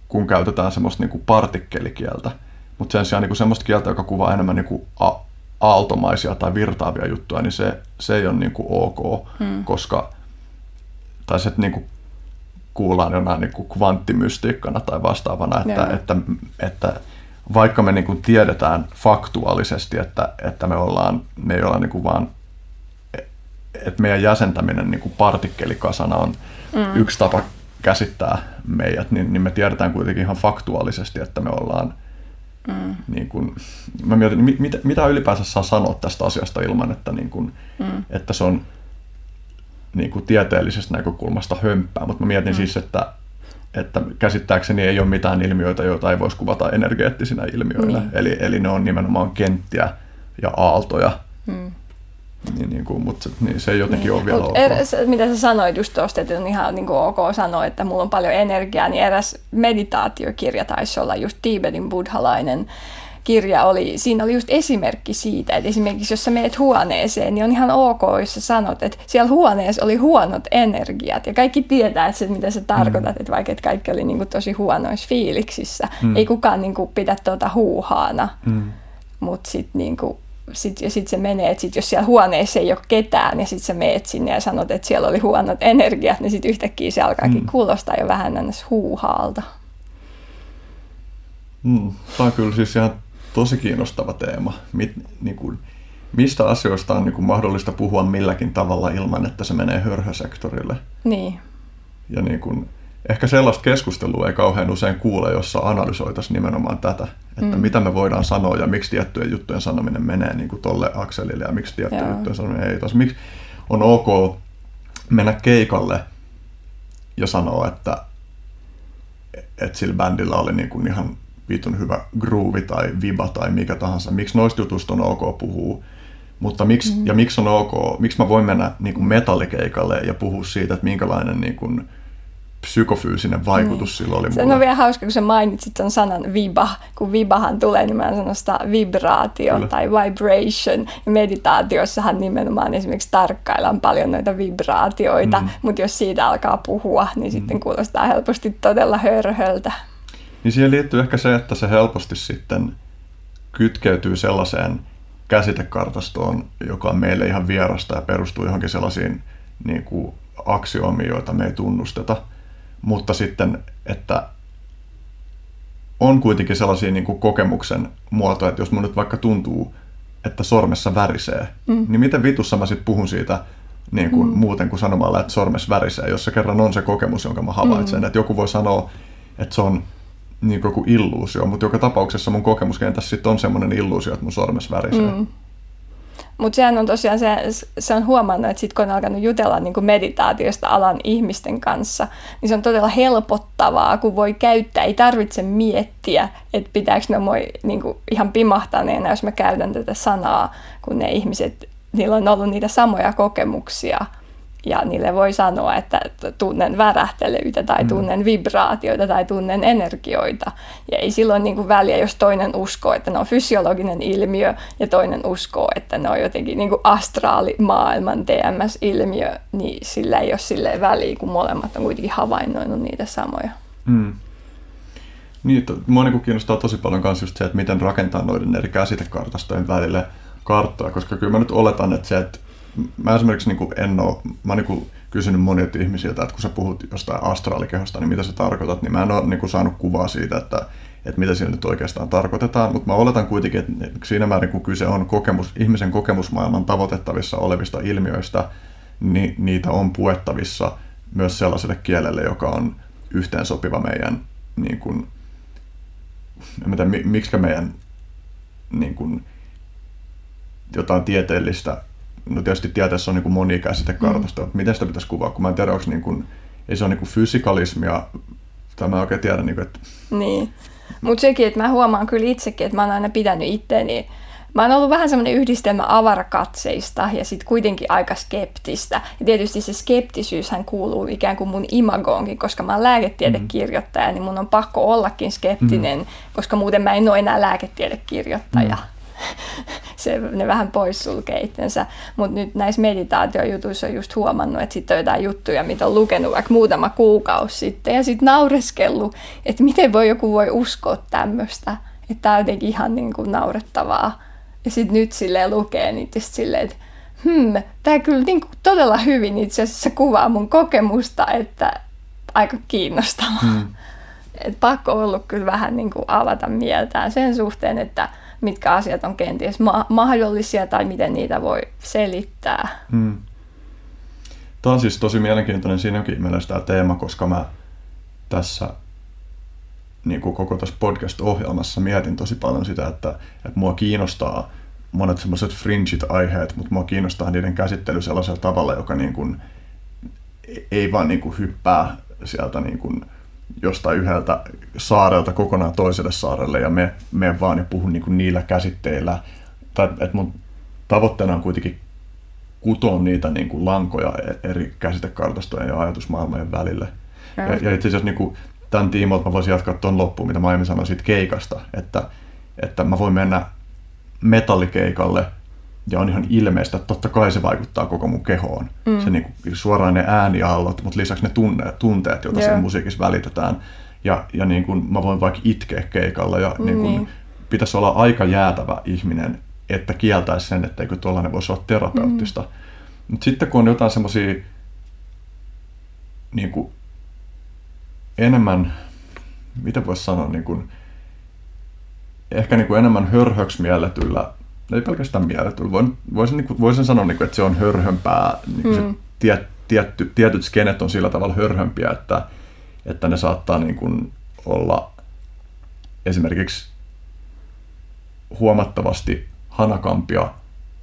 kun käytetään semmoista niin kuin partikkelikieltä. Mutta sen sijaan niin semmoista kieltä, joka kuvaa enemmän niin kuin a- aaltomaisia tai virtaavia juttuja, niin se, se ei ole niin kuin ok, hmm. koska tai se, että niin kuin kuullaan jonain niin kuin kvanttimystiikkana tai vastaavana, että, että, että vaikka me niin kuin tiedetään faktuaalisesti, että, että me ollaan, me ei olla niin kuin vaan, että meidän jäsentäminen niin kuin partikkelikasana on mm. yksi tapa käsittää meidät, niin, niin me tiedetään kuitenkin ihan faktuaalisesti, että me ollaan Mm. Niin kun, mä mietin, mit, mitä ylipäänsä saa sanoa tästä asiasta ilman, että, niin kun, mm. että se on niin kuin tieteellisestä näkökulmasta hömppää, mutta mä mietin mm. siis, että, että käsittääkseni ei ole mitään ilmiöitä, joita ei voisi kuvata energeettisinä ilmiöinä. Niin. Eli, eli ne on nimenomaan kenttiä ja aaltoja. Mm. Niin, niin kuin, mutta niin, se ei jotenkin niin. ole vielä ok. Er, mitä sä sanoit just tuosta, että on ihan niin kuin ok sanoa, että mulla on paljon energiaa, niin eräs meditaatiokirja taisi olla just Tibetin buddhalainen kirja oli, siinä oli just esimerkki siitä, että esimerkiksi jos sä meet huoneeseen, niin on ihan ok, jos sä sanot, että siellä huoneessa oli huonot energiat, ja kaikki tietää, että se, mitä sä tarkoitat, mm. että vaikka että kaikki oli niin kuin tosi huonoissa fiiliksissä, mm. ei kukaan niin kuin pidä tuota huuhaana, mm. mutta sitten niin kuin sit, ja sitten se menee, että sit jos siellä huoneessa ei ole ketään, ja sitten sä meet sinne ja sanot, että siellä oli huonot energiat, niin sitten yhtäkkiä se alkaakin mm. kuulostaa jo vähän ennäs huuhaalta. Mm, tämä on kyllä siis ihan tosi kiinnostava teema. Mit, niin kuin, mistä asioista on niin kuin mahdollista puhua milläkin tavalla ilman, että se menee hörhösektorille? Niin. Ja niin kuin, ehkä sellaista keskustelua ei kauhean usein kuule, jossa analysoitaisiin nimenomaan tätä, että mm. mitä me voidaan sanoa ja miksi tiettyjen juttujen sanominen menee niin kuin tolle akselille ja miksi tiettyjen Joo. juttujen sanominen ei. Tos, miksi on ok mennä keikalle ja sanoa, että, että sillä bändillä oli niin kuin ihan vitun hyvä groove tai viba tai mikä tahansa. Miksi noista jutuista on ok puhua, mutta miksi, mm. ja miksi on ok, miksi mä voin mennä niin kuin metallikeikalle ja puhua siitä, että minkälainen niin kuin, psykofyysinen vaikutus niin. sillä oli Se on vielä hauska, kun sä mainitsit sen sanan viba. Kun vibahan tulee, niin mä sanon sitä vibraatio Kyllä. tai vibration. Ja meditaatiossahan nimenomaan esimerkiksi tarkkaillaan paljon noita vibraatioita, mm. mutta jos siitä alkaa puhua, niin mm. sitten kuulostaa helposti todella hörhöltä. Niin siihen liittyy ehkä se, että se helposti sitten kytkeytyy sellaiseen käsitekartastoon, joka on meille ihan vierasta ja perustuu johonkin sellaisiin niin kuin aksioomiin, joita me ei tunnusteta – mutta sitten, että on kuitenkin sellaisia niin kuin kokemuksen muotoja, että jos mun nyt vaikka tuntuu, että sormessa värisee, mm. niin miten vitussa mä sitten puhun siitä niin kuin mm. muuten kuin sanomalla, että sormessa värisee, jos se kerran on se kokemus, jonka mä havaitsen. Mm. Että joku voi sanoa, että se on niin kuin joku illuusio, mutta joka tapauksessa mun kokemuskentässä sitten on semmoinen illuusio, että mun sormessa värisee. Mm. Mutta sehän on tosiaan, se, se on huomannut, että sitten kun on alkanut jutella niin kuin meditaatiosta alan ihmisten kanssa, niin se on todella helpottavaa, kun voi käyttää, ei tarvitse miettiä, että pitääkö ne moi niin kuin ihan pimahtaneena, jos mä käytän tätä sanaa, kun ne ihmiset niillä on ollut niitä samoja kokemuksia ja niille voi sanoa, että tunnen värähtelyitä tai mm. tunnen vibraatioita tai tunnen energioita. Ja ei silloin niin kuin väliä, jos toinen uskoo, että ne on fysiologinen ilmiö ja toinen uskoo, että ne on jotenkin niin kuin astraalimaailman TMS-ilmiö, niin sillä ei ole silleen väliä, kun molemmat on kuitenkin havainnoinut niitä samoja. Mm. Niin, mua niin kiinnostaa tosi paljon myös just se, että miten rakentaa noiden eri käsitekartastojen välille karttoja, koska kyllä mä nyt oletan, että se, että mä esimerkiksi niin en ole, mä oon niin kysynyt monilta ihmisiltä, että kun sä puhut jostain astraalikehosta, niin mitä sä tarkoitat, niin mä en ole niin saanut kuvaa siitä, että, että mitä siinä nyt oikeastaan tarkoitetaan, mutta mä oletan kuitenkin, että siinä määrin kun kyse on kokemus, ihmisen kokemusmaailman tavoitettavissa olevista ilmiöistä, niin niitä on puettavissa myös sellaiselle kielelle, joka on yhteensopiva meidän, niin kuin, en tiedä, miksi meidän niin kuin, jotain tieteellistä no tietysti tieteessä on niin kuin monia käsitekartastoja, mm. miten sitä pitäisi kuvaa, kun mä en tiedä, onko niin kuin, ei se ole niin kuin fysikalismia, tai mä en oikein tiedä, niin kuin, että... Niin, mutta sekin, että mä huomaan kyllä itsekin, että mä oon aina pitänyt itteeni Mä oon ollut vähän semmoinen yhdistelmä avarakatseista ja sitten kuitenkin aika skeptistä. Ja tietysti se skeptisyyshän kuuluu ikään kuin mun imagoonkin, koska mä oon lääketiedekirjoittaja, mm. niin mun on pakko ollakin skeptinen, mm. koska muuten mä en ole enää lääketiedekirjoittaja. Mm. se, ne vähän poissulkee itsensä. Mutta nyt näissä meditaatiojutuissa on just huomannut, että sitten on jotain juttuja, mitä on lukenut vaikka muutama kuukausi sitten ja sitten naureskellut, että miten voi joku voi uskoa tämmöistä. Että tämä on jotenkin ihan niin kuin naurettavaa. Ja sitten nyt silleen lukee niitä silleen, että hmm, tämä kyllä niin kuin todella hyvin itse asiassa kuvaa mun kokemusta, että aika kiinnostavaa. Hmm. Et pakko ollut kyllä vähän niin kuin avata mieltään sen suhteen, että mitkä asiat on kenties ma- mahdollisia tai miten niitä voi selittää. Hmm. Tämä on siis tosi mielenkiintoinen siinäkin mielessä tämä teema, koska mä tässä niin kuin koko tässä podcast-ohjelmassa mietin tosi paljon sitä, että, että mua kiinnostaa monet semmoiset fringit aiheet, mutta mua kiinnostaa niiden käsittely sellaisella tavalla, joka niin kuin, ei vaan niin kuin hyppää sieltä niin kuin jostain yhdeltä saarelta kokonaan toiselle saarelle ja me, me vaan ja puhun niin kuin niillä käsitteillä. Tai, että mun tavoitteena on kuitenkin kutoa niitä niin kuin lankoja e-, eri käsitekartastojen ja ajatusmaailmojen välille. Ja, ja itse asiassa niin kuin tämän tiimoilta mä voisin jatkaa tuon loppuun, mitä mä aiemmin sanoin siitä keikasta, että, että mä voin mennä metallikeikalle ja on ihan ilmeistä, että totta kai se vaikuttaa koko mun kehoon. Mm. Se niin kuin, suoraan ne ääniallot, mutta lisäksi ne tunne, tunteet, joita yeah. siinä musiikissa välitetään. Ja, ja niin kuin, mä voin vaikka itkeä keikalla ja mm, niin kuin, niin. pitäisi olla aika jäätävä ihminen, että kieltäisi sen, etteikö tuollainen voisi olla terapeuttista. Mm. Mutta sitten kun on jotain semmoisia niin kuin, enemmän, mitä voisi sanoa, niin kuin, ehkä niin kuin enemmän hörhöksi mielletyllä, ei pelkästään mielletyllä, voin, voisin, niin kuin, voisin sanoa, niin kuin, että se on hörhömpää, niin mm. se tiet, tietty, tietyt skenet on sillä tavalla hörhömpiä, että, että ne saattaa niin kuin olla esimerkiksi huomattavasti hanakampia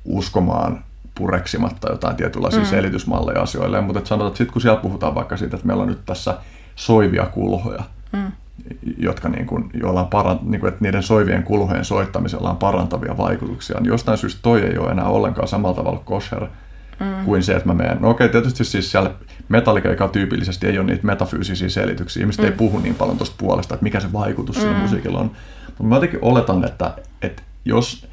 uskomaan pureksimatta jotain tietynlaisia mm. selitysmalleja asioille, mutta sanotaan, että sitten kun siellä puhutaan vaikka siitä, että meillä on nyt tässä soivia kulhoja, mm. Jotka niin kuin, joilla on parant, niin kuin, että niiden soivien kulhojen soittamisella on parantavia vaikutuksia, niin jostain syystä toi ei ole enää ollenkaan samalla tavalla kosher mm. kuin se, että mä menen. No okei, okay, tietysti siis siellä metallikeikalla tyypillisesti ei ole niitä metafyysisiä selityksiä. Ihmiset mm. ei puhu niin paljon tuosta puolesta, että mikä se vaikutus mm. siinä musiikilla on. Mutta mä jotenkin oletan, että, että jos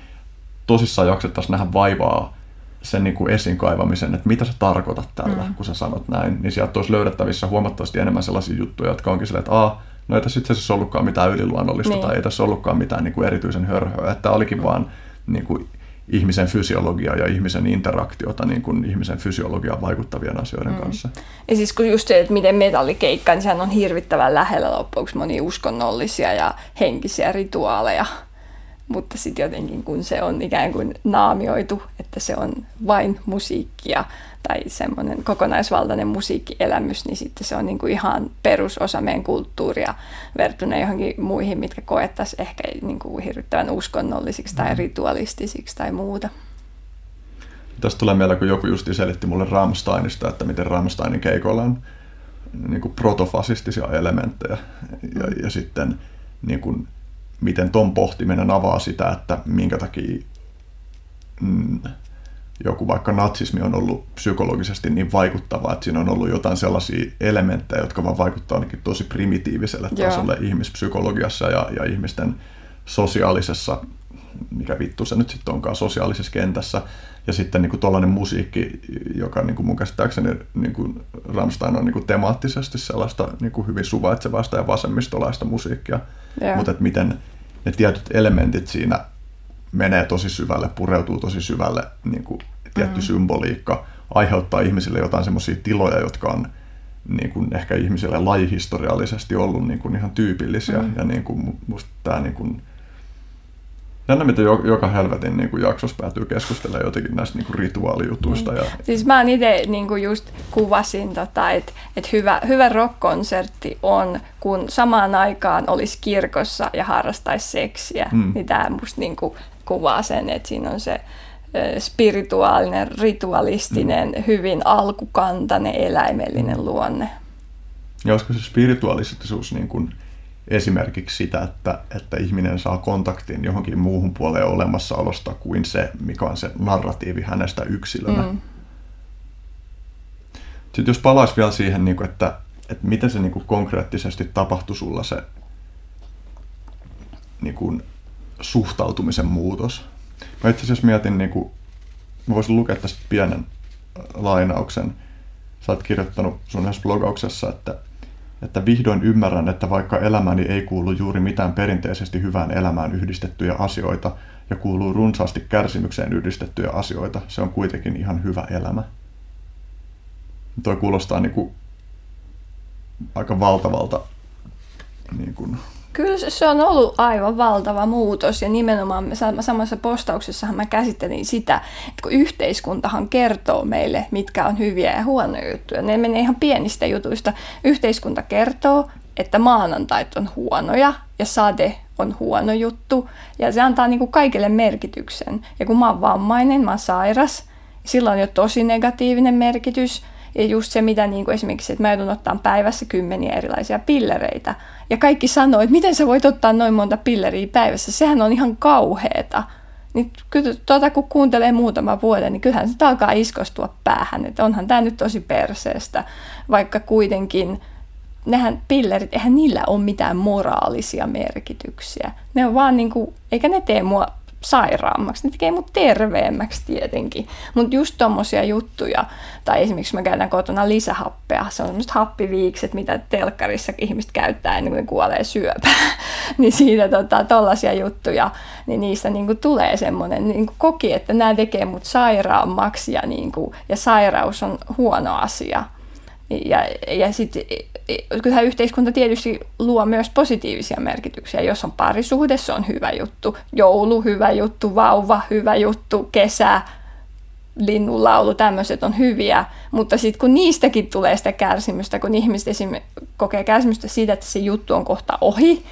tosissaan jaksettaisiin nähdä vaivaa sen niin kuin esiin kaivamisen, että mitä sä tarkoitat tällä, mm. kun sä sanot näin, niin sieltä olisi löydettävissä huomattavasti enemmän sellaisia juttuja, jotka onkin silleen, että Aa, no ei tässä itse asiassa ollutkaan mitään yliluonnollista niin. tai ei tässä ollutkaan mitään niin kuin erityisen hörhöä, että olikin vaan niin kuin ihmisen fysiologia ja ihmisen interaktiota niin kuin ihmisen fysiologiaan vaikuttavien asioiden mm. kanssa. Ja siis kun just se, että miten metallikeikka, niin sehän on hirvittävän lähellä loppuksi monia uskonnollisia ja henkisiä rituaaleja mutta sitten jotenkin kun se on ikään kuin naamioitu, että se on vain musiikkia tai semmoinen kokonaisvaltainen musiikkielämys, niin sitten se on niin kuin ihan perusosa meidän kulttuuria verrattuna johonkin muihin, mitkä koettaisiin ehkä niin kuin hirvittävän uskonnollisiksi tai mm. ritualistisiksi tai muuta. Tästä tulee mieleen, kun joku justi selitti mulle Rammsteinista, että miten Rammsteinin keikoilla on niin kuin protofasistisia elementtejä ja, ja sitten niin kuin miten ton pohtiminen avaa sitä, että minkä takia mm, joku vaikka natsismi on ollut psykologisesti niin vaikuttavaa, että siinä on ollut jotain sellaisia elementtejä, jotka vaan vaikuttaa ainakin tosi primitiiviselle tasolle Joo. ihmispsykologiassa ja, ja ihmisten sosiaalisessa, mikä vittu se nyt sitten onkaan, sosiaalisessa kentässä. Ja sitten niin tuollainen musiikki, joka niin kuin mun käsittääkseni niin kuin Rammstein on niin kuin temaattisesti sellaista niin kuin hyvin suvaitsevasta ja vasemmistolaista musiikkia. Yeah. Mutta että miten ne tietyt elementit siinä menee tosi syvälle, pureutuu tosi syvälle, niin kuin tietty mm. symboliikka aiheuttaa ihmisille jotain semmoisia tiloja, jotka on niin kuin ehkä ihmisille lajihistoriallisesti ollut niin kuin ihan tyypillisiä. Mm. Ja niin kuin musta tämä niin kuin, Jännä, miten joka helvetin niin kuin jaksossa päätyy keskustelemaan jotenkin näistä niin kuin rituaalijutuista. Ja... Siis mä itse niin just kuvasin, tota, että et hyvä, hyvä rock-konsertti on, kun samaan aikaan olisi kirkossa ja harrastaisi seksiä. Mm. Niin tämä musta niin kuin kuvaa sen, että siinä on se spirituaalinen, ritualistinen, mm. hyvin alkukantainen, eläimellinen luonne. Ja olisiko se spirituaalisuus niin kuin esimerkiksi sitä, että, että ihminen saa kontaktin johonkin muuhun puoleen olemassaolosta kuin se, mikä on se narratiivi hänestä yksilönä. Mm. Sitten jos palaisi vielä siihen, niin kuin, että, että miten se niin kuin konkreettisesti tapahtui sulla se niin kuin, suhtautumisen muutos. Mä itse asiassa mietin, niin kuin, mä voisin lukea tästä pienen lainauksen. Sä oot kirjoittanut sun yhdessä blogauksessa, että että vihdoin ymmärrän, että vaikka elämäni ei kuulu juuri mitään perinteisesti hyvään elämään yhdistettyjä asioita ja kuuluu runsaasti kärsimykseen yhdistettyjä asioita, se on kuitenkin ihan hyvä elämä. Toi kuulostaa niin kuin aika valtavalta niin kuin Kyllä se on ollut aivan valtava muutos ja nimenomaan samassa postauksessahan mä käsittelin sitä, että kun yhteiskuntahan kertoo meille, mitkä on hyviä ja huonoja juttuja. Ne menee ihan pienistä jutuista. Yhteiskunta kertoo, että maanantait on huonoja ja sade on huono juttu ja se antaa niin kuin kaikille merkityksen. Ja kun mä oon vammainen, mä oon sairas, sillä on jo tosi negatiivinen merkitys – ja just se, mitä niin kuin esimerkiksi, että mä joudun ottaa päivässä kymmeniä erilaisia pillereitä. Ja kaikki sanoo, että miten sä voit ottaa noin monta pilleriä päivässä, sehän on ihan kauheeta. Niin kyllä tuota, kun kuuntelee muutama vuoden, niin kyllähän se alkaa iskostua päähän, että onhan tämä nyt tosi perseestä, vaikka kuitenkin nehän pillerit, eihän niillä ole mitään moraalisia merkityksiä. Ne on vaan niin kuin, eikä ne tee mua sairaammaksi. Ne tekee mut terveemmäksi tietenkin. Mutta just tommosia juttuja, tai esimerkiksi mä käytän kotona lisähappea. Se on semmoiset happiviikset, mitä telkkarissa ihmiset käyttää ennen kuin kuolee syöpään. niin siitä tota, tollasia juttuja, niin niistä niinku tulee semmoinen niinku koki, että nämä tekee mut sairaammaksi ja, niinku, ja sairaus on huono asia. Ja, ja sitten kyllähän yhteiskunta tietysti luo myös positiivisia merkityksiä. Jos on parisuhde, se on hyvä juttu. Joulu, hyvä juttu. Vauva, hyvä juttu. Kesä, linnunlaulu, tämmöiset on hyviä. Mutta sitten kun niistäkin tulee sitä kärsimystä, kun ihmiset esimerkiksi kokee kärsimystä siitä, että se juttu on kohta ohi,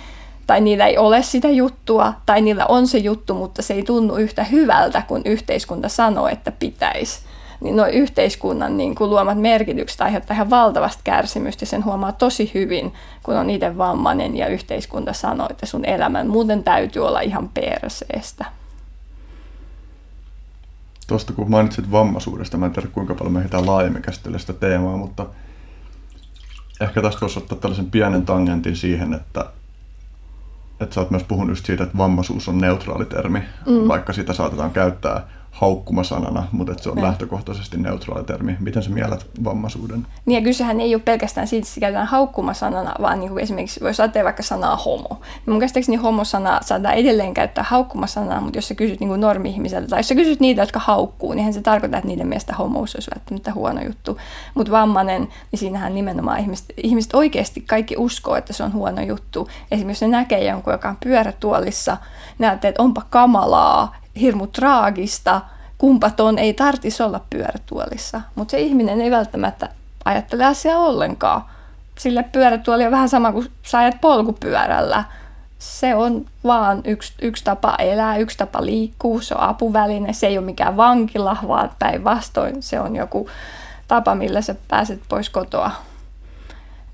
tai niillä ei ole sitä juttua, tai niillä on se juttu, mutta se ei tunnu yhtä hyvältä, kun yhteiskunta sanoo, että pitäisi niin nuo yhteiskunnan niin kuin luomat merkitykset aiheuttaa ihan valtavasti kärsimystä ja sen huomaa tosi hyvin, kun on itse vammainen ja yhteiskunta sanoo, että sun elämän muuten täytyy olla ihan perseestä. Tuosta kun mainitsit vammaisuudesta, mä en tiedä kuinka paljon me ehditään laajemmin käsitellä sitä teemaa, mutta ehkä tästä voisi ottaa tällaisen pienen tangentin siihen, että että sä oot myös puhunut just siitä, että vammaisuus on neutraali termi, mm. vaikka sitä saatetaan käyttää haukkumasanana, mutta että se on lähtökohtaisesti neutraali termi. Miten sä mielät vammaisuuden? Niin ja kysehän ei ole pelkästään siitä, että se käytetään haukkumasanana, vaan niin kuin esimerkiksi voisi ajatella vaikka sanaa homo. Niin mun käsittääkseni homosana saadaan edelleen käyttää haukkumasanaa, mutta jos sä kysyt niin kuin normi-ihmiseltä tai jos sä kysyt niitä, jotka haukkuu, niin se tarkoittaa, että niiden mielestä homous olisi välttämättä huono juttu. Mutta vammainen, niin siinähän nimenomaan ihmiset, ihmiset oikeasti kaikki uskoo, että se on huono juttu. Esimerkiksi jos ne näkee jonkun, joka on pyörätuolissa, näette, että onpa kamalaa, hirmu traagista, kumpaton ei tarvitsisi olla pyörätuolissa. Mutta se ihminen ei välttämättä ajattele asiaa ollenkaan. Sille pyörätuoli on vähän sama kuin sä ajat polkupyörällä. Se on vaan yksi, yksi tapa elää, yksi tapa liikkua, se on apuväline, se ei ole mikään vankila, vaan päinvastoin se on joku tapa, millä sä pääset pois kotoa.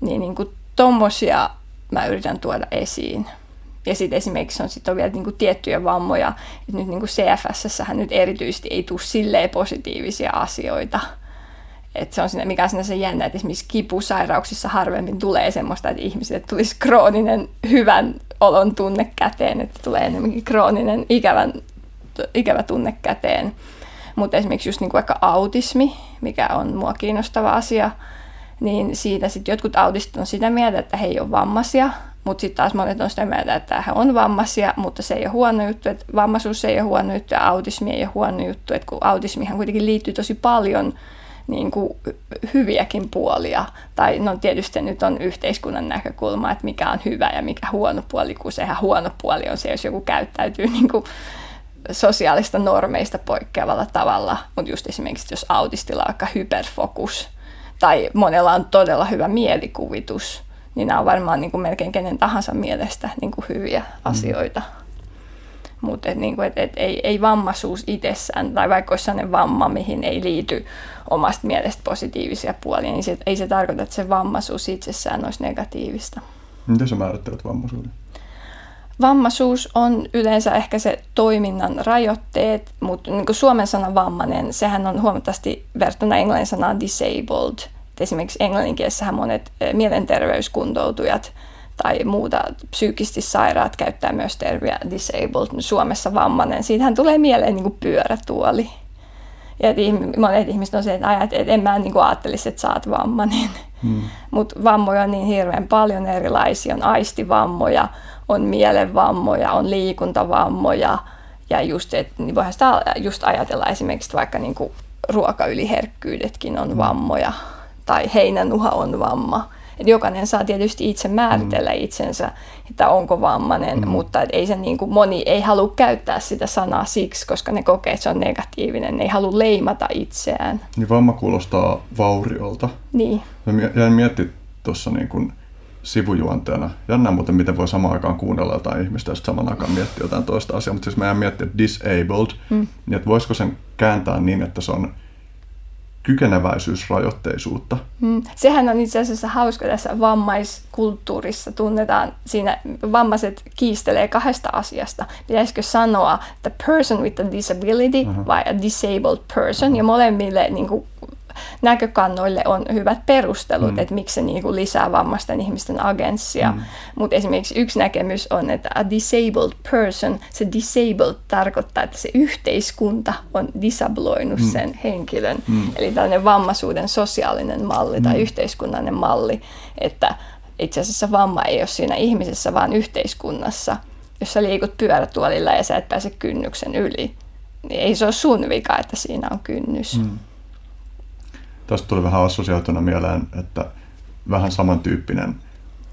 Niin, niin kuin tommosia mä yritän tuoda esiin Ja sitten esimerkiksi on, sit on vielä niin kuin tiettyjä vammoja, että nyt niin kuin CFS nyt erityisesti ei tule silleen positiivisia asioita. Et se on siinä, mikä on se jännä, että esimerkiksi kipusairauksissa harvemmin tulee semmoista, että ihmisille tulisi krooninen hyvän olon tunne käteen, että tulee enemmänkin krooninen ikävän, ikävä tunne käteen. Mutta esimerkiksi just niin kuin vaikka autismi, mikä on mua kiinnostava asia, niin siitä sitten jotkut autistit on sitä mieltä, että he ei ole vammaisia, mutta sitten taas monet on sitä mieltä, että he on vammaisia, mutta se ei ole huono juttu, että vammaisuus ei ole huono juttu ja autismi ei ole huono juttu, että kun autismihan kuitenkin liittyy tosi paljon niin kuin hyviäkin puolia. Tai no tietysti nyt on yhteiskunnan näkökulma, että mikä on hyvä ja mikä huono puoli, kun sehän huono puoli on se, jos joku käyttäytyy niin kuin sosiaalista normeista poikkeavalla tavalla. Mutta just esimerkiksi jos autistilla on vaikka hyperfokus tai monella on todella hyvä mielikuvitus, niin nämä on varmaan niin kuin melkein kenen tahansa mielestä niin kuin hyviä mm. asioita. Mutta et, niin et, et, ei, ei vammaisuus itsessään, tai vaikka olisi sellainen vamma, mihin ei liity omasta mielestä positiivisia puolia, niin se, ei se tarkoita, että se vammaisuus itsessään olisi negatiivista. Miten sä määrittelet vammaisuuden? Vammaisuus on yleensä ehkä se toiminnan rajoitteet, mutta niin kuin suomen sana vammainen, sehän on huomattavasti verrattuna englannin sanaan disabled. Esimerkiksi englanninkielessähän monet eh, mielenterveyskuntoutujat tai muuta psyykkisesti sairaat käyttää myös termiä disabled, Suomessa vammainen. Siitähän tulee mieleen niin kuin pyörätuoli. Ja monet ihmiset on se, että, että en mä niin kuin ajattelisi, että sä oot vammainen. Hmm. Mutta vammoja on niin hirveän paljon erilaisia. On aistivammoja, on mielenvammoja, on liikuntavammoja. Ja just, että niin voihan sitä just ajatella esimerkiksi vaikka niin kuin ruokayliherkkyydetkin on hmm. Tai heinänuha on vamma et jokainen saa tietysti itse määritellä mm. itsensä, että onko vammainen, mm. mutta et ei se niin kuin, moni ei halua käyttää sitä sanaa siksi, koska ne kokee, että se on negatiivinen, ne ei halua leimata itseään. Niin vamma kuulostaa vauriolta. Niin. Mä jäin miettimään tuossa niin kuin sivujuonteena. Jännä muuten, miten voi samaan aikaan kuunnella jotain ihmistä ja samaan aikaan miettiä jotain toista asiaa. Mutta siis mä jäin miettimään disabled, mm. niin että voisiko sen kääntää niin, että se on kykeneväisyysrajoitteisuutta. Mm. Sehän on itse asiassa hauska tässä vammaiskulttuurissa. Tunnetaan siinä, vammaiset kiistelee kahdesta asiasta. Pitäisikö sanoa the person with a disability uh-huh. vai a disabled person? Uh-huh. Ja molemmille niin kuin, näkökannoille on hyvät perustelut, mm. että miksi se niin kuin lisää vammaisten ihmisten agenssia. Mm. Mutta esimerkiksi yksi näkemys on, että a disabled person, se disabled tarkoittaa, että se yhteiskunta on disabloinut mm. sen henkilön. Mm. Eli tällainen vammaisuuden sosiaalinen malli mm. tai yhteiskunnallinen malli, että itse asiassa vamma ei ole siinä ihmisessä, vaan yhteiskunnassa. Jos sä liikut pyörätuolilla ja sä et pääse kynnyksen yli, niin ei se ole sun vika, että siinä on kynnys. Mm. Tästä tuli vähän assosioituna mieleen, että vähän samantyyppinen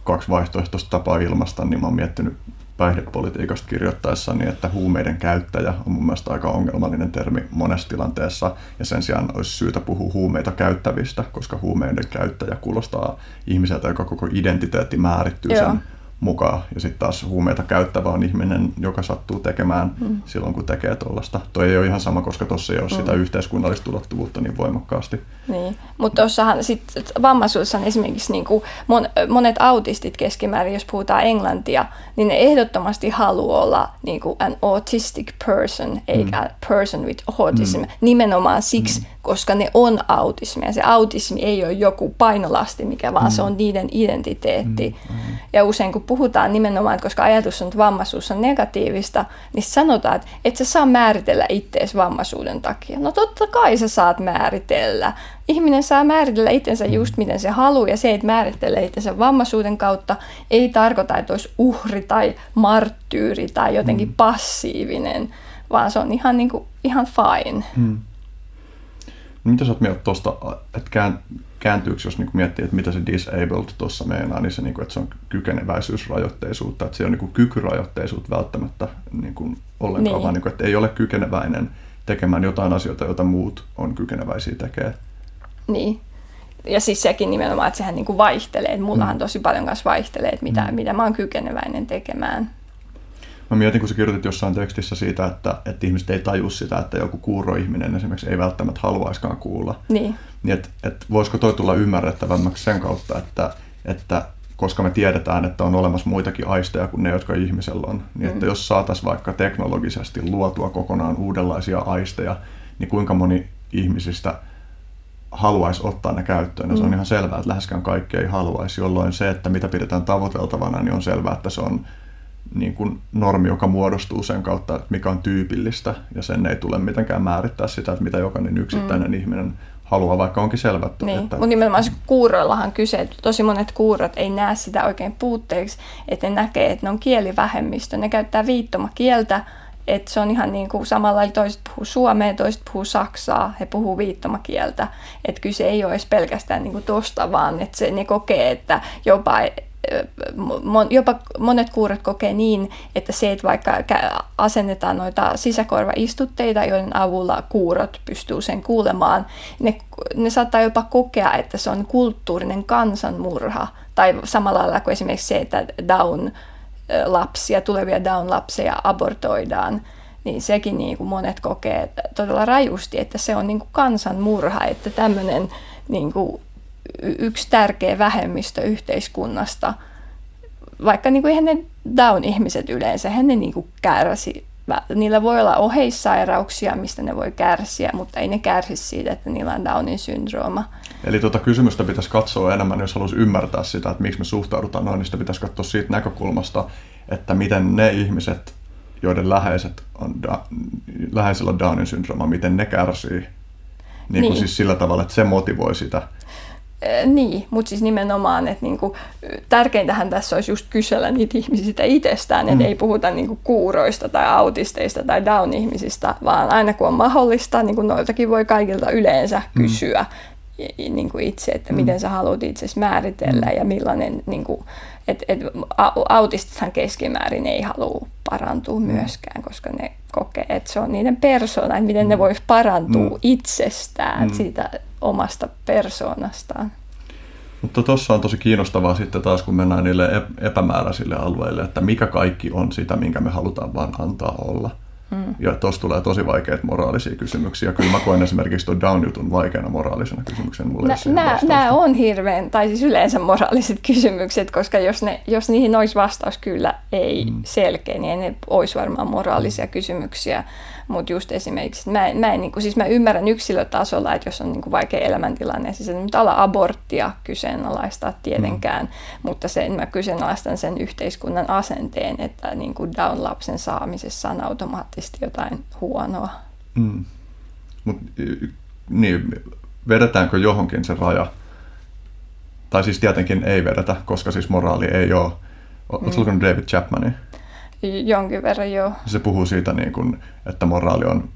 kaksi vaihtoehtoista tapaa ilmasta, niin mä oon miettinyt päihdepolitiikasta kirjoittaessani, että huumeiden käyttäjä on mun mielestä aika ongelmallinen termi monessa tilanteessa, ja sen sijaan olisi syytä puhua huumeita käyttävistä, koska huumeiden käyttäjä kuulostaa ihmiseltä, joka koko identiteetti määrittyy Joo. sen mukaan. Ja sitten taas huumeita käyttävä on ihminen, joka sattuu tekemään mm. silloin, kun tekee tuollaista. Toi ei ole ihan sama, koska tuossa ei ole mm. sitä yhteiskunnallista ulottuvuutta niin voimakkaasti. Niin, mutta tuossahan sitten vammaisuudessa on esimerkiksi niin kuin mon, monet autistit keskimäärin, jos puhutaan englantia, niin ne ehdottomasti haluaa olla niin kuin an autistic person, eikä mm. person with autism. Mm. Nimenomaan siksi, mm koska ne on autismia. Se autismi ei ole joku painolasti, mikä vaan mm. se on niiden identiteetti. Mm. Mm. Ja usein kun puhutaan nimenomaan, että koska ajatus on, että vammaisuus on negatiivista, niin sanotaan, että et sä saa määritellä ittees vammaisuuden takia. No totta kai sä saat määritellä. Ihminen saa määritellä itsensä mm. just miten se haluaa, ja se, että määrittelee itsensä vammaisuuden kautta, ei tarkoita, että olisi uhri tai marttyyri tai jotenkin mm. passiivinen, vaan se on ihan, niin kuin, ihan fine. Mm. No mitä sä oot mieltä tuosta, että kääntyykö, jos niin miettii, että mitä se disabled tuossa meinaa, niin se, niin kuin, että se on kykeneväisyysrajoitteisuutta, että se on niin kuin kykyrajoitteisuutta välttämättä niin kuin ollenkaan, niin. vaan niin kuin, että ei ole kykeneväinen tekemään jotain asioita, joita muut on kykeneväisiä tekemään. Niin. Ja siis sekin nimenomaan, että sehän niin kuin vaihtelee. Mullahan mm. tosi paljon kanssa vaihtelee, että mitä, mm. mitä mä oon kykeneväinen tekemään. Mä mietin, kun sä kirjoitit jossain tekstissä siitä, että, että ihmiset ei taju sitä, että joku kuuroihminen esimerkiksi ei välttämättä haluaiskaan kuulla. Niin. niin että, että voisiko toi tulla ymmärrettävämmäksi sen kautta, että, että koska me tiedetään, että on olemassa muitakin aisteja kuin ne, jotka ihmisellä on. Niin että mm. jos saataisiin vaikka teknologisesti luotua kokonaan uudenlaisia aisteja, niin kuinka moni ihmisistä haluaisi ottaa ne käyttöön. Ja se on mm. ihan selvää, että läheskään kaikki ei haluaisi, jolloin se, että mitä pidetään tavoiteltavana, niin on selvää, että se on niin kuin normi, joka muodostuu sen kautta, että mikä on tyypillistä, ja sen ei tule mitenkään määrittää sitä, että mitä jokainen yksittäinen mm. ihminen haluaa, vaikka onkin selvä. Niin, että... mutta nimenomaan kuuroillahan kyse, että tosi monet kuurot ei näe sitä oikein puutteeksi, että ne näkee, että ne on kielivähemmistö, ne käyttää viittomakieltä, että se on ihan niin kuin samalla toiset puhuu suomea, toiset puhuu saksaa, he puhuu viittomakieltä. Että kyse ei ole edes pelkästään niin kuin tosta, vaan että se, ne kokee, että jopa jopa monet kuurot kokee niin, että se, että vaikka asennetaan noita sisäkorvaistutteita, joiden avulla kuurot pystyy sen kuulemaan, ne, ne saattaa jopa kokea, että se on kulttuurinen kansanmurha. Tai samalla lailla kuin esimerkiksi se, että Down-lapsia, tulevia Down-lapseja abortoidaan, niin sekin niin kuin monet kokee todella rajusti, että se on niin kuin kansanmurha, että tämmöinen niin kuin yksi tärkeä vähemmistö yhteiskunnasta, vaikka niin kuin eihän ne Down-ihmiset yleensä, eihän ne niin kuin kärsi. Niillä voi olla oheissairauksia, mistä ne voi kärsiä, mutta ei ne kärsi siitä, että niillä on Downin syndrooma. Eli tuota kysymystä pitäisi katsoa enemmän, jos haluaisi ymmärtää sitä, että miksi me suhtaudutaan noin, niin sitä pitäisi katsoa siitä näkökulmasta, että miten ne ihmiset, joiden läheiset on da- läheisellä Downin syndrooma, miten ne kärsii. Niin, niin. Kuin siis sillä tavalla, että se motivoi sitä niin, mutta siis nimenomaan, että niinku, tärkeintähän tässä olisi just kysellä niitä ihmisistä itsestään, mm. että ei puhuta niinku kuuroista tai autisteista tai down-ihmisistä, vaan aina kun on mahdollista, niin kuin noiltakin voi kaikilta yleensä mm. kysyä niin kuin itse, että mm. miten sä haluat itse määritellä mm. ja millainen, niin kuin, et, et, autistithan keskimäärin ei halua parantua mm. myöskään, koska ne kokee, että se on niiden persona, että miten mm. ne vois parantua mm. itsestään mm. siitä omasta persoonastaan. Mutta tuossa on tosi kiinnostavaa sitten taas, kun mennään niille epämääräisille alueille, että mikä kaikki on sitä, minkä me halutaan vaan antaa olla. Mm. Ja tuossa tulee tosi vaikeita moraalisia kysymyksiä. Kyllä mä koen esimerkiksi tuon Down-jutun vaikeana moraalisena kysymyksenä. Mulle Nä, nämä on hirveän, tai siis yleensä moraaliset kysymykset, koska jos, ne, jos niihin olisi vastaus kyllä ei mm. selkeä, niin ne olisi varmaan moraalisia mm. kysymyksiä. Mutta just esimerkiksi, mä, mä, en, niin kuin, siis mä ymmärrän yksilötasolla, että jos on niin kuin vaikea elämäntilanne, siis en nyt ala aborttia kyseenalaistaa tietenkään, mm. mutta sen, mä kyseenalaistan sen yhteiskunnan asenteen, että niin kuin Down-lapsen saamisessa on automaattisesti jotain huonoa. Mm. Mut, niin, vedetäänkö johonkin se raja? Tai siis tietenkin ei vedetä, koska siis moraali ei ole. Oletko mm. David Chapmanin? Jonkin verran joo. Se puhuu siitä, niin kuin, että moraali on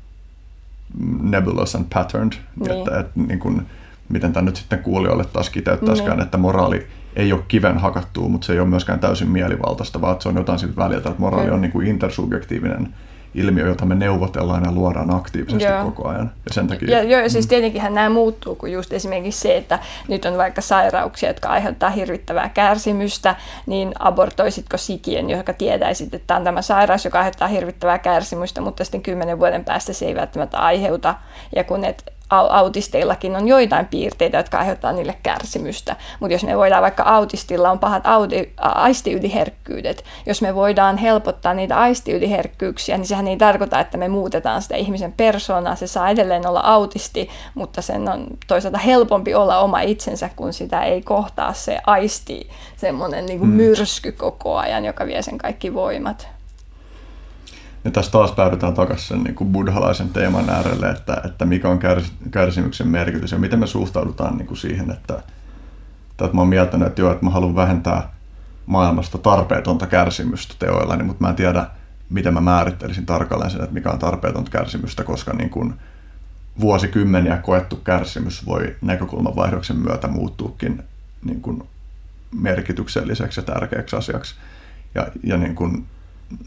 nebulous and patterned. Niin. Että, että niin kuin, miten tämä nyt sitten kuulijoille taas kiteyttäisikään, niin. että moraali ei ole kiven hakattua, mutta se ei ole myöskään täysin mielivaltaista, vaan se on jotain siitä väliltä, että moraali mm. on niin kuin intersubjektiivinen ilmiö, jota me neuvotellaan ja luodaan aktiivisesti Joo. koko ajan. Ja sen takia... Ja, jo, siis mm. tietenkinhän nämä muuttuu, kun just esimerkiksi se, että nyt on vaikka sairauksia, jotka aiheuttaa hirvittävää kärsimystä, niin abortoisitko sikien, joka tietäisit, että tämä on tämä sairaus, joka aiheuttaa hirvittävää kärsimystä, mutta sitten kymmenen vuoden päästä se ei välttämättä aiheuta. Ja kun et autisteillakin on joitain piirteitä, jotka aiheuttaa niille kärsimystä. Mutta jos me voidaan, vaikka autistilla on pahat audi, aistiyliherkkyydet, jos me voidaan helpottaa niitä aistiyliherkkyyksiä, niin sehän ei tarkoita, että me muutetaan sitä ihmisen persoonaa. Se saa edelleen olla autisti, mutta sen on toisaalta helpompi olla oma itsensä, kun sitä ei kohtaa se aisti, semmoinen niin mm. myrsky koko ajan, joka vie sen kaikki voimat. Ja tässä taas päädytään takaisin sen niin kuin buddhalaisen teeman äärelle, että, että mikä on kärs, kärsimyksen merkitys ja miten me suhtaudutaan niin kuin siihen, että, että mä oon mieltänyt, että joo, että mä haluan vähentää maailmasta tarpeetonta kärsimystä teoillani, mutta mä en tiedä, miten mä määrittelisin tarkalleen sen, että mikä on tarpeetonta kärsimystä, koska niin kuin vuosikymmeniä koettu kärsimys voi näkökulman vaihdoksen myötä muuttuukin niin kuin merkitykselliseksi ja tärkeäksi asiaksi. Ja, ja niin kuin,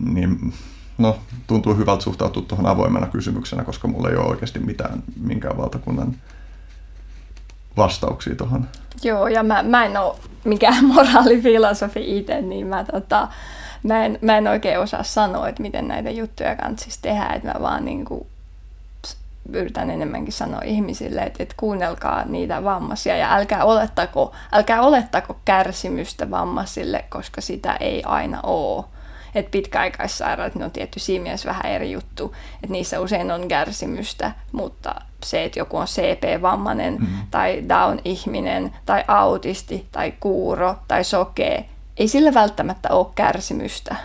niin no, tuntuu hyvältä suhtautua tuohon avoimena kysymyksenä, koska mulla ei ole oikeasti mitään minkään valtakunnan vastauksia tuohon. Joo, ja mä, mä en ole mikään moraalifilosofi itse, niin mä, tota, mä, en, mä en oikein osaa sanoa, että miten näitä juttuja kannattaisi tehdä, että mä vaan niin kuin yritän enemmänkin sanoa ihmisille, että, että kuunnelkaa niitä vammaisia ja älkää olettako, älkää olettako kärsimystä vammaisille, koska sitä ei aina ole. Että pitkäaikaissairaat, ne on tietty siinä mielessä vähän eri juttu, että niissä usein on kärsimystä, mutta se, että joku on CP-vammainen mm-hmm. tai Down-ihminen tai autisti tai kuuro tai sokee, ei sillä välttämättä ole kärsimystä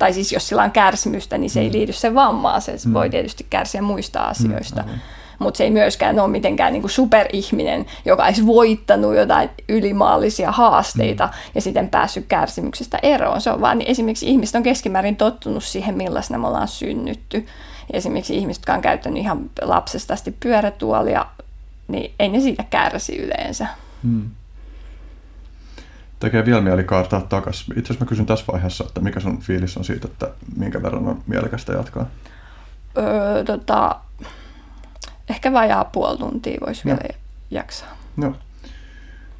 tai siis jos sillä on kärsimystä, niin se mm. ei liity sen vammaan, se mm. voi tietysti kärsiä muista asioista. Mm, mutta se ei myöskään ole mitenkään niin kuin superihminen, joka olisi voittanut jotain ylimaallisia haasteita mm. ja sitten päässyt kärsimyksestä eroon. Se on vaan niin esimerkiksi ihmiset on keskimäärin tottunut siihen, millaisena me ollaan synnytty. Esimerkiksi ihmiset, jotka on käyttänyt ihan lapsesta asti pyörätuolia, niin ei ne siitä kärsi yleensä. Mm tekee vielä mieli kaartaa takaisin. Itse asiassa mä kysyn tässä vaiheessa, että mikä sun fiilis on siitä, että minkä verran on mielekästä jatkaa? Öö, tota, ehkä vajaa puoli tuntia voisi vielä jaksaa. Joo.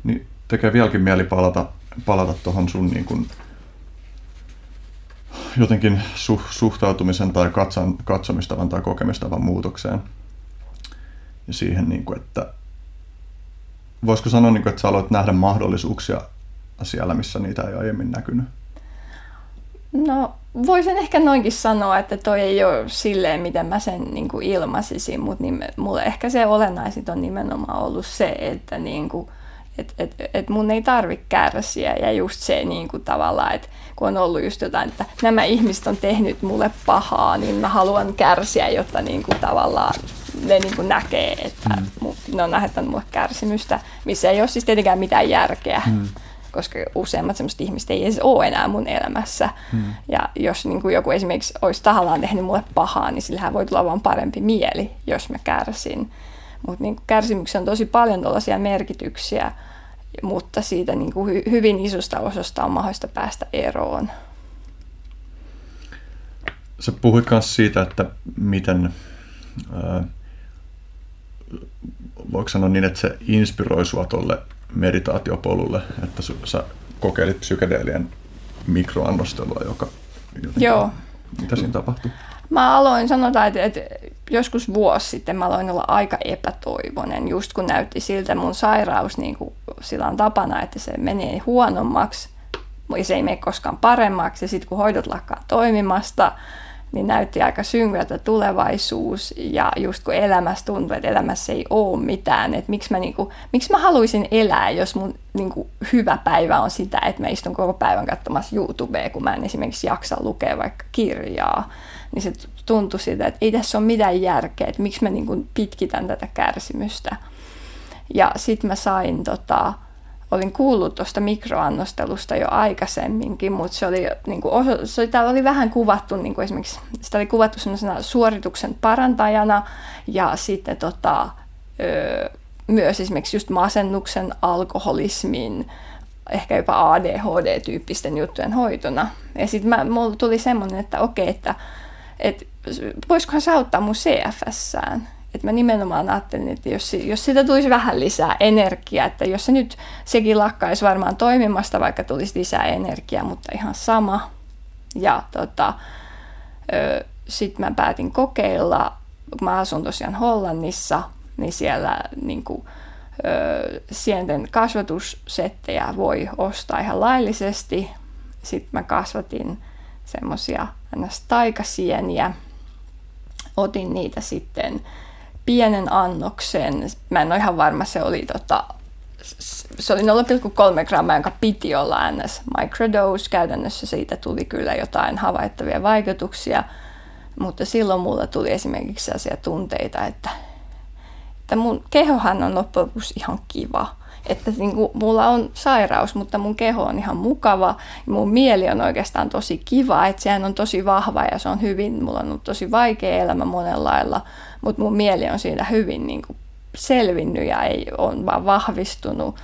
Niin tekee vieläkin mieli palata, palata tuohon sun niin kun, jotenkin su, suhtautumisen tai katsan, katsomistavan tai kokemistavan muutokseen. Ja siihen, niin kuin, että voisiko sanoa, niin kuin, että sä aloit nähdä mahdollisuuksia siellä, missä niitä ei aiemmin näkynyt? No voisin ehkä noinkin sanoa, että toi ei ole silleen, miten mä sen niin kuin ilmaisisin, mutta niin, mulle ehkä se olennaisit on nimenomaan ollut se, että niin kuin, et, et, et mun ei tarvitse kärsiä ja just se niin kuin tavallaan, että kun on ollut just jotain, että nämä ihmiset on tehnyt mulle pahaa, niin mä haluan kärsiä, jotta niin kuin tavallaan ne niin kuin näkee, että mm. ne on lähettänyt mulle kärsimystä, missä ei ole siis tietenkään mitään järkeä. Mm koska useimmat semmoiset ihmiset ei edes ole enää mun elämässä. Hmm. Ja jos niin kuin joku esimerkiksi olisi tahallaan tehnyt mulle pahaa, niin sillähän voi tulla vaan parempi mieli, jos mä kärsin. Mutta niin kärsimyksessä on tosi paljon tällaisia merkityksiä, mutta siitä niin kuin hy- hyvin isosta osasta on mahdollista päästä eroon. Sä puhuit myös siitä, että miten, äh, voiko sanoa niin, että se inspiroi sua tuolle meditaatiopolulle, että sä kokeilit psykedeelien mikroannostelua, joka... Joo. Mitä siinä tapahtui? Mä aloin, sanotaan, että, että joskus vuosi sitten mä aloin olla aika epätoivoinen, just kun näytti siltä mun sairaus, niin kuin sillä on tapana, että se menee huonommaksi, ja se ei mene koskaan paremmaksi, ja sitten kun hoidot lakkaa toimimasta, niin näytti aika synkältä tulevaisuus ja just kun elämässä tuntuu, että elämässä ei ole mitään, että miksi mä, niinku, miksi mä haluaisin elää, jos mun niinku, hyvä päivä on sitä, että mä istun koko päivän katsomassa YouTubea, kun mä en esimerkiksi jaksa lukea vaikka kirjaa, niin se tuntui siltä, että ei tässä ole mitään järkeä, että miksi mä niinku, pitkitän tätä kärsimystä. Ja sitten mä sain tota, olin kuullut tuosta mikroannostelusta jo aikaisemminkin, mutta se oli, niin kuin, se oli, oli vähän kuvattu, niin kuin esimerkiksi sitä oli kuvattu suorituksen parantajana ja sitten tota, myös esimerkiksi just masennuksen, alkoholismin, ehkä jopa ADHD-tyyppisten juttujen hoitona. Ja sitten mulla tuli semmoinen, että okei, että, että voisikohan se auttaa mun CFSään. Että mä nimenomaan ajattelin, että jos, jos siitä tulisi vähän lisää energiaa, että jos se nyt sekin lakkaisi varmaan toimimasta, vaikka tulisi lisää energiaa, mutta ihan sama. Ja tota, sitten mä päätin kokeilla, kun mä asun tosiaan Hollannissa, niin siellä niin kuin, ö, sienten kasvatussettejä voi ostaa ihan laillisesti. Sitten mä kasvatin semmoisia taikasieniä, otin niitä sitten pienen annoksen. Mä en ole ihan varma, se oli tota, se oli 0,3 grammaa, jonka piti olla ns. microdose. Käytännössä siitä tuli kyllä jotain havaittavia vaikutuksia, mutta silloin mulla tuli esimerkiksi sellaisia tunteita, että, että mun kehohan on loppujen lopuksi ihan kiva että niin kuin, mulla on sairaus, mutta mun keho on ihan mukava. Ja mun mieli on oikeastaan tosi kiva, että sehän on tosi vahva ja se on hyvin, mulla on ollut tosi vaikea elämä monella lailla, mutta mun mieli on siitä hyvin niin kuin, selvinnyt ja ei on vaan vahvistunut.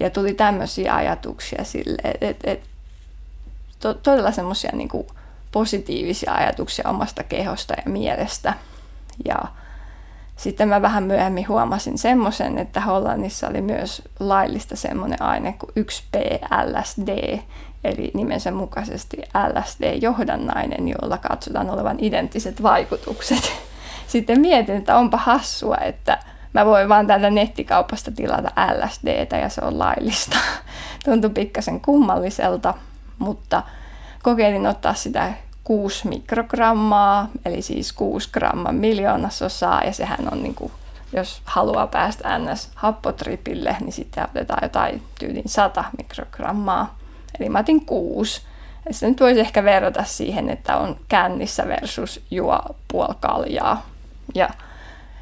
Ja tuli tämmöisiä ajatuksia sille, että et, et, to, todella semmoisia niin positiivisia ajatuksia omasta kehosta ja mielestä. Ja sitten mä vähän myöhemmin huomasin semmoisen, että Hollannissa oli myös laillista semmoinen aine kuin 1P-LSD, eli nimensä mukaisesti LSD-johdannainen, jolla katsotaan olevan identtiset vaikutukset sitten mietin, että onpa hassua, että mä voin vaan täältä nettikaupasta tilata LSDtä ja se on laillista. Tuntui pikkasen kummalliselta, mutta kokeilin ottaa sitä 6 mikrogrammaa, eli siis 6 gramman miljoonasosaa, ja sehän on niin kuin, jos haluaa päästä ns. happotripille, niin sitten otetaan jotain tyylin 100 mikrogrammaa. Eli mä otin 6. Ja sitten nyt voisi ehkä verrata siihen, että on kännissä versus juo puoli kaljaa. Ja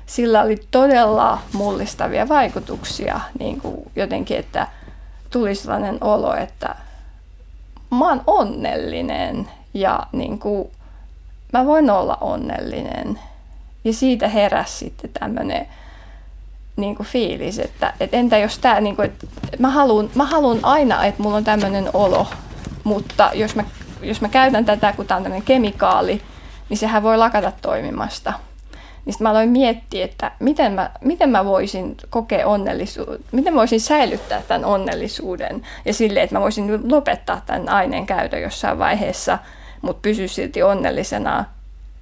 sillä oli todella mullistavia vaikutuksia niin kuin jotenkin, että tuli sellainen olo, että mä oon onnellinen ja niin kuin, mä voin olla onnellinen. Ja siitä heräsi sitten tämmöinen niin kuin fiilis, että, että entä jos tämä, niin kuin, että mä haluan, mä aina, että mulla on tämmöinen olo, mutta jos mä, jos mä käytän tätä, kun tämä on tämmöinen kemikaali, niin sehän voi lakata toimimasta. Niin mä aloin miettiä, että miten mä, miten mä voisin kokea onnellisuuden, miten mä voisin säilyttää tämän onnellisuuden ja silleen, että mä voisin lopettaa tämän aineen käytön jossain vaiheessa, mutta pysy silti onnellisena.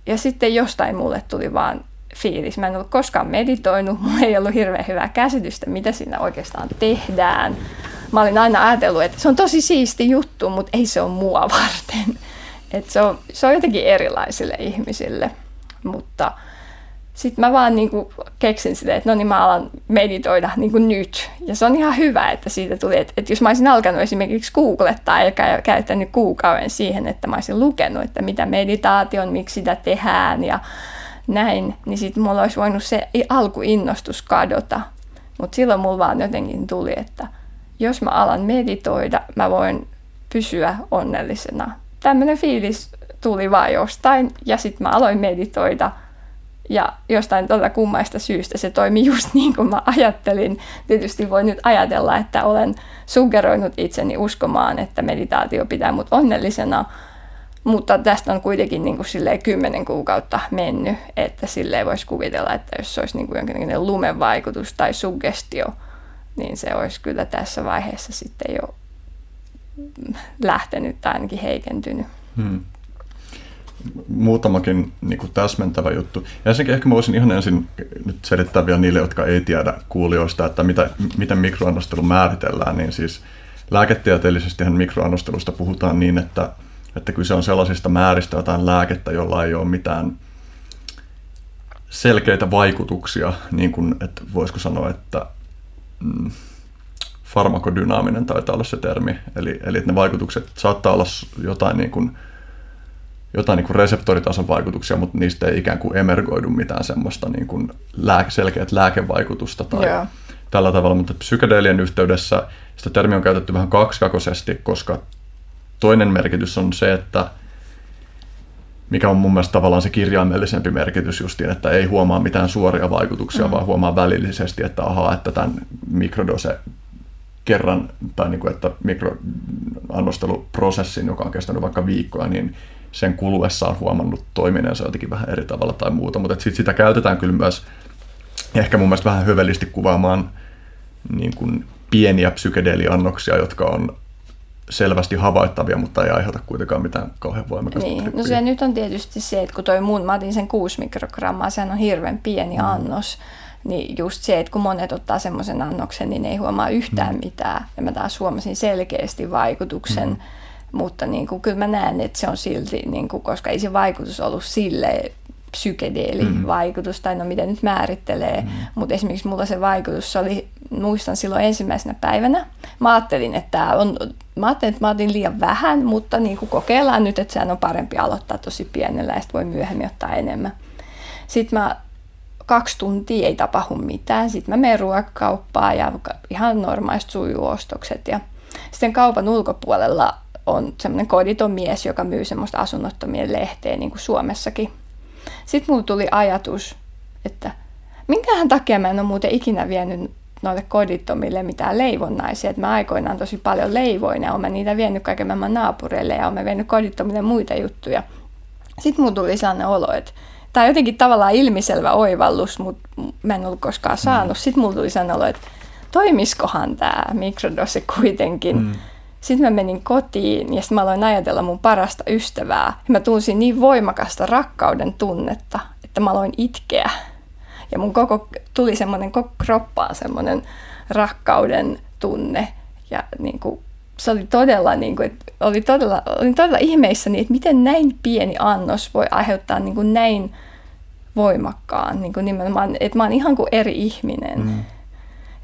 Ja sitten jostain mulle tuli vaan fiilis. Mä en ollut koskaan meditoinut, mulla ei ollut hirveän hyvää käsitystä, mitä siinä oikeastaan tehdään. Mä olin aina ajatellut, että se on tosi siisti juttu, mutta ei se ole mua varten. Et se, on, se on jotenkin erilaisille ihmisille. Mutta sitten mä vaan niin kuin keksin sitä, että no niin mä alan meditoida niin kuin nyt. Ja se on ihan hyvä, että siitä tuli, että, että jos mä olisin alkanut esimerkiksi googlettaa ja käyttänyt kuukauden siihen, että mä olisin lukenut, että mitä meditaatio on, miksi sitä tehdään ja näin, niin sitten mulla olisi voinut se alkuinnostus kadota. Mutta silloin mulla vaan jotenkin tuli, että jos mä alan meditoida, mä voin pysyä onnellisena. Tämmöinen fiilis tuli vaan jostain ja sitten mä aloin meditoida – ja jostain tuolta kummaista syystä se toimi just niin kuin mä ajattelin. Tietysti voi nyt ajatella, että olen suggeroinut itseni uskomaan, että meditaatio pitää mut onnellisena, mutta tästä on kuitenkin niin kuin silleen kymmenen kuukautta mennyt, että silleen voisi kuvitella, että jos se olisi niin kuin jonkinlainen lumevaikutus tai suggestio, niin se olisi kyllä tässä vaiheessa sitten jo lähtenyt tai ainakin heikentynyt. Hmm muutamakin niin kuin täsmentävä juttu. Ja ensinnäkin ehkä mä voisin ihan ensin nyt selittää vielä niille, jotka ei tiedä kuulijoista, että mitä, miten mikroannostelu määritellään. Niin siis lääketieteellisesti mikroannostelusta puhutaan niin, että, että kyse on sellaisista määristä jotain lääkettä, jolla ei ole mitään selkeitä vaikutuksia, niin kuin, että voisiko sanoa, että mm, farmakodynaaminen taitaa olla se termi. Eli, eli ne vaikutukset saattaa olla jotain niin kuin, jotain niin kuin reseptoritason vaikutuksia, mutta niistä ei ikään kuin emergoidu mitään semmoista niin kuin lääke, selkeät lääkevaikutusta tai yeah. tällä tavalla, mutta psykedeelien yhteydessä sitä termiä on käytetty vähän kaksikakoisesti, koska toinen merkitys on se, että mikä on mun mielestä tavallaan se kirjaimellisempi merkitys justiin, että ei huomaa mitään suoria vaikutuksia, mm. vaan huomaa välillisesti, että ahaa, että tämän mikrodose kerran, tai niin kuin, että mikroannosteluprosessin, joka on kestänyt vaikka viikkoa, niin sen kuluessa on huomannut toimineensa jotenkin vähän eri tavalla tai muuta, mutta sit sitä käytetään kyllä myös ehkä mun mielestä vähän hyvellisesti kuvaamaan niin kuin pieniä psykedeliannoksia, jotka on selvästi havaittavia, mutta ei aiheuta kuitenkaan mitään kauhean voimakasta niin. No se nyt on tietysti se, että kun toi mun, mä otin sen 6 mikrogrammaa, sehän on hirveän pieni mm. annos, niin just se, että kun monet ottaa semmoisen annoksen, niin ei huomaa yhtään mm. mitään. Ja mä taas huomasin selkeästi vaikutuksen mm mutta niin kuin, kyllä mä näen, että se on silti, niin kuin, koska ei se vaikutus ollut sille psykedeelivaikutus, mm. tai no miten nyt määrittelee, mm. mutta esimerkiksi mulla se vaikutus oli, muistan silloin ensimmäisenä päivänä, mä ajattelin, että on, mä ajattelin, että mä otin liian vähän, mutta niin kuin kokeillaan nyt, että sehän on parempi aloittaa tosi pienellä ja sitten voi myöhemmin ottaa enemmän. Sitten mä kaksi tuntia ei tapahdu mitään, sitten mä menen ruokakauppaan ja ihan normaalista sujuu ostokset ja sitten kaupan ulkopuolella on semmoinen koditon mies, joka myy semmoista asunnottomien lehteä niin kuin Suomessakin. Sitten mulla tuli ajatus, että minkähän takia mä en ole muuten ikinä vienyt noille kodittomille mitään leivonnaisia. Että mä aikoinaan tosi paljon leivoin ja olen niitä vienyt kaiken maailman naapureille ja olen vienyt kodittomille muita juttuja. Sitten mulla tuli sellainen olo, että tämä on jotenkin tavallaan ilmiselvä oivallus, mutta mä en ollut koskaan saanut. Sitten mulla tuli sellainen olo, että toimiskohan tämä mikrodose kuitenkin. Mm. Sitten mä menin kotiin ja sitten mä aloin ajatella mun parasta ystävää. Ja mä tunsin niin voimakasta rakkauden tunnetta, että mä aloin itkeä. Ja mun koko, tuli semmoinen koko kroppaan semmoinen rakkauden tunne. Ja niin kuin, se oli todella, niin kuin, että oli todella, olin todella ihmeissäni, että miten näin pieni annos voi aiheuttaa niin kuin näin voimakkaan, niin kuin nimenomaan, että mä oon ihan kuin eri ihminen. Mm.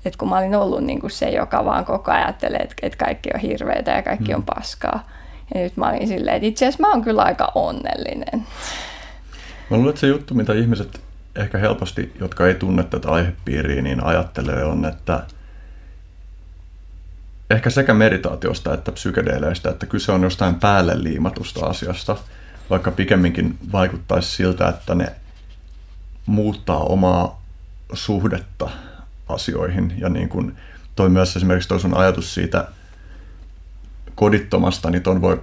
Että kun mä olin ollut niin kuin se, joka vaan koko ajan ajattelee, että, että kaikki on hirveitä ja kaikki mm. on paskaa. Ja nyt mä olin silleen, että itse asiassa mä oon kyllä aika onnellinen. Mä luulen, että se juttu, mitä ihmiset ehkä helposti, jotka ei tunne tätä aihepiiriä, niin ajattelee on, että ehkä sekä meditaatiosta että psykedeleistä, että kyse on jostain päälle liimatusta asiasta, vaikka pikemminkin vaikuttaisi siltä, että ne muuttaa omaa suhdetta asioihin. Ja niin kuin toi myös esimerkiksi toi sun ajatus siitä kodittomasta, niin ton voi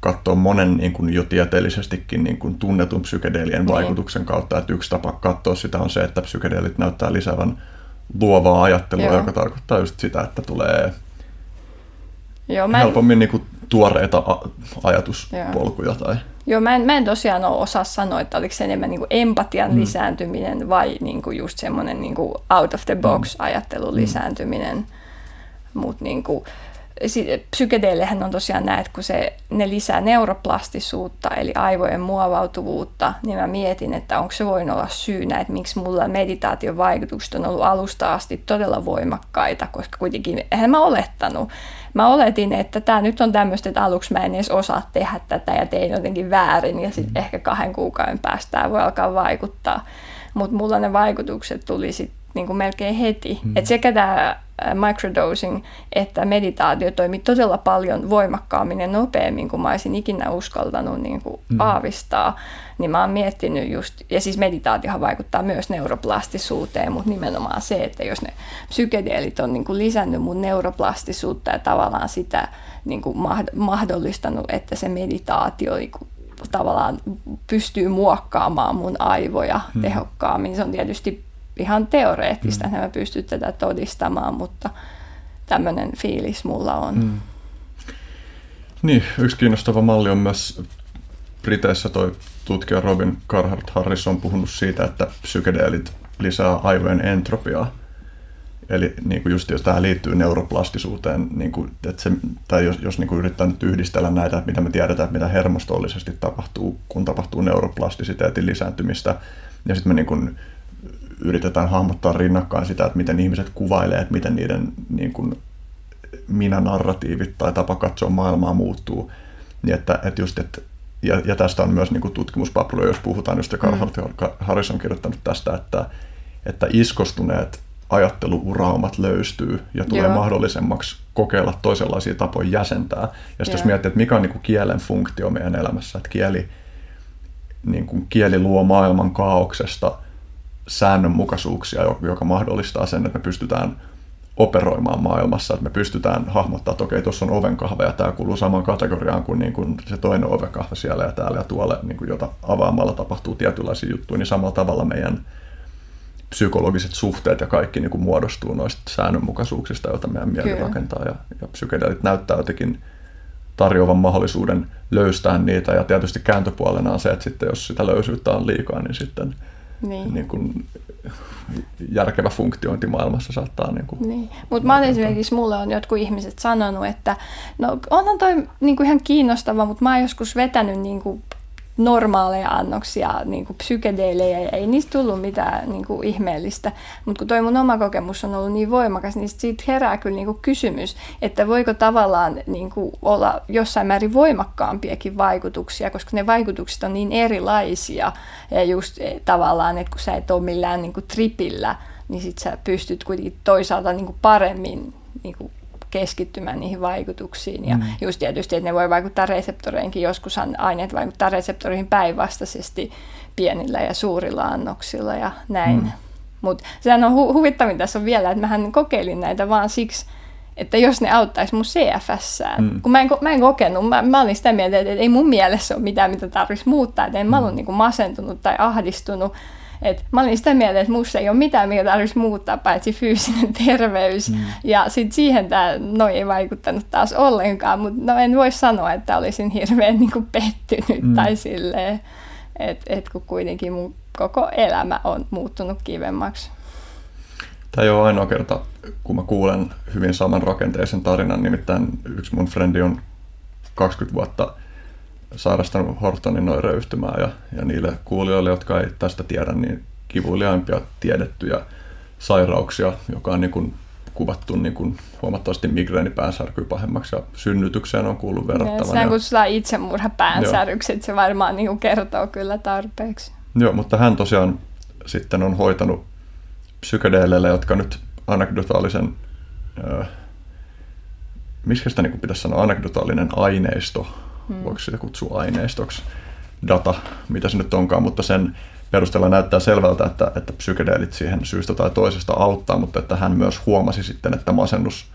katsoa monen niin kuin jo tieteellisestikin niin kuin tunnetun psykedeelien vaikutuksen kautta. Että yksi tapa katsoa sitä on se, että psykedeelit näyttää lisäävän luovaa ajattelua, Joo. joka tarkoittaa just sitä, että tulee Joo, mä en... helpommin niin kuin tuoreita ajatuspolkuja. Tai... Joo, mä en, mä en tosiaan osaa sanoa, että oliko se enemmän niin kuin empatian mm. lisääntyminen vai niin kuin just semmoinen niin kuin out of the box mm. ajattelun mm. lisääntyminen. Mutta niin kuin, psykedeillehän on tosiaan näin, että kun se, ne lisää neuroplastisuutta, eli aivojen muovautuvuutta, niin mä mietin, että onko se voinut olla syynä, että miksi mulla meditaation vaikutukset on ollut alusta asti todella voimakkaita, koska kuitenkin, eihän mä olettanut. Mä oletin, että tämä nyt on tämmöistä, että aluksi mä en edes osaa tehdä tätä ja tein jotenkin väärin, ja sitten ehkä kahden kuukauden päästä voi alkaa vaikuttaa. Mutta mulla ne vaikutukset tuli sitten niin kuin melkein heti. Mm. Et sekä tämä microdosing että meditaatio toimi todella paljon voimakkaammin ja nopeammin kuin mä olisin ikinä uskaltanut niin kuin mm. aavistaa. Niin mä oon miettinyt just, ja siis meditaatiohan vaikuttaa myös neuroplastisuuteen, mutta nimenomaan se, että jos ne psykedeelit on niin kuin lisännyt mun neuroplastisuutta ja tavallaan sitä niin kuin mahdollistanut, että se meditaatio niin kuin tavallaan pystyy muokkaamaan mun aivoja mm. tehokkaammin. Se on tietysti ihan teoreettista, mm. että mä pystyn tätä todistamaan, mutta tämmöinen fiilis mulla on. Mm. Niin, yksi kiinnostava malli on myös Briteissä toi tutkija Robin Carhart Harris on puhunut siitä, että psykedeelit lisää aivojen entropiaa. Eli niin kuin just jos tämä liittyy neuroplastisuuteen, niin kuin, että se, tai jos, jos niin kuin yrittää nyt yhdistellä näitä, että mitä me tiedetään, että mitä hermostollisesti tapahtuu, kun tapahtuu neuroplastisiteetin lisääntymistä, ja sitten me niin kuin yritetään hahmottaa rinnakkain sitä, että miten ihmiset kuvailee, että miten niiden niin kuin, minä-narratiivit tai tapa katsoa maailmaa muuttuu. Niin että, että just, että, ja, ja tästä on myös niin kuin jos puhutaan, just Carl mm. Harris on kirjoittanut tästä, että, että iskostuneet ajatteluuraumat löystyy ja tulee Joo. mahdollisemmaksi kokeilla toisenlaisia tapoja jäsentää. Ja sitten jos miettii, että mikä on niin kuin kielen funktio meidän elämässä, että kieli, niin kuin kieli luo maailman kaauksesta – säännönmukaisuuksia, joka mahdollistaa sen, että me pystytään operoimaan maailmassa, että me pystytään hahmottaa, että okei, tuossa on ovenkahve ja tämä kuuluu samaan kategoriaan kuin, niin kuin se toinen ovenkahve siellä ja täällä ja tuolla, niin kuin jota avaamalla tapahtuu tietynlaisia juttuja, niin samalla tavalla meidän psykologiset suhteet ja kaikki niin kuin muodostuu noista säännönmukaisuuksista, joita meidän mieli Kyllä. rakentaa ja, ja psykedeelit näyttää jotenkin tarjoavan mahdollisuuden löystää niitä ja tietysti kääntöpuolena on se, että sitten jos sitä löysyyttä on liikaa, niin sitten niin. Niin kuin, järkevä funktiointi maailmassa saattaa... Niin, kuin, niin. Mutta mä esimerkiksi, mulle on jotkut ihmiset sanonut, että no onhan toi niin kuin ihan kiinnostava, mutta mä oon joskus vetänyt niin kuin normaaleja annoksia, niin kuin psykedeelejä, ja ei niistä tullut mitään niin kuin ihmeellistä. Mutta kun toi mun oma kokemus on ollut niin voimakas, niin siitä herää kyllä niin kuin kysymys, että voiko tavallaan niin kuin olla jossain määrin voimakkaampiakin vaikutuksia, koska ne vaikutukset on niin erilaisia, ja just eh, tavallaan, että kun sä et ole millään niin kuin tripillä, niin sit sä pystyt kuitenkin toisaalta niin kuin paremmin niin kuin keskittymään niihin vaikutuksiin. Ja mm. just tietysti, että ne voi vaikuttaa reseptoreinkin. Joskushan aineet vaikuttaa reseptoreihin päinvastaisesti pienillä ja suurilla annoksilla ja näin. Mm. Mutta sehän on hu- huvittavin tässä on vielä, että mähän kokeilin näitä vaan siksi, että jos ne auttaisi mun CFSään. Mm. Kun mä en, mä en kokenut, mä, mä olin sitä mieltä, että ei mun mielessä ole mitään, mitä tarvitsisi muuttaa. Että en mm. mä ollut niin masentunut tai ahdistunut et mä olin sitä mieltä, että musta ei ole mitään, mikä tarvitsisi muuttaa, paitsi fyysinen terveys. Mm. Ja sitten siihen tämä noi ei vaikuttanut taas ollenkaan, mutta no en voi sanoa, että olisin hirveän niin kuin pettynyt mm. tai silleen, että et kun kuitenkin mun koko elämä on muuttunut kivemmaksi. Tämä ei ole ainoa kerta, kun mä kuulen hyvin saman rakenteisen tarinan. Nimittäin yksi mun frendi on 20 vuotta sairastanut Hortonin oireyhtymää ja, ja niille kuulijoille, jotka ei tästä tiedä, niin kivuliaimpia tiedettyjä sairauksia, joka on niin kuin kuvattu niin kuin huomattavasti migreenipäänsärkyä pahemmaksi ja synnytykseen on kuullut verrattavan. Sitä kutsutaan itsemurhapäänsärkyksi, että se varmaan niin kuin kertoo kyllä tarpeeksi. Joo, mutta hän tosiaan sitten on hoitanut psykedeeleille, jotka nyt anekdotaalisen, äh, miksi sitä niin pitäisi sanoa, anekdotaalinen aineisto, hmm. voiko sitä kutsua aineistoksi, data, mitä se nyt onkaan, mutta sen perusteella näyttää selvältä, että, että psykedeelit siihen syystä tai toisesta auttaa, mutta että hän myös huomasi sitten, että masennus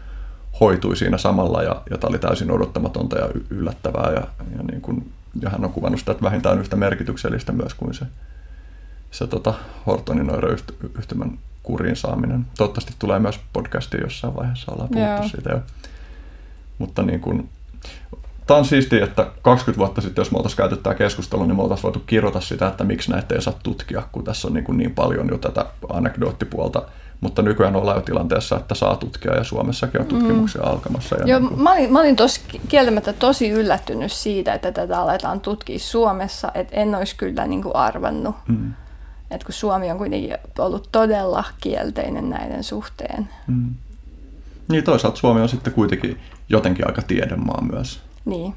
hoitui siinä samalla ja, ja tämä oli täysin odottamatonta ja yllättävää ja, ja, niin kuin, ja hän on kuvannut sitä että vähintään yhtä merkityksellistä myös kuin se, se tota, Hortonin oireyhtymän kuriin saaminen. Toivottavasti tulee myös podcastiin jossain vaiheessa, ollaan puhuttu Joo. siitä jo. Mutta niin kuin, Tämä on siistiä, että 20 vuotta sitten, jos me oltaisiin käyty tämä keskustelu, niin me oltaisiin voitu kirjoita sitä, että miksi näitä ei saa tutkia, kun tässä on niin, kuin niin paljon jo tätä anekdoottipuolta. Mutta nykyään ollaan jo tilanteessa, että saa tutkia ja Suomessakin on tutkimuksia mm. alkamassa. Ja Joo, niin kuin... mä olin, mä olin tos, kieltämättä tosi yllättynyt siitä, että tätä aletaan tutkia Suomessa, että en olisi kyllä niin kuin arvannut. Mm. että kun Suomi on kuitenkin ollut todella kielteinen näiden suhteen. Mm. Niin toisaalta Suomi on sitten kuitenkin jotenkin aika tiedemaa myös. Niin.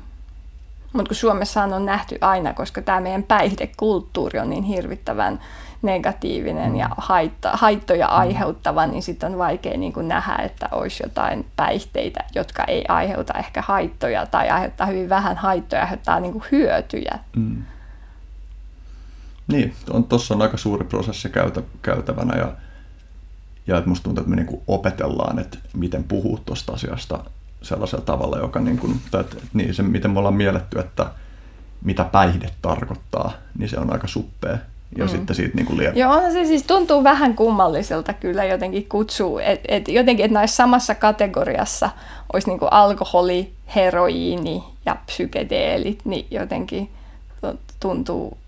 Mutta kun Suomessahan on nähty aina, koska tämä meidän päihdekulttuuri on niin hirvittävän negatiivinen ja haitta, haittoja mm. aiheuttava, niin sitten on vaikea niin kuin nähdä, että olisi jotain päihteitä, jotka ei aiheuta ehkä haittoja tai aiheuttaa hyvin vähän haittoja, aiheuttaa niin kuin hyötyjä. Mm. Niin, tuossa on aika suuri prosessi käytä, käytävänä ja, ja että musta tuntuu, että me niin opetellaan, että miten puhua tuosta asiasta sellaisella tavalla, joka niin kuin, tai, että, niin se, miten me ollaan mielletty, että mitä päihde tarkoittaa, niin se on aika suppea. Ja mm. sitten siitä niin kuin liian... Joo, se siis tuntuu vähän kummalliselta kyllä jotenkin kutsuu, että et jotenkin, että näissä samassa kategoriassa olisi niin kuin alkoholi, heroiini ja psykedeelit, niin jotenkin tuntuu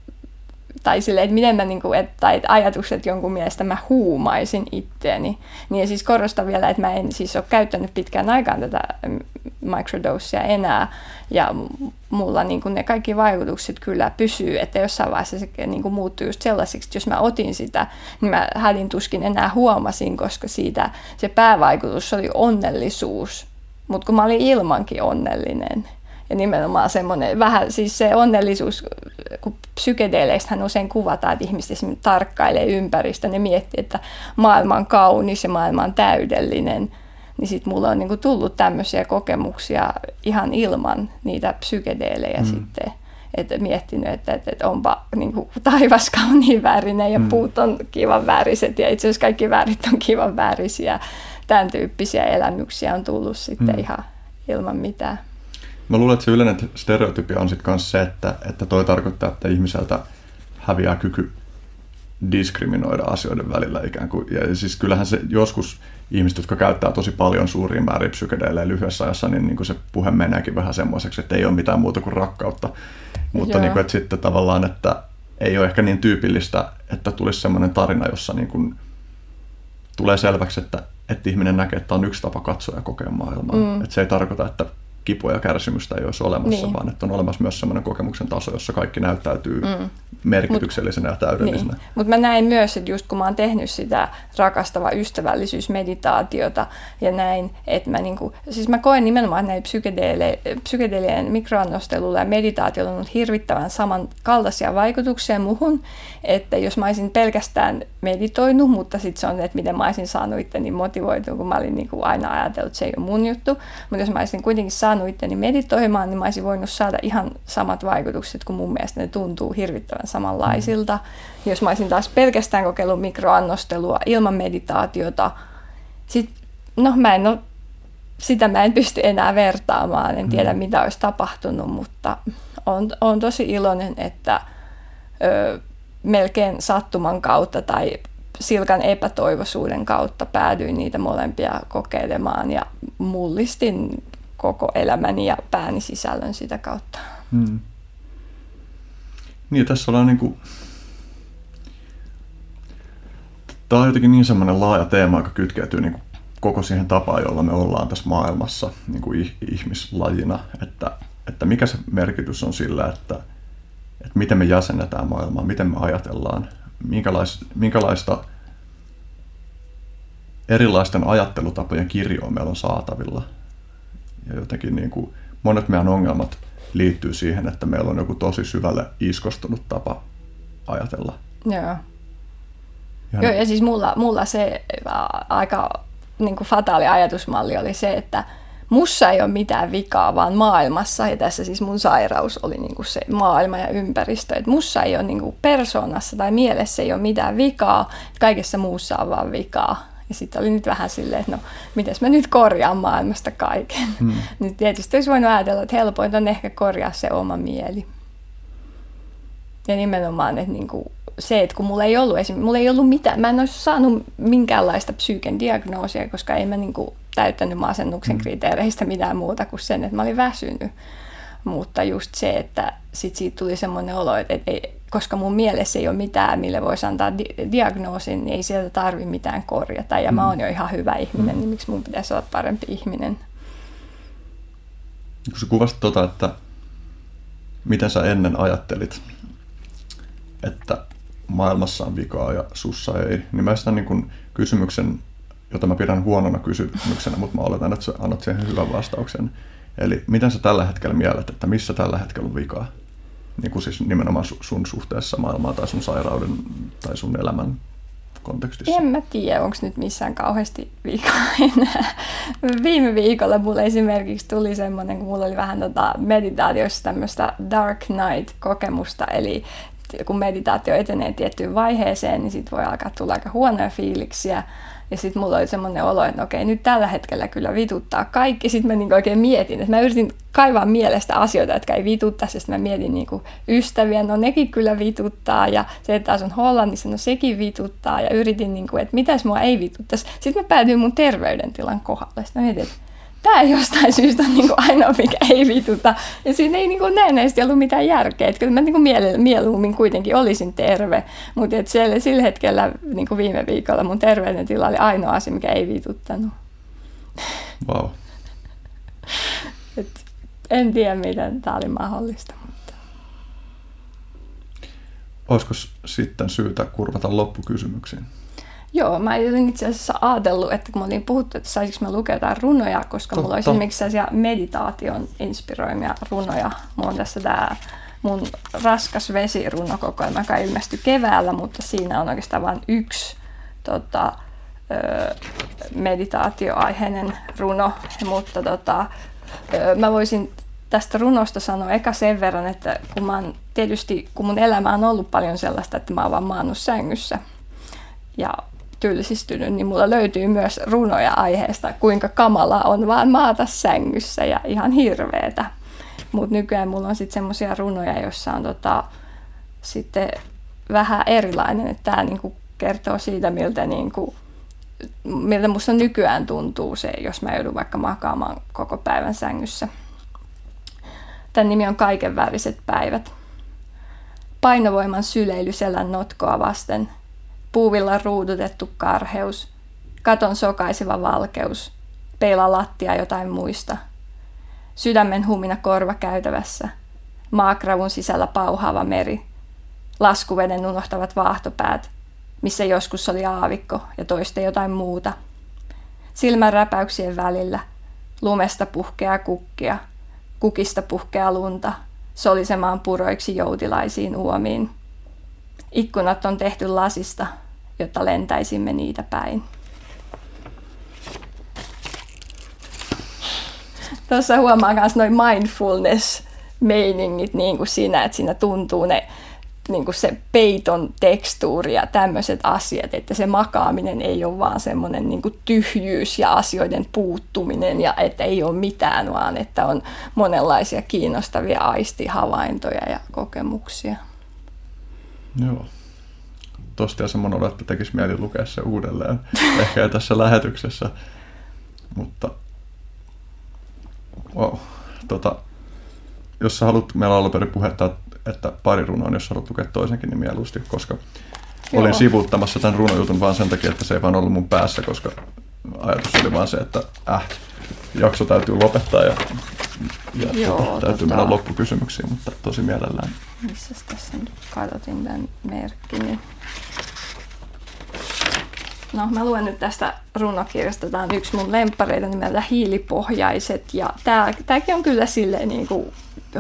tai silleen, että miten mä, niin kuin, että, tai että ajatukset jonkun mielestä mä huumaisin itteeni. Niin siis korostan vielä, että mä en siis ole käyttänyt pitkään aikaan tätä microdosea enää. Ja mulla niin kuin ne kaikki vaikutukset kyllä pysyy, että jossain vaiheessa se niin kuin muuttui just sellaisiksi, että jos mä otin sitä, niin mä hädin tuskin enää huomasin, koska siitä se päävaikutus oli onnellisuus. Mutta kun mä olin ilmankin onnellinen, ja nimenomaan semmoinen vähän, siis se onnellisuus, kun psykedeeleistähän usein kuvataan, että ihmiset esimerkiksi tarkkailee ympäristöä, ne miettii, että maailma on kaunis ja maailma on täydellinen, niin sitten mulla on niinku tullut tämmöisiä kokemuksia ihan ilman niitä psykedeelejä mm. sitten. Että miettinyt, että, että, että onpa niin kuin, taivas kauniin värinen ja mm. puut on kivan väriset ja itse asiassa kaikki värit on kivan värisiä. Tämän tyyppisiä elämyksiä on tullut sitten mm. ihan ilman mitään. Mä luulen, että se yleinen stereotypia on sitten myös se, että, että toi tarkoittaa, että ihmiseltä häviää kyky diskriminoida asioiden välillä ikään kuin. Ja siis kyllähän se joskus ihmiset, jotka käyttää tosi paljon suuria määriä psykedeilejä lyhyessä ajassa, niin, niin kuin se puhe meneekin vähän semmoiseksi, että ei ole mitään muuta kuin rakkautta. Mutta niin kuin, että sitten tavallaan, että ei ole ehkä niin tyypillistä, että tulisi semmoinen tarina, jossa niin kuin tulee selväksi, että, että ihminen näkee, että on yksi tapa katsoa ja kokea maailmaa. Mm. Että se ei tarkoita, että kipua ja kärsimystä ei olisi olemassa, niin. vaan että on olemassa myös sellainen kokemuksen taso, jossa kaikki näyttäytyy mm. merkityksellisenä Mut, ja täydellisenä. Niin. Mutta mä näin myös, että just kun mä oon tehnyt sitä rakastava ystävällisyysmeditaatiota ja näin, että mä, niinku, siis mä koen nimenomaan, että näin psykedeelien mikroannostelulla ja meditaatiolla on ollut hirvittävän samankaltaisia vaikutuksia muhun, että jos mä olisin pelkästään meditoinut, mutta sitten se on, että miten mä olisin saanut itteni motivoitua, kun mä olin niinku aina ajatellut, että se ei ole mun juttu, mutta jos mä olisin kuitenkin saanut saanut itteni meditoimaan, niin mä olisin voinut saada ihan samat vaikutukset, kun mun mielestä ne tuntuu hirvittävän samanlaisilta. Mm. Jos mä olisin taas pelkästään kokeillut mikroannostelua ilman meditaatiota, sit, no mä en ole, sitä mä en pysty enää vertaamaan, en tiedä mm. mitä olisi tapahtunut, mutta on, on tosi iloinen, että ö, melkein sattuman kautta tai silkan epätoivoisuuden kautta päädyin niitä molempia kokeilemaan ja mullistin koko elämäni ja pääni sisällön sitä kautta. Hmm. Niin, tässä ollaan niin kuin, Tämä on jotenkin niin semmoinen laaja teema, joka kytkeytyy niin kuin koko siihen tapaan, jolla me ollaan tässä maailmassa niin kuin ihmislajina, että, että mikä se merkitys on sillä, että, että miten me jäsennetään maailmaa, miten me ajatellaan, minkälais, minkälaista erilaisten ajattelutapojen kirjoa meillä on saatavilla. Ja jotenkin niin kuin monet meidän ongelmat liittyy siihen, että meillä on joku tosi syvälle iskostunut tapa ajatella. Joo. Joo, ja siis mulla, mulla se aika niin kuin fataali ajatusmalli oli se, että mussa ei ole mitään vikaa, vaan maailmassa, ja tässä siis mun sairaus oli niin kuin se maailma ja ympäristö, että mussa ei ole niin kuin persoonassa tai mielessä ei ole mitään vikaa, kaikessa muussa on vaan vikaa. Ja sitten oli nyt vähän silleen, että no, miten mä nyt korjaan maailmasta kaiken. Hmm. Nyt tietysti olisi voinut ajatella, että helpointa on ehkä korjaa se oma mieli. Ja nimenomaan, että niin kuin se, että kun mulla ei ollut esimerkiksi, mulla ei ollut mitään, mä en olisi saanut minkäänlaista psyyken diagnoosia, koska en mä niin kuin täyttänyt masennuksen mm. kriteereistä mitään muuta kuin sen, että mä olin väsynyt. Mutta just se, että sit siitä tuli semmoinen olo, että, ei, koska mun mielessä ei ole mitään, mille voisi antaa di- diagnoosin, niin ei sieltä tarvi mitään korjata. Ja mm. mä oon jo ihan hyvä ihminen, mm. niin miksi mun pitäisi olla parempi ihminen? Kun sä kuvasit tota, että miten sä ennen ajattelit, että maailmassa on vikaa ja sussa ei, niin mä esitän niin kysymyksen, jota mä pidän huonona kysymyksenä, mutta mä oletan, että sä annat siihen hyvän vastauksen. Eli miten sä tällä hetkellä mielet, että missä tällä hetkellä on vikaa? Niin kuin siis nimenomaan sun suhteessa maailmaan tai sun sairauden tai sun elämän kontekstissa? En mä tiedä, onko nyt missään kauheasti vikaa enää. Viime viikolla mulle esimerkiksi tuli semmoinen, kun mulla oli vähän tota meditaatiossa tämmöistä Dark Night-kokemusta, eli kun meditaatio etenee tiettyyn vaiheeseen, niin sitten voi alkaa tulla aika huonoja fiiliksiä. Ja sitten mulla oli semmoinen olo, että okei, nyt tällä hetkellä kyllä vituttaa kaikki. Sitten mä niin oikein mietin, että mä yritin kaivaa mielestä asioita, jotka ei vituttaa. Sitten mä mietin niin ystäviä, no nekin kyllä vituttaa. Ja se, että asun Hollannissa, no sekin vituttaa. Ja yritin, niin kuin, että mitäs mua ei vituttaisi. Sitten mä päädyin mun terveydentilan kohdalle. Sitten mä mietin, että tämä jostain syystä on niin kuin ainoa, mikä ei vituta. Ja siinä ei niin näennäisesti ollut mitään järkeä. Että kyllä mä niin kuin mieluummin kuitenkin olisin terve. Mutta sillä, sillä hetkellä niin kuin viime viikolla mun terveydentila oli ainoa asia, mikä ei vituttanut. Wow. Et en tiedä, miten tämä oli mahdollista. Mutta... Olisiko sitten syytä kurvata loppukysymyksiin? Joo, mä olin itse asiassa ajatellut, että kun mä olin puhuttu, että saisinko mä lukea jotain runoja, koska Totta. mulla olisi esimerkiksi sellaisia meditaation inspiroimia runoja. Mulla on tässä tämä mun raskas vesirunokokoelma, joka ilmestyi keväällä, mutta siinä on oikeastaan vain yksi tota, meditaatioaiheinen runo, mutta tota, mä voisin tästä runosta sanoa eka sen verran, että kun mä oon, tietysti kun mun elämä on ollut paljon sellaista, että mä oon vaan maannut sängyssä ja tylsistynyt, niin mulla löytyy myös runoja aiheesta, kuinka kamala on vaan maata sängyssä ja ihan hirveetä. Mutta nykyään mulla on sitten semmoisia runoja, joissa on tota, sitten vähän erilainen, että tämä niinku kertoo siitä, miltä, niinku, miltä musta nykyään tuntuu se, jos mä joudun vaikka makaamaan koko päivän sängyssä. Tämän nimi on Kaiken väriset päivät. Painovoiman syleily selän notkoa vasten – puuvilla ruudutettu karheus, katon sokaiseva valkeus, peila lattia jotain muista. Sydämen humina korva käytävässä, maakravun sisällä pauhaava meri, laskuveden unohtavat vaahtopäät, missä joskus oli aavikko ja toiste jotain muuta. Silmän räpäyksien välillä, lumesta puhkeaa kukkia, kukista puhkeaa lunta, solisemaan puroiksi joutilaisiin uomiin. Ikkunat on tehty lasista, jotta lentäisimme niitä päin. Tuossa huomaa myös noin mindfulness-meiningit niin kuin siinä, että siinä tuntuu ne niin kuin se peiton tekstuuri ja tämmöiset asiat, että se makaaminen ei ole vaan semmoinen niin kuin tyhjyys ja asioiden puuttuminen ja että ei ole mitään, vaan että on monenlaisia kiinnostavia aistihavaintoja ja kokemuksia. Joo. Tosta ja semmoinen olo, että tekisi mieli lukea se uudelleen. Ehkä tässä lähetyksessä. Mutta wow. tota, jos sä haluat, meillä on alun puhetta, että pari runoa, jos haluat lukea toisenkin, niin mieluusti, koska olin Joo. sivuuttamassa tämän runojutun vaan sen takia, että se ei vaan ollut mun päässä, koska ajatus oli vaan se, että äh, jakso täytyy lopettaa ja, ja Joo, tota, täytyy tota- mennä loppukysymyksiin, mutta tosi mielellään. Missä tässä nyt kadotin tämän merkini? No, mä luen nyt tästä runokirjasta. Tämä on yksi mun lemppareita nimeltä Hiilipohjaiset. Ja tää, tääkin on kyllä silleen niin kuin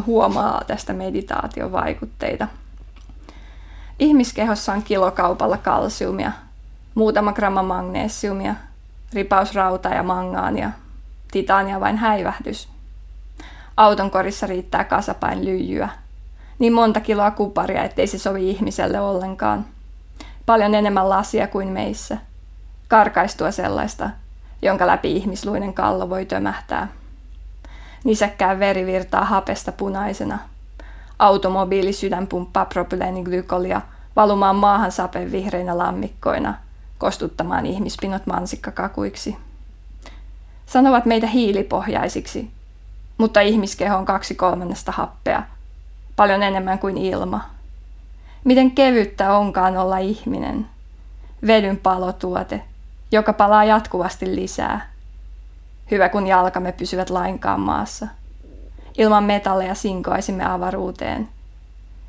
huomaa tästä meditaation vaikutteita. Ihmiskehossa on kilokaupalla kalsiumia, muutama gramma magneesiumia, ripaus rautaa ja mangaania, titaania vain häivähdys. Auton korissa riittää kasapäin lyijyä. Niin monta kiloa kuparia, ettei se sovi ihmiselle ollenkaan. Paljon enemmän lasia kuin meissä. Karkaistua sellaista, jonka läpi ihmisluinen kallo voi tömähtää. Nisäkkään veri virtaa hapesta punaisena. Automobiili sydän pumppaa propyleeniglykolia valumaan maahan sapen vihreinä lammikkoina, kostuttamaan ihmispinot mansikkakakuiksi. Sanovat meitä hiilipohjaisiksi, mutta ihmiskeho on kaksi kolmannesta happea, paljon enemmän kuin ilma. Miten kevyttä onkaan olla ihminen, vedyn palotuote, joka palaa jatkuvasti lisää. Hyvä kun jalkamme pysyvät lainkaan maassa. Ilman metalleja sinkoaisimme avaruuteen.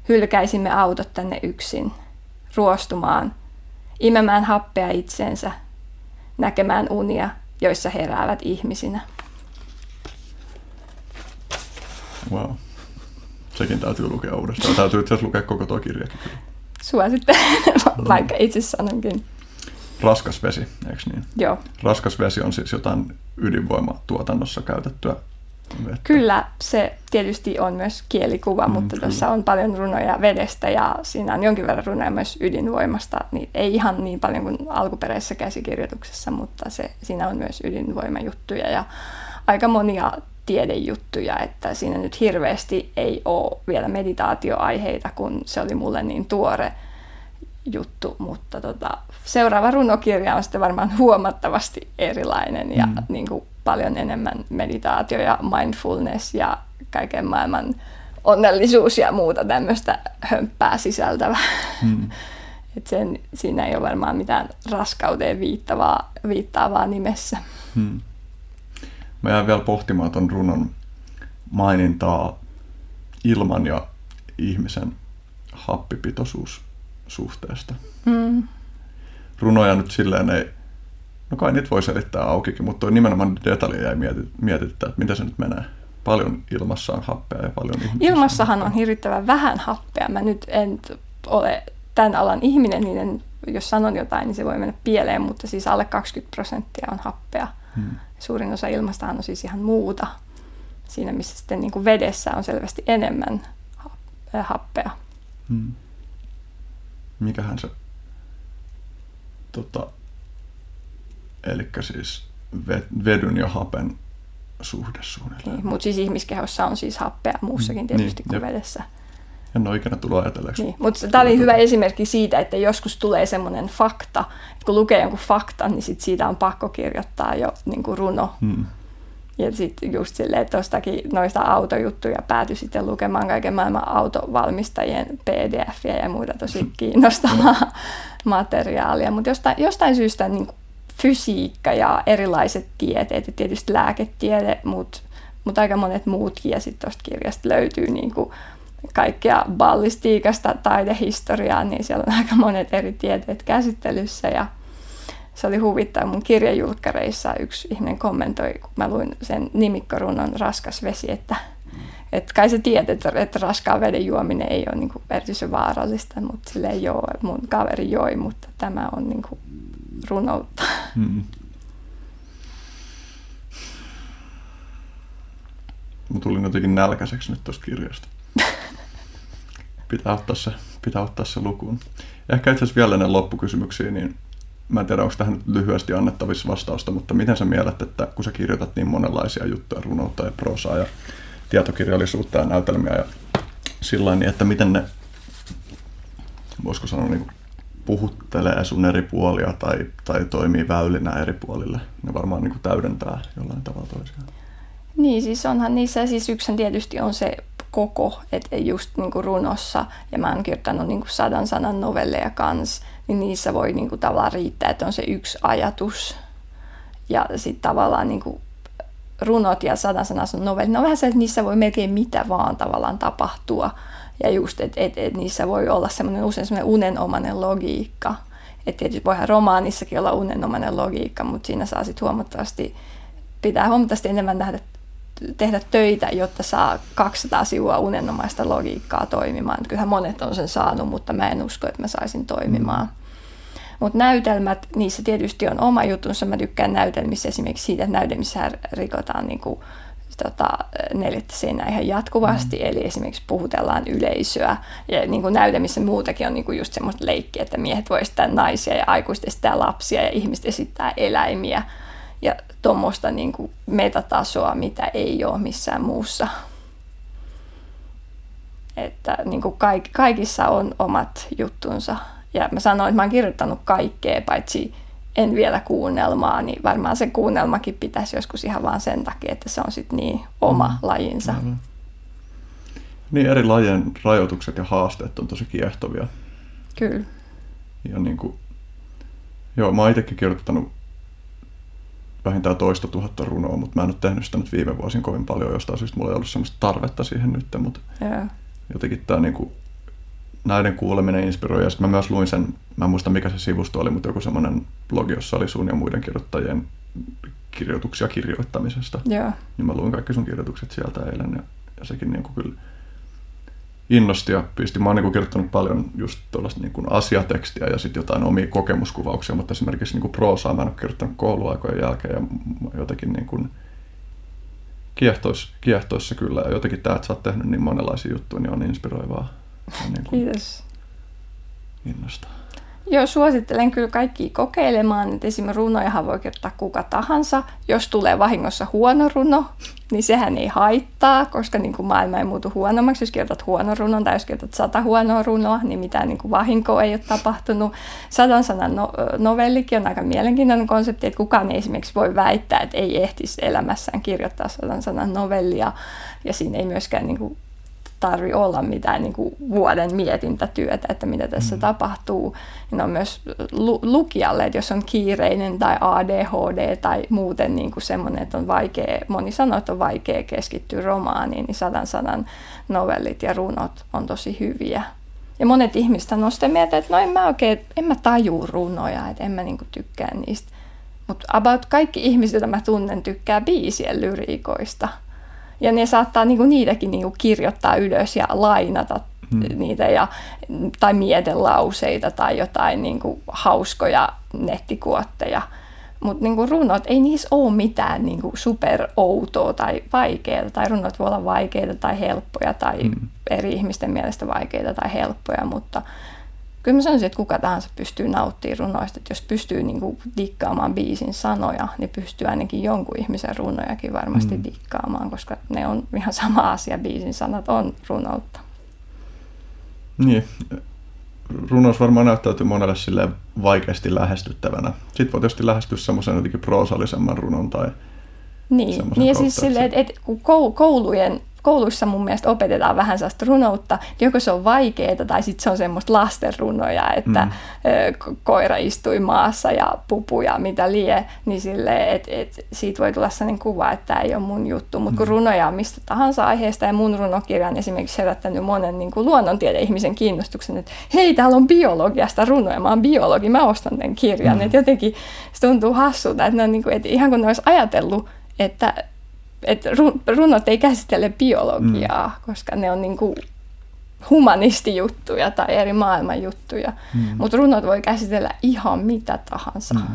Hylkäisimme autot tänne yksin, ruostumaan, imemään happea itsensä, näkemään unia, joissa heräävät ihmisinä. Wow. Sekin täytyy lukea uudestaan. Täytyy itse asiassa lukea koko tuo kirjakin. kyllä. Suosittelen, vaikka itse sanonkin. Raskas vesi, eikö niin? Joo. Raskas vesi on siis jotain ydinvoimatuotannossa käytettyä vettä. Kyllä se tietysti on myös kielikuva, Mm, mutta kyllä. tuossa on paljon runoja vedestä ja siinä on jonkin verran runoja myös ydinvoimasta. Niin ei ihan niin paljon kuin alkuperäisessä käsikirjoituksessa, mutta se, siinä on myös ydinvoimajuttuja ja aika monia tiedejuttuja, että siinä nyt hirveästi ei ole vielä meditaatioaiheita, kun se oli mulle niin tuore juttu, mutta tota, seuraava runokirja on sitten varmaan huomattavasti erilainen ja Mm. niin kuin paljon enemmän meditaatio ja mindfulness ja kaiken maailman onnellisuus ja muuta tämmöistä hömppää sisältävää. Hmm. Et sen, siinä ei ole varmaan mitään raskauteen viittavaa, viittaavaa nimessä. Hmm. Mä jään vielä pohtimaan ton runon mainintaa ilman ja ihmisen happipitoisuussuhteesta. Mm. Runoja nyt silleen ei, no kai niitä voi selittää aukikin, mutta toi nimenomaan detalja jäi mieti, mietittää, että miten se nyt menee. Paljon ilmassa on happea ja paljon ihmisissä Ilmassahan on hirvittävän vähän happea. Mä nyt en ole tämän alan ihminen, niin en, jos sanon jotain, niin se voi mennä pieleen, mutta siis alle 20 prosenttia on happea. Hmm. Suurin osa ilmastahan on siis ihan muuta. Siinä, missä sitten niin kuin vedessä on selvästi enemmän äh, happea. Hmm. Mikähän se, tota, eli siis ve- vedyn ja hapen suhde suunnilleen. Niin, mutta siis ihmiskehossa on siis happea muussakin Mm, tietysti niin, kuin jep. vedessä. En ole ikinä tullut ajatelleeksi. Niin, mutta tämä oli hyvä esimerkki siitä, että joskus tulee semmoinen fakta, että kun lukee jonkun faktan, niin sit siitä on pakko kirjoittaa jo niin kuin runo. Hmm. Ja sitten just silleen, että tuostakin noista autojuttuja päätyi sitten lukemaan kaiken maailman autovalmistajien pdf ja muita tosi kiinnostavaa materiaalia. Mutta jostain, jostain syystä niin kuin fysiikka ja erilaiset tieteet ja tietysti lääketiede, mutta mut aika monet muutkin. Ja sitten tuosta kirjasta löytyy niin kuin kaikkea ballistiikasta taidehistoriaa, niin siellä on aika monet eri tieteet käsittelyssä ja se oli huvittava. Mun kirjajulkkareissa yksi ihminen kommentoi, kun mä luin sen nimikkorunon Raskas vesi, että, että kai sä tiedät, että, raskaan veden juominen ei ole niin kuin erityisen vaarallista, mutta sille ei. Mun kaveri joi, mutta tämä on niin kuin runoutta. Hmm. Mä tulin jotenkin nälkäiseksi nyt tosta kirjasta. Pitää ottaa se, pitää ottaa se lukuun. Ehkä itse asiassa vielä ennen loppukysymyksiä, niin mä en tiedä, onko tähän lyhyesti annettavissa vastausta, mutta miten sä mielet, että kun sä kirjoitat niin monenlaisia juttuja, runoutta ja prosaa ja tietokirjallisuutta ja näytelmiä ja sillä niin että miten ne, voisiko sanoa, niin puhuttelee sun eri puolia tai, tai toimii väylinä eri puolille. Ne varmaan niin kuin täydentää jollain tavalla toisiaan. Niin, siis onhan niissä, siis yksi tietysti on se koko, että just niin kuin runossa, ja mä oon kirjoittanut niin kuin sadan sanan novelleja kans, niin niissä voi niin kuin tavallaan riittää, että on se yksi ajatus. Ja sitten tavallaan niin kuin runot ja sadansanassa novelli, ne on vähän se, että niissä voi melkein mitä vaan tavallaan tapahtua. Ja just, että et, et niissä voi olla semmoinen usein semmoinen unenomainen logiikka. Että tietysti voihan romaanissakin olla unenomainen logiikka, mutta siinä saa sitten huomattavasti, pitää huomattavasti enemmän nähdä, tehdä töitä, jotta saa 200 sivua unenomaista logiikkaa toimimaan. Kyllähän monet on sen saanut, mutta mä en usko, että mä saisin toimimaan. Mm. Mutta näytelmät, niissä tietysti on oma jutunsa. Mä tykkään näytelmissä esimerkiksi siitä, että näytelmissä rikotaan niin kuin, tota, neljättä seinää ihan jatkuvasti, mm. eli esimerkiksi puhutellaan yleisöä. Ja niin kuin näytelmissä muutakin on niin kuin just semmoista leikkiä, että miehet voi esittää naisia ja aikuiset esittää lapsia ja ihmiset esittää eläimiä. Ja tuommoista niin kuin metatasoa, mitä ei ole missään muussa. Että niin kuin kaikissa on omat juttunsa. Ja mä sanoin, että mä oon kirjoittanut kaikkea, paitsi en vielä kuunnelmaa, niin varmaan se kuunnelmakin pitäisi joskus ihan vaan sen takia, että se on sitten niin oma mm. lajinsa. Mm. Niin, eri lajien rajoitukset ja haasteet on tosi kiehtovia. Kyllä. Ja niin kuin, joo, mä oon itsekin kirjoittanut vähintään toista tuhatta runoa, mutta mä en ole tehnyt sitä nyt viime vuosina kovin paljon, jostain syystä mulla ei ollut semmoista tarvetta siihen nyt, mutta yeah. jotenkin tämä niin kuin, näiden kuuleminen inspiroi. Ja sitten mä myös luin sen, mä en muista mikä se sivusto oli, mutta joku semmoinen blogi, jossa oli sun ja muiden kirjoittajien kirjoituksia kirjoittamisesta. Joo. Niin mä luin kaikki sun kirjoitukset sieltä eilen ja, ja sekin niin kuin kyllä innosti ja pisti. Mä oon niin kuin kirjoittanut paljon just tuollaista niin kuin asiatekstiä ja sitten jotain omia kokemuskuvauksia, mutta esimerkiksi niin kuin proosaa mä en ole kirjoittanut kouluaikojen jälkeen ja jotenkin niin kuin kiehtois, kiehtoissa kyllä. Ja jotenkin tämä, että sä oot tehnyt niin monenlaisia juttuja, niin on inspiroivaa. Niin kuin Kiitos. Innostaa. Joo, suosittelen kyllä kaikki kokeilemaan. Että esimerkiksi runojahan voi kirjoittaa kuka tahansa. Jos tulee vahingossa huono runo, niin sehän ei haittaa, koska niin kuin maailma ei muutu huonommaksi. Jos kirjoitat huono runon tai jos kirjoitat sata huonoa runoa, niin mitään niin kuin vahinkoa ei ole tapahtunut. Sadan sanan no- novellikin on aika mielenkiintoinen konsepti, että kukaan ei esimerkiksi voi väittää, että ei ehtisi elämässään kirjoittaa sadan sanan novellia. Ja siinä ei myöskään niin kuin tarvi olla mitään niin kuin vuoden mietintätyötä, että mitä tässä mm. tapahtuu. Ja ne on myös lu- lukijalle, että jos on kiireinen tai ADHD tai muuten niin kuin semmoinen, että on vaikea, moni sanoo, että on vaikea keskittyä romaaniin, niin sadan sanan novellit ja runot on tosi hyviä. Ja monet ihmiset on sitä mieltä, että no en mä oikein, en mä taju runoja, että en mä niinku tykkää niistä. Mutta about kaikki ihmiset, joita mä tunnen, tykkää biisien lyriikoista – ja ne saattaa niinku niitäkin niinku kirjoittaa ylös ja lainata hmm. niitä ja, tai mietelauseita tai jotain niinku hauskoja nettikuotteja. Mutta niinku runot, ei niissä ole mitään niinku outoa tai vaikeaa. Tai runot voi olla vaikeita tai helppoja tai hmm. eri ihmisten mielestä vaikeita tai helppoja, mutta kyllä mä sanoisin, että kuka tahansa pystyy nauttimaan runoista. Että jos pystyy niin kuin dikkaamaan biisin sanoja, niin pystyy ainakin jonkun ihmisen runojakin varmasti mm. dikkaamaan, koska ne on ihan sama asia. Biisin sanat on runoutta. Niin. Runous varmaan näyttäytyy monelle sille vaikeasti lähestyttävänä. Sitten voi tietysti lähestyä semmoisen jotenkin proosallisemman runon tai niin, niin ja siis silleen, että, että kun koulujen kouluissa mun mielestä opetetaan vähän sellaista runoutta, joko se on vaikeaa tai sitten se on semmoista lastenrunoja, että mm. koira istui maassa ja pupu ja mitä lie, niin sille, et, et siitä voi tulla sellainen kuva, että tämä ei ole mun juttu, mutta kun mm. runoja on mistä tahansa aiheesta ja mun runokirja on esimerkiksi herättänyt monen niin kuin luonnontiedeihmisen kiinnostuksen, että hei, täällä on biologiasta runoja, mä oon biologi, mä ostan tämän kirjan, mm. että jotenkin se tuntuu hassulta, että, ne on niin kuin, että ihan kun ne olisi ajatellut, että että runot ei käsittele biologiaa, mm. koska ne on niin kuin humanistijuttuja tai eri maailman juttuja. Mm. Mutta runot voi käsitellä ihan mitä tahansa. Mm.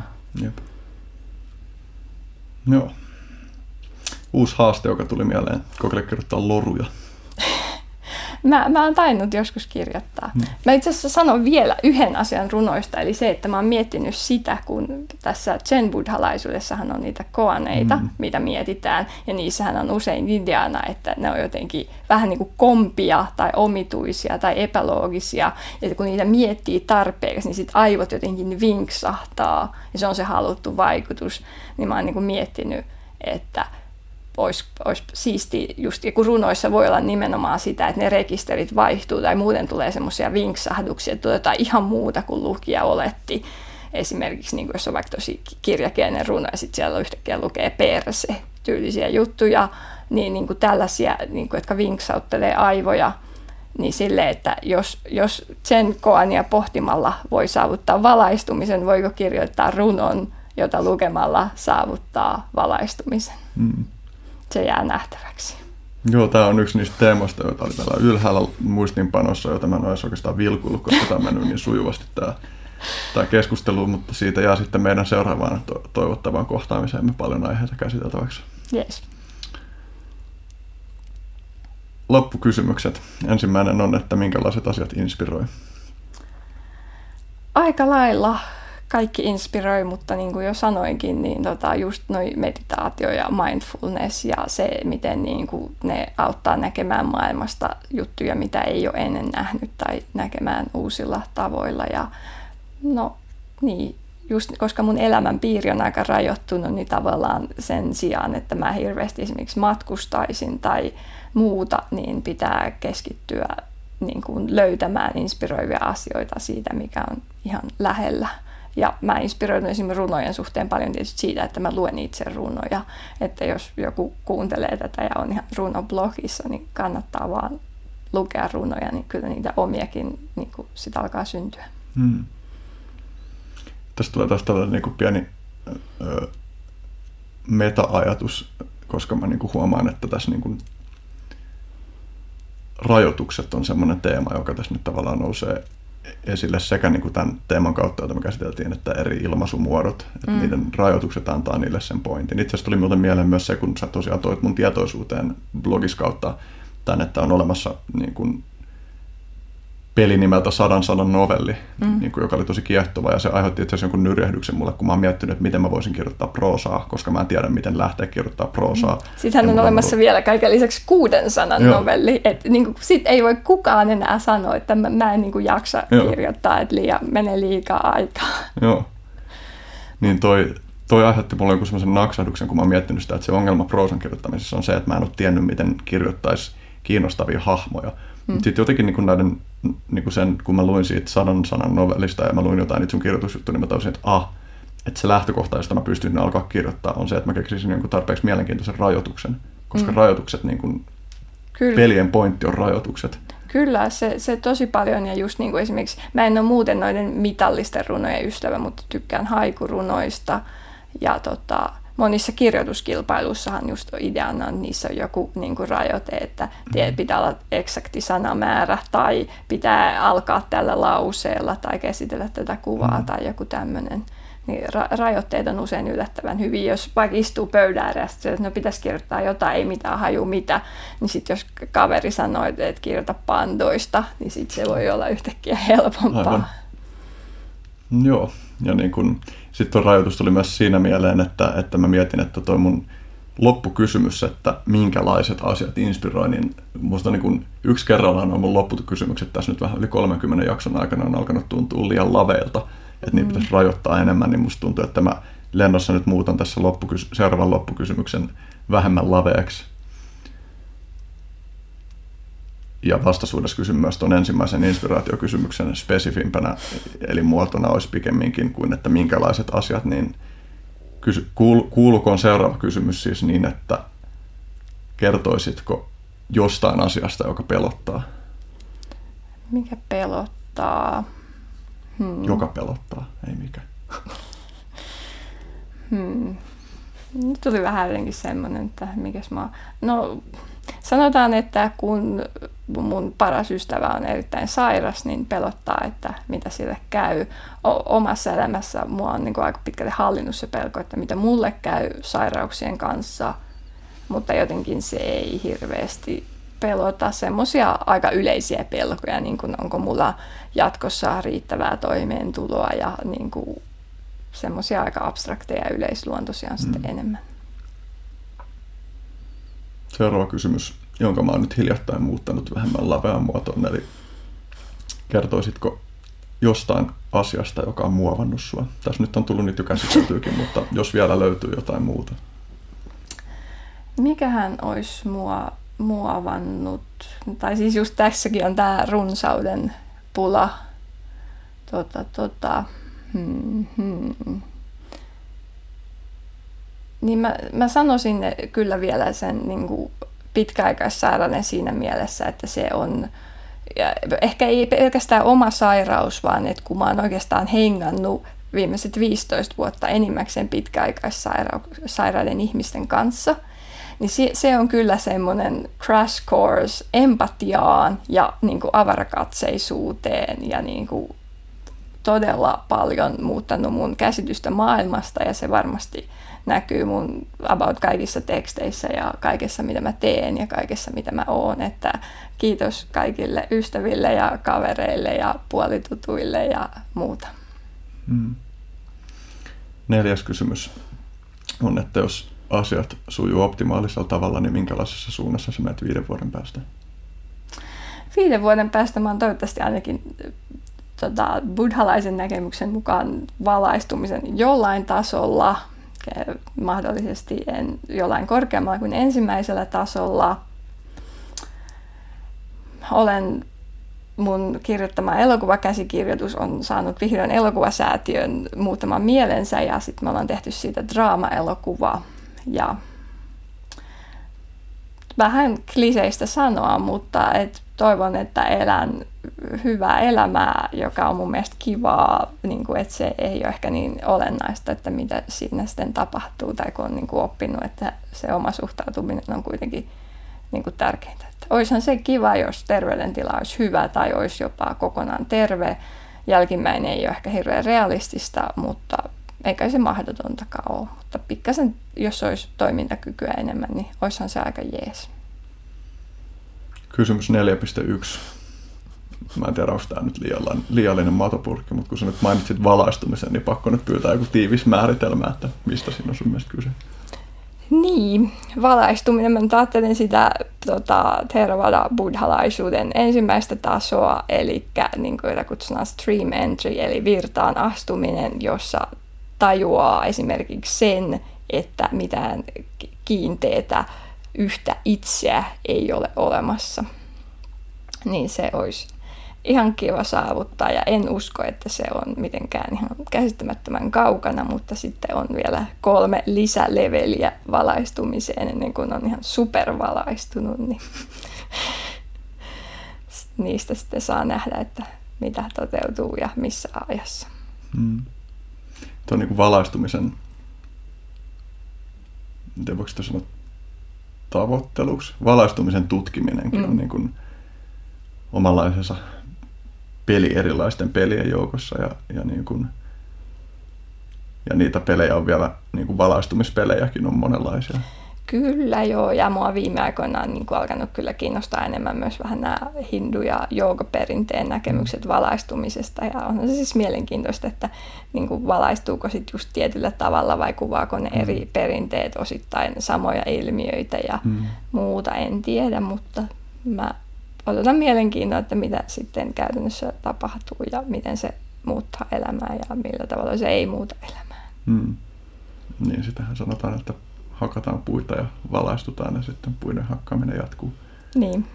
Jep. Joo. Uusi haaste, joka tuli mieleen. Kokeile kirjoittaa loruja. Mä, mä oon tainnut joskus kirjoittaa. Mm. Mä itse asiassa sanon vielä yhden asian runoista, eli se, että mä oon miettinyt sitä, kun tässä zen buddhalaisuudessahan on niitä koaneita, mm. mitä mietitään, ja niissähän on usein ideana, että ne on jotenkin vähän niin kuin kompia tai omituisia tai epäloogisia, ja kun niitä miettii tarpeeksi, niin sit aivot jotenkin vinksahtaa, ja se on se haluttu vaikutus, niin mä oon niin kuin miettinyt, että olisi, olisi siisti, just kun runoissa voi olla nimenomaan sitä, että ne rekisterit vaihtuu tai muuten tulee semmoisia vinksahduksia, että jotain ihan muuta kuin lukija oletti. Esimerkiksi niin jos on vaikka tosi kirjakielinen runo ja sitten siellä yhtäkkiä lukee perse tyylisiä juttuja, niin, niin kuin tällaisia, niin kuin, jotka vinksauttelee aivoja, niin sille, että jos, jos sen koania pohtimalla voi saavuttaa valaistumisen, voiko kirjoittaa runon, jota lukemalla saavuttaa valaistumisen. Mm. Se jää nähtäväksi. Joo, tämä on yksi niistä teemoista, joita oli täällä ylhäällä muistinpanossa, jota mä en olisi oikeastaan vilkuillut, koska tämä on mennyt niin sujuvasti tämä, tämä keskustelu, mutta siitä jää sitten meidän seuraavaan to- toivottavaan kohtaamiseen paljon aiheita käsiteltäväksi. Yes. Loppukysymykset. Ensimmäinen on, että minkälaiset asiat inspiroi? Aika lailla kaikki inspiroi, mutta niin kuin jo sanoinkin, niin tota, just noi meditaatio ja mindfulness ja se, miten niin kuin ne auttaa näkemään maailmasta juttuja, mitä ei ole ennen nähnyt tai näkemään uusilla tavoilla. Ja no niin, just koska mun elämän piiri on aika rajoittunut, niin tavallaan sen sijaan, että mä hirveästi esimerkiksi matkustaisin tai muuta, niin pitää keskittyä niin kuin löytämään inspiroivia asioita siitä, mikä on ihan lähellä. Ja mä inspiroidun esimerkiksi runojen suhteen paljon tietysti siitä, että mä luen itse runoja. Että jos joku kuuntelee tätä ja on ihan runoblogissa, niin kannattaa vaan lukea runoja, niin kyllä niitä omiakin niin kuin sit alkaa syntyä. Hmm. Tästä tulee taas tällainen niin kuin pieni ö, meta-ajatus, koska mä niin kuin huomaan, että tässä niin kuin rajoitukset on semmoinen teema, joka tässä nyt tavallaan nousee esille sekä niin kuin tämän teeman kautta, jota me käsiteltiin, että eri ilmaisumuodot, että mm. niiden rajoitukset antaa niille sen pointin. Itse asiassa tuli muuten mieleen myös se, kun sä tosiaan toit mun tietoisuuteen blogis kautta tämän, että on olemassa niin kuin peli nimeltä Sadan sadan novelli, mm. niin kuin, joka oli tosi kiehtova ja se aiheutti itse asiassa jonkun nyrjähdyksen mulle, kun mä oon miettinyt, että miten mä voisin kirjoittaa proosaa, koska mä en tiedä, miten lähteä kirjoittaa proosaa. Mm. Sittenhän on olemassa ollut... vielä kaiken lisäksi kuuden sanan Joo. novelli, että niin kuin, sit ei voi kukaan enää sanoa, että mä, mä en niin kuin, jaksa Joo. kirjoittaa, että liian, menee liikaa aikaa. Joo. Niin toi, toi aiheutti mulle joku sellaisen naksahduksen, kun mä oon miettinyt sitä, että se ongelma proosan kirjoittamisessa on se, että mä en ole tiennyt, miten kirjoittaisi kiinnostavia hahmoja. Mm. Sitten jotenkin niin kuin näiden, niin kuin sen, kun mä luin siitä sadan sanan novellista ja mä luin jotain niitä sun kirjoitusjuttuja, niin mä taisin, että ah, että se lähtökohta, josta mä pystyn alkaa kirjoittaa, on se, että mä keksisin jonkun tarpeeksi mielenkiintoisen rajoituksen. Koska mm. rajoitukset, niin kuin, Kyllä. pelien pointti on rajoitukset. Kyllä, se, se tosi paljon ja just niin kuin esimerkiksi, mä en ole muuten noiden mitallisten runojen ystävä, mutta tykkään haikurunoista ja tota, monissa kirjoituskilpailuissahan just ideana on, niissä on joku niin kuin rajoite, että mm. pitää olla eksakti sanamäärä tai pitää alkaa tällä lauseella tai käsitellä tätä kuvaa mm. tai joku tämmöinen. Niin ra- rajoitteet on usein yllättävän hyvin. Jos vaikka istuu pöydän ääressä, että no pitäisi kirjoittaa jotain, ei mitään haju mitä, niin sitten jos kaveri sanoo, että kirjoita pandoista, niin sitten se voi olla yhtäkkiä helpompaa. Aivan. Joo, ja niin kun, sitten tuo rajoitus tuli myös siinä mieleen, että, että mä mietin, että toi mun loppukysymys, että minkälaiset asiat inspiroi, niin musta niin kun yksi kerrallaan on mun loppukysymykset tässä nyt vähän yli 30 jakson aikana on alkanut tuntua liian laveilta, että niin mm. pitäisi rajoittaa enemmän, niin musta tuntuu, että mä lennossa nyt muutan tässä loppukys- seuraavan loppukysymyksen vähemmän laveeksi ja vastaisuudessa kysyn myös tuon ensimmäisen inspiraatiokysymyksen spesifimpänä, eli muotona olisi pikemminkin kuin, että minkälaiset asiat, niin kysy, kuul, kuulukoon seuraava kysymys siis niin, että kertoisitko jostain asiasta, joka pelottaa? Mikä pelottaa? Hmm. Joka pelottaa, ei mikä. hmm. Nyt tuli vähän jotenkin semmoinen, että mikäs mä... No, sanotaan, että kun mun paras ystävä on erittäin sairas, niin pelottaa, että mitä sille käy. O- omassa elämässä mua on niin kuin aika pitkälle hallinnut se pelko, että mitä mulle käy sairauksien kanssa, mutta jotenkin se ei hirveästi pelota semmoisia aika yleisiä pelkoja, niin kuin onko mulla jatkossa riittävää toimeentuloa ja niin kuin semmoisia aika abstrakteja ja yleisluontoisia mm. sitten enemmän. Seuraava kysymys jonka mä oon nyt hiljattain muuttanut vähemmän lavean muotoon. Eli kertoisitko jostain asiasta, joka on muovannut sua? Tässä nyt on tullut nyt jo käsiteltyykin, mutta jos vielä löytyy jotain muuta. mikähän olisi mua muovannut, tai siis just tässäkin on tämä runsauden pula. Tota, tota, hmm, hmm. Niin mä, mä sanoisin kyllä vielä sen niin pitkäaikaissairauden siinä mielessä, että se on, ja ehkä ei pelkästään oma sairaus, vaan että kun mä oon oikeastaan hengannut viimeiset 15 vuotta enimmäkseen pitkäaikaissairaiden ihmisten kanssa, niin se, se on kyllä semmoinen crash course empatiaan ja niin kuin avarakatseisuuteen ja niin kuin todella paljon muuttanut mun käsitystä maailmasta ja se varmasti näkyy mun about kaikissa teksteissä ja kaikessa mitä mä teen ja kaikessa mitä mä oon. Että kiitos kaikille ystäville ja kavereille ja puolitutuille ja muuta. Hmm. Neljäs kysymys on, että jos asiat sujuu optimaalisella tavalla, niin minkälaisessa suunnassa sä menet viiden vuoden päästä? Viiden vuoden päästä mä oon toivottavasti ainakin tota, buddhalaisen näkemyksen mukaan valaistumisen jollain tasolla, mahdollisesti en, jollain korkeammalla kuin ensimmäisellä tasolla. Olen mun kirjoittama elokuvakäsikirjoitus on saanut vihdoin elokuvasäätiön muutaman mielensä ja sitten me ollaan tehty siitä draama-elokuva. Ja vähän kliseistä sanoa, mutta et toivon, että elän hyvää elämää, joka on mun mielestä kivaa, niin kuin, että se ei ole ehkä niin olennaista, että mitä siinä sitten tapahtuu, tai kun on niin kuin oppinut, että se oma suhtautuminen on kuitenkin niin kuin tärkeintä. Että olisihan se kiva, jos terveydentila olisi hyvä tai olisi jopa kokonaan terve. Jälkimmäinen ei ole ehkä hirveän realistista, mutta eikä se mahdotontakaan ole. Mutta pikkasen, jos olisi toimintakykyä enemmän, niin olisihan se aika jees. Kysymys 4.1. Mä en tiedä, onko tämä nyt liiallinen, liiallinen matopurkki, mutta kun sä nyt mainitsit valaistumisen, niin pakko nyt pyytää joku tiivis määritelmä, että mistä siinä on sun mielestä kyse. Niin, valaistuminen. Mä ajattelen sitä tota, Theravada buddhalaisuuden ensimmäistä tasoa, eli niin kuin, kutsutaan stream entry, eli virtaan astuminen, jossa tajuaa esimerkiksi sen, että mitään kiinteetä yhtä itseä ei ole olemassa. Niin se olisi ihan kiva saavuttaa ja en usko, että se on mitenkään ihan käsittämättömän kaukana, mutta sitten on vielä kolme lisäleveliä valaistumiseen ennen kuin on ihan supervalaistunut, niin niistä sitten saa nähdä, että mitä toteutuu ja missä ajassa. Hmm. Tuo niin kuin valaistumisen, miten voiko sanoa, tavoitteluksi. Valaistumisen tutkiminenkin mm. on niin kuin omanlaisensa peli erilaisten pelien joukossa ja, ja, niin kuin, ja niitä pelejä on vielä, niin kuin valaistumispelejäkin on monenlaisia. Kyllä joo, ja mua viime aikoina on niin kuin alkanut kyllä kiinnostaa enemmän myös vähän nämä hindu- ja joogaperinteen näkemykset mm. valaistumisesta. Ja on se siis mielenkiintoista, että niin kuin valaistuuko sitten just tietyllä tavalla vai kuvaako ne mm. eri perinteet osittain samoja ilmiöitä ja mm. muuta, en tiedä, mutta mä odotan mielenkiintoa, että mitä sitten käytännössä tapahtuu ja miten se muuttaa elämää ja millä tavalla se ei muuta elämää. Mm. Niin, sitähän sanotaan, että hakataan puita ja valaistutaan ja sitten puiden hakkaaminen jatkuu. Niin.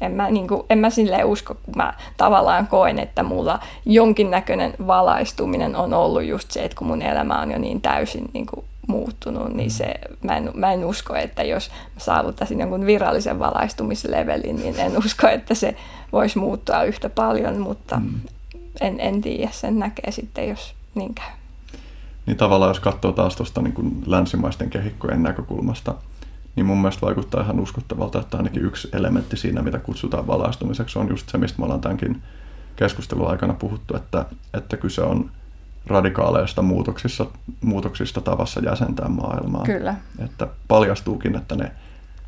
En mä, niin kuin, en mä silleen usko, kun mä tavallaan koen, että mulla jonkinnäköinen valaistuminen on ollut just se, että kun mun elämä on jo niin täysin niin kuin muuttunut, niin mm. se, mä, en, mä en usko, että jos mä saavuttaisin jonkun virallisen valaistumislevelin, niin en usko, että se voisi muuttua yhtä paljon, mutta mm. en, en tiedä, sen näkee sitten, jos niin käy. Niin tavallaan jos katsoo taas tuosta niin länsimaisten kehikkojen näkökulmasta, niin mun mielestä vaikuttaa ihan uskottavalta, että ainakin yksi elementti siinä, mitä kutsutaan valaistumiseksi, on just se, mistä me ollaan tämänkin keskustelun aikana puhuttu, että, että kyse on radikaaleista muutoksista, muutoksista tavassa jäsentää maailmaa. Kyllä. Että paljastuukin, että ne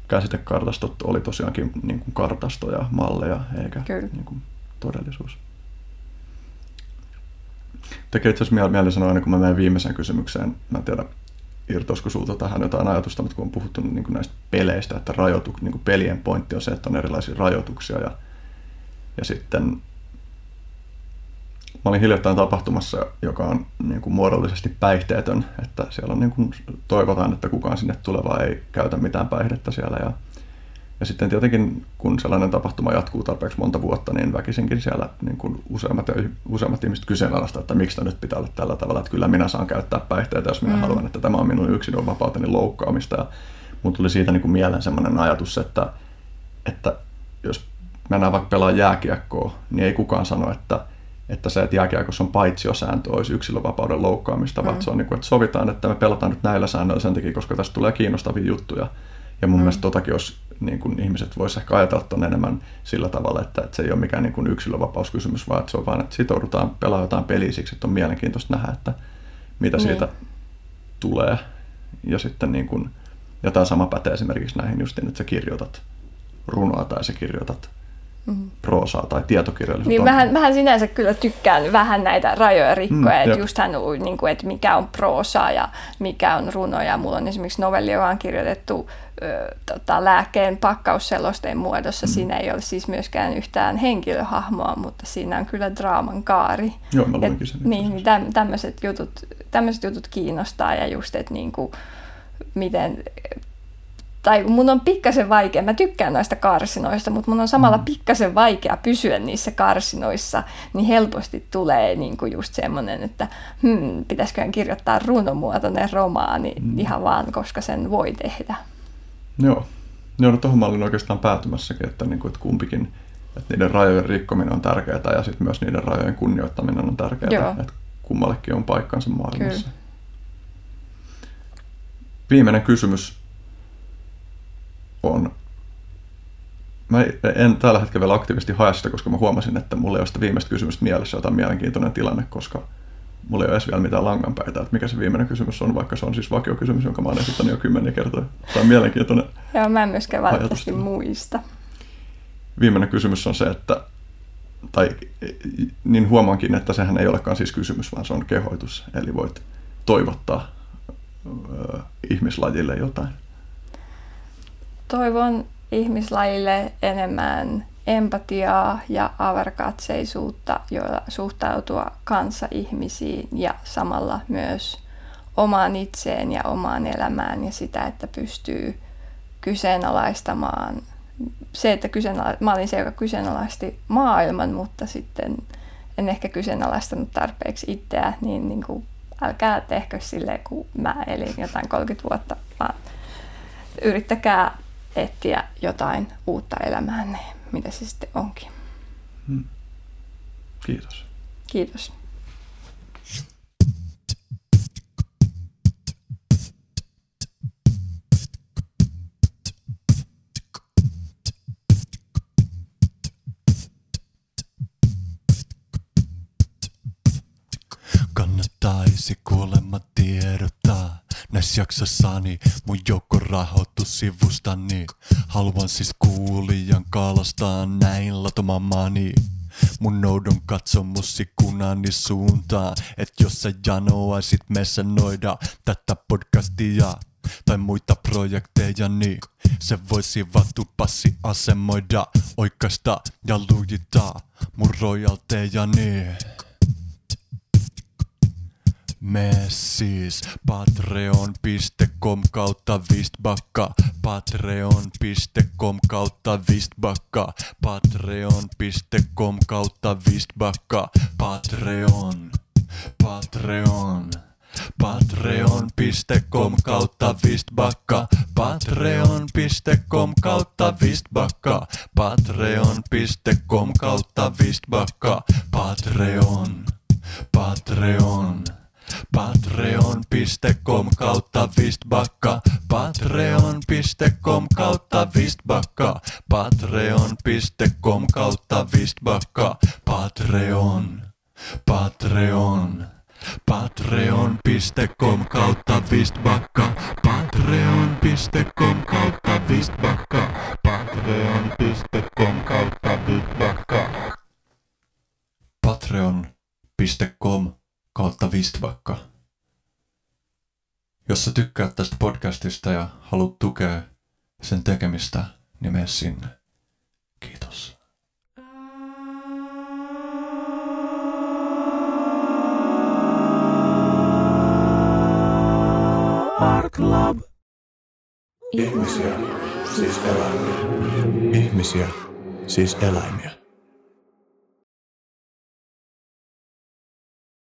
käsitekartastot oli tosiaankin niin kuin kartastoja, malleja, eikä Niin kuin todellisuus. Tekee itse asiassa mieli sanoa, kun mä menen viimeiseen kysymykseen. Mä en tiedä, irtoisiko sulta tähän jotain ajatusta, mutta kun on puhuttu niin kuin näistä peleistä, että rajoitu, niin kuin pelien pointti on se, että on erilaisia rajoituksia ja, ja sitten mä olin hiljattain tapahtumassa, joka on niin kuin muodollisesti päihteetön, että siellä on niin kuin, toivotaan, että kukaan sinne tuleva ei käytä mitään päihdettä siellä ja ja sitten tietenkin, kun sellainen tapahtuma jatkuu tarpeeksi monta vuotta, niin väkisinkin siellä niin kuin useammat, useammat ihmiset kyseenalaista, että miksi tämä nyt pitää olla tällä tavalla, että kyllä minä saan käyttää päihteitä, jos minä mm. haluan, että tämä on minun yksilönvapauteni loukkaamista. Ja mun tuli siitä niin kuin mieleen sellainen ajatus, että, että jos mennään vaikka pelaa jääkiekkoa, niin ei kukaan sano, että, että se, että jääkiekossa on paitsiosääntö, olisi yksilönvapauden loukkaamista, mm. vaan se on niin kuin, että sovitaan, että me pelataan nyt näillä säännöillä sen takia, koska tästä tulee kiinnostavia juttuja. Ja mun mm. mielestä totakin olisi, niin kuin ihmiset voisivat ehkä ajatella tuonne enemmän sillä tavalla, että, että se ei ole mikään niin kuin yksilövapauskysymys, vaan että se on vain, että sitoudutaan pelaa jotain peliä siksi, että on mielenkiintoista nähdä, että mitä niin. siitä tulee. Ja sitten niin kuin, ja tämä sama pätee esimerkiksi näihin justiin, että sä kirjoitat runoa tai sä kirjoitat mm. proosaa tai tietokirjallisuutta. Niin mähän, mähän sinänsä kyllä tykkään vähän näitä rajoja rikkoja, mm, että just hän, niin kuin, että mikä on proosaa ja mikä on runoja. Mulla on esimerkiksi novelli, joka on kirjoitettu ö, tota, lääkkeen pakkausselosteen muodossa. Mm. Siinä ei ole siis myöskään yhtään henkilöhahmoa, mutta siinä on kyllä draaman kaari. Joo, mä luinkin sen. Niin, niin tämmöiset jutut, tämmöiset jutut kiinnostaa ja just, että niin kuin, miten tai mun on pikkasen vaikea, mä tykkään noista karsinoista, mutta mun on samalla mm. pikkasen vaikea pysyä niissä karsinoissa, niin helposti tulee niin kuin just semmoinen, että hmm, pitäisiköhän kirjoittaa runomuotoinen romaani mm. ihan vaan, koska sen voi tehdä. Joo, Joo no tuohon mä olin oikeastaan päätymässäkin, että, niin kuin, että kumpikin, että niiden rajojen rikkominen on tärkeää ja sitten myös niiden rajojen kunnioittaminen on tärkeää, Joo. että kummallekin on paikkansa maailmassa. Kyllä. Viimeinen kysymys on Mä en tällä hetkellä vielä aktiivisesti hae sitä, koska mä huomasin, että mulla ei ole sitä viimeistä kysymystä mielessä, jota on mielenkiintoinen tilanne, koska mulla ei ole edes vielä mitään langanpäitä, että mikä se viimeinen kysymys on, vaikka se on siis vakiokysymys, jonka mä olen esittänyt jo kymmeniä kertoja. Tämä on mielenkiintoinen Joo, mä en myöskään valitettavasti muista. Viimeinen kysymys on se, että tai niin huomaankin, että sehän ei olekaan siis kysymys, vaan se on kehoitus. Eli voit toivottaa ö, ihmislajille jotain. Toivon ihmislajille enemmän empatiaa ja avarkatseisuutta, joilla suhtautua kanssa ihmisiin ja samalla myös omaan itseen ja omaan elämään ja sitä, että pystyy kyseenalaistamaan se, että kyseenala- mä olin se, joka kyseenalaisti maailman, mutta sitten en ehkä kyseenalaistanut tarpeeksi itseä, niin, niin kuin, älkää tehkö silleen, kun mä elin jotain 30 vuotta, vaan yrittäkää etsiä jotain uutta elämäänne, mitä se sitten onkin. Hmm. Kiitos. Kiitos. Kannattaisi kuulemma tiedottaa Näissä jaksossani mun joukko rahoitus sivustani. Haluan siis kuulijan kalastaa näin latomamani. Mun noudon katsomusikunani suuntaan, et jos sä janoaisit noida tätä podcastia tai muita projekteja, niin se voisi vatupassi asemoida, oikasta ja lujita mun royalteja, niin. Me siis patreon.com kautta vistbakka. Patreon.com kautta vistbakka. Patreon.com kautta vistbakka. Patreon. Patreon. Patreon.com kautta vistbakka. Patreon.com kautta vistbakka. Patreon.com kautta vistbakka. Patreon. Patreon Patreon.com kautta Vistbakka. Patreon.com kautta Vistbakka. Patreon.com kautta Vistbakka. Patreon. Patreon. Patreon.com kautta Vistbakka. Patreon.com kautta Vistbakka. Patreon.com kautta Vistbakka. Patreon.com kautta Vistvakka. Jos sä tykkäät tästä podcastista ja haluat tukea sen tekemistä, niin mene sinne. Kiitos. Art Club. Ihmisiä, siis eläimiä. Ihmisiä, siis eläimiä.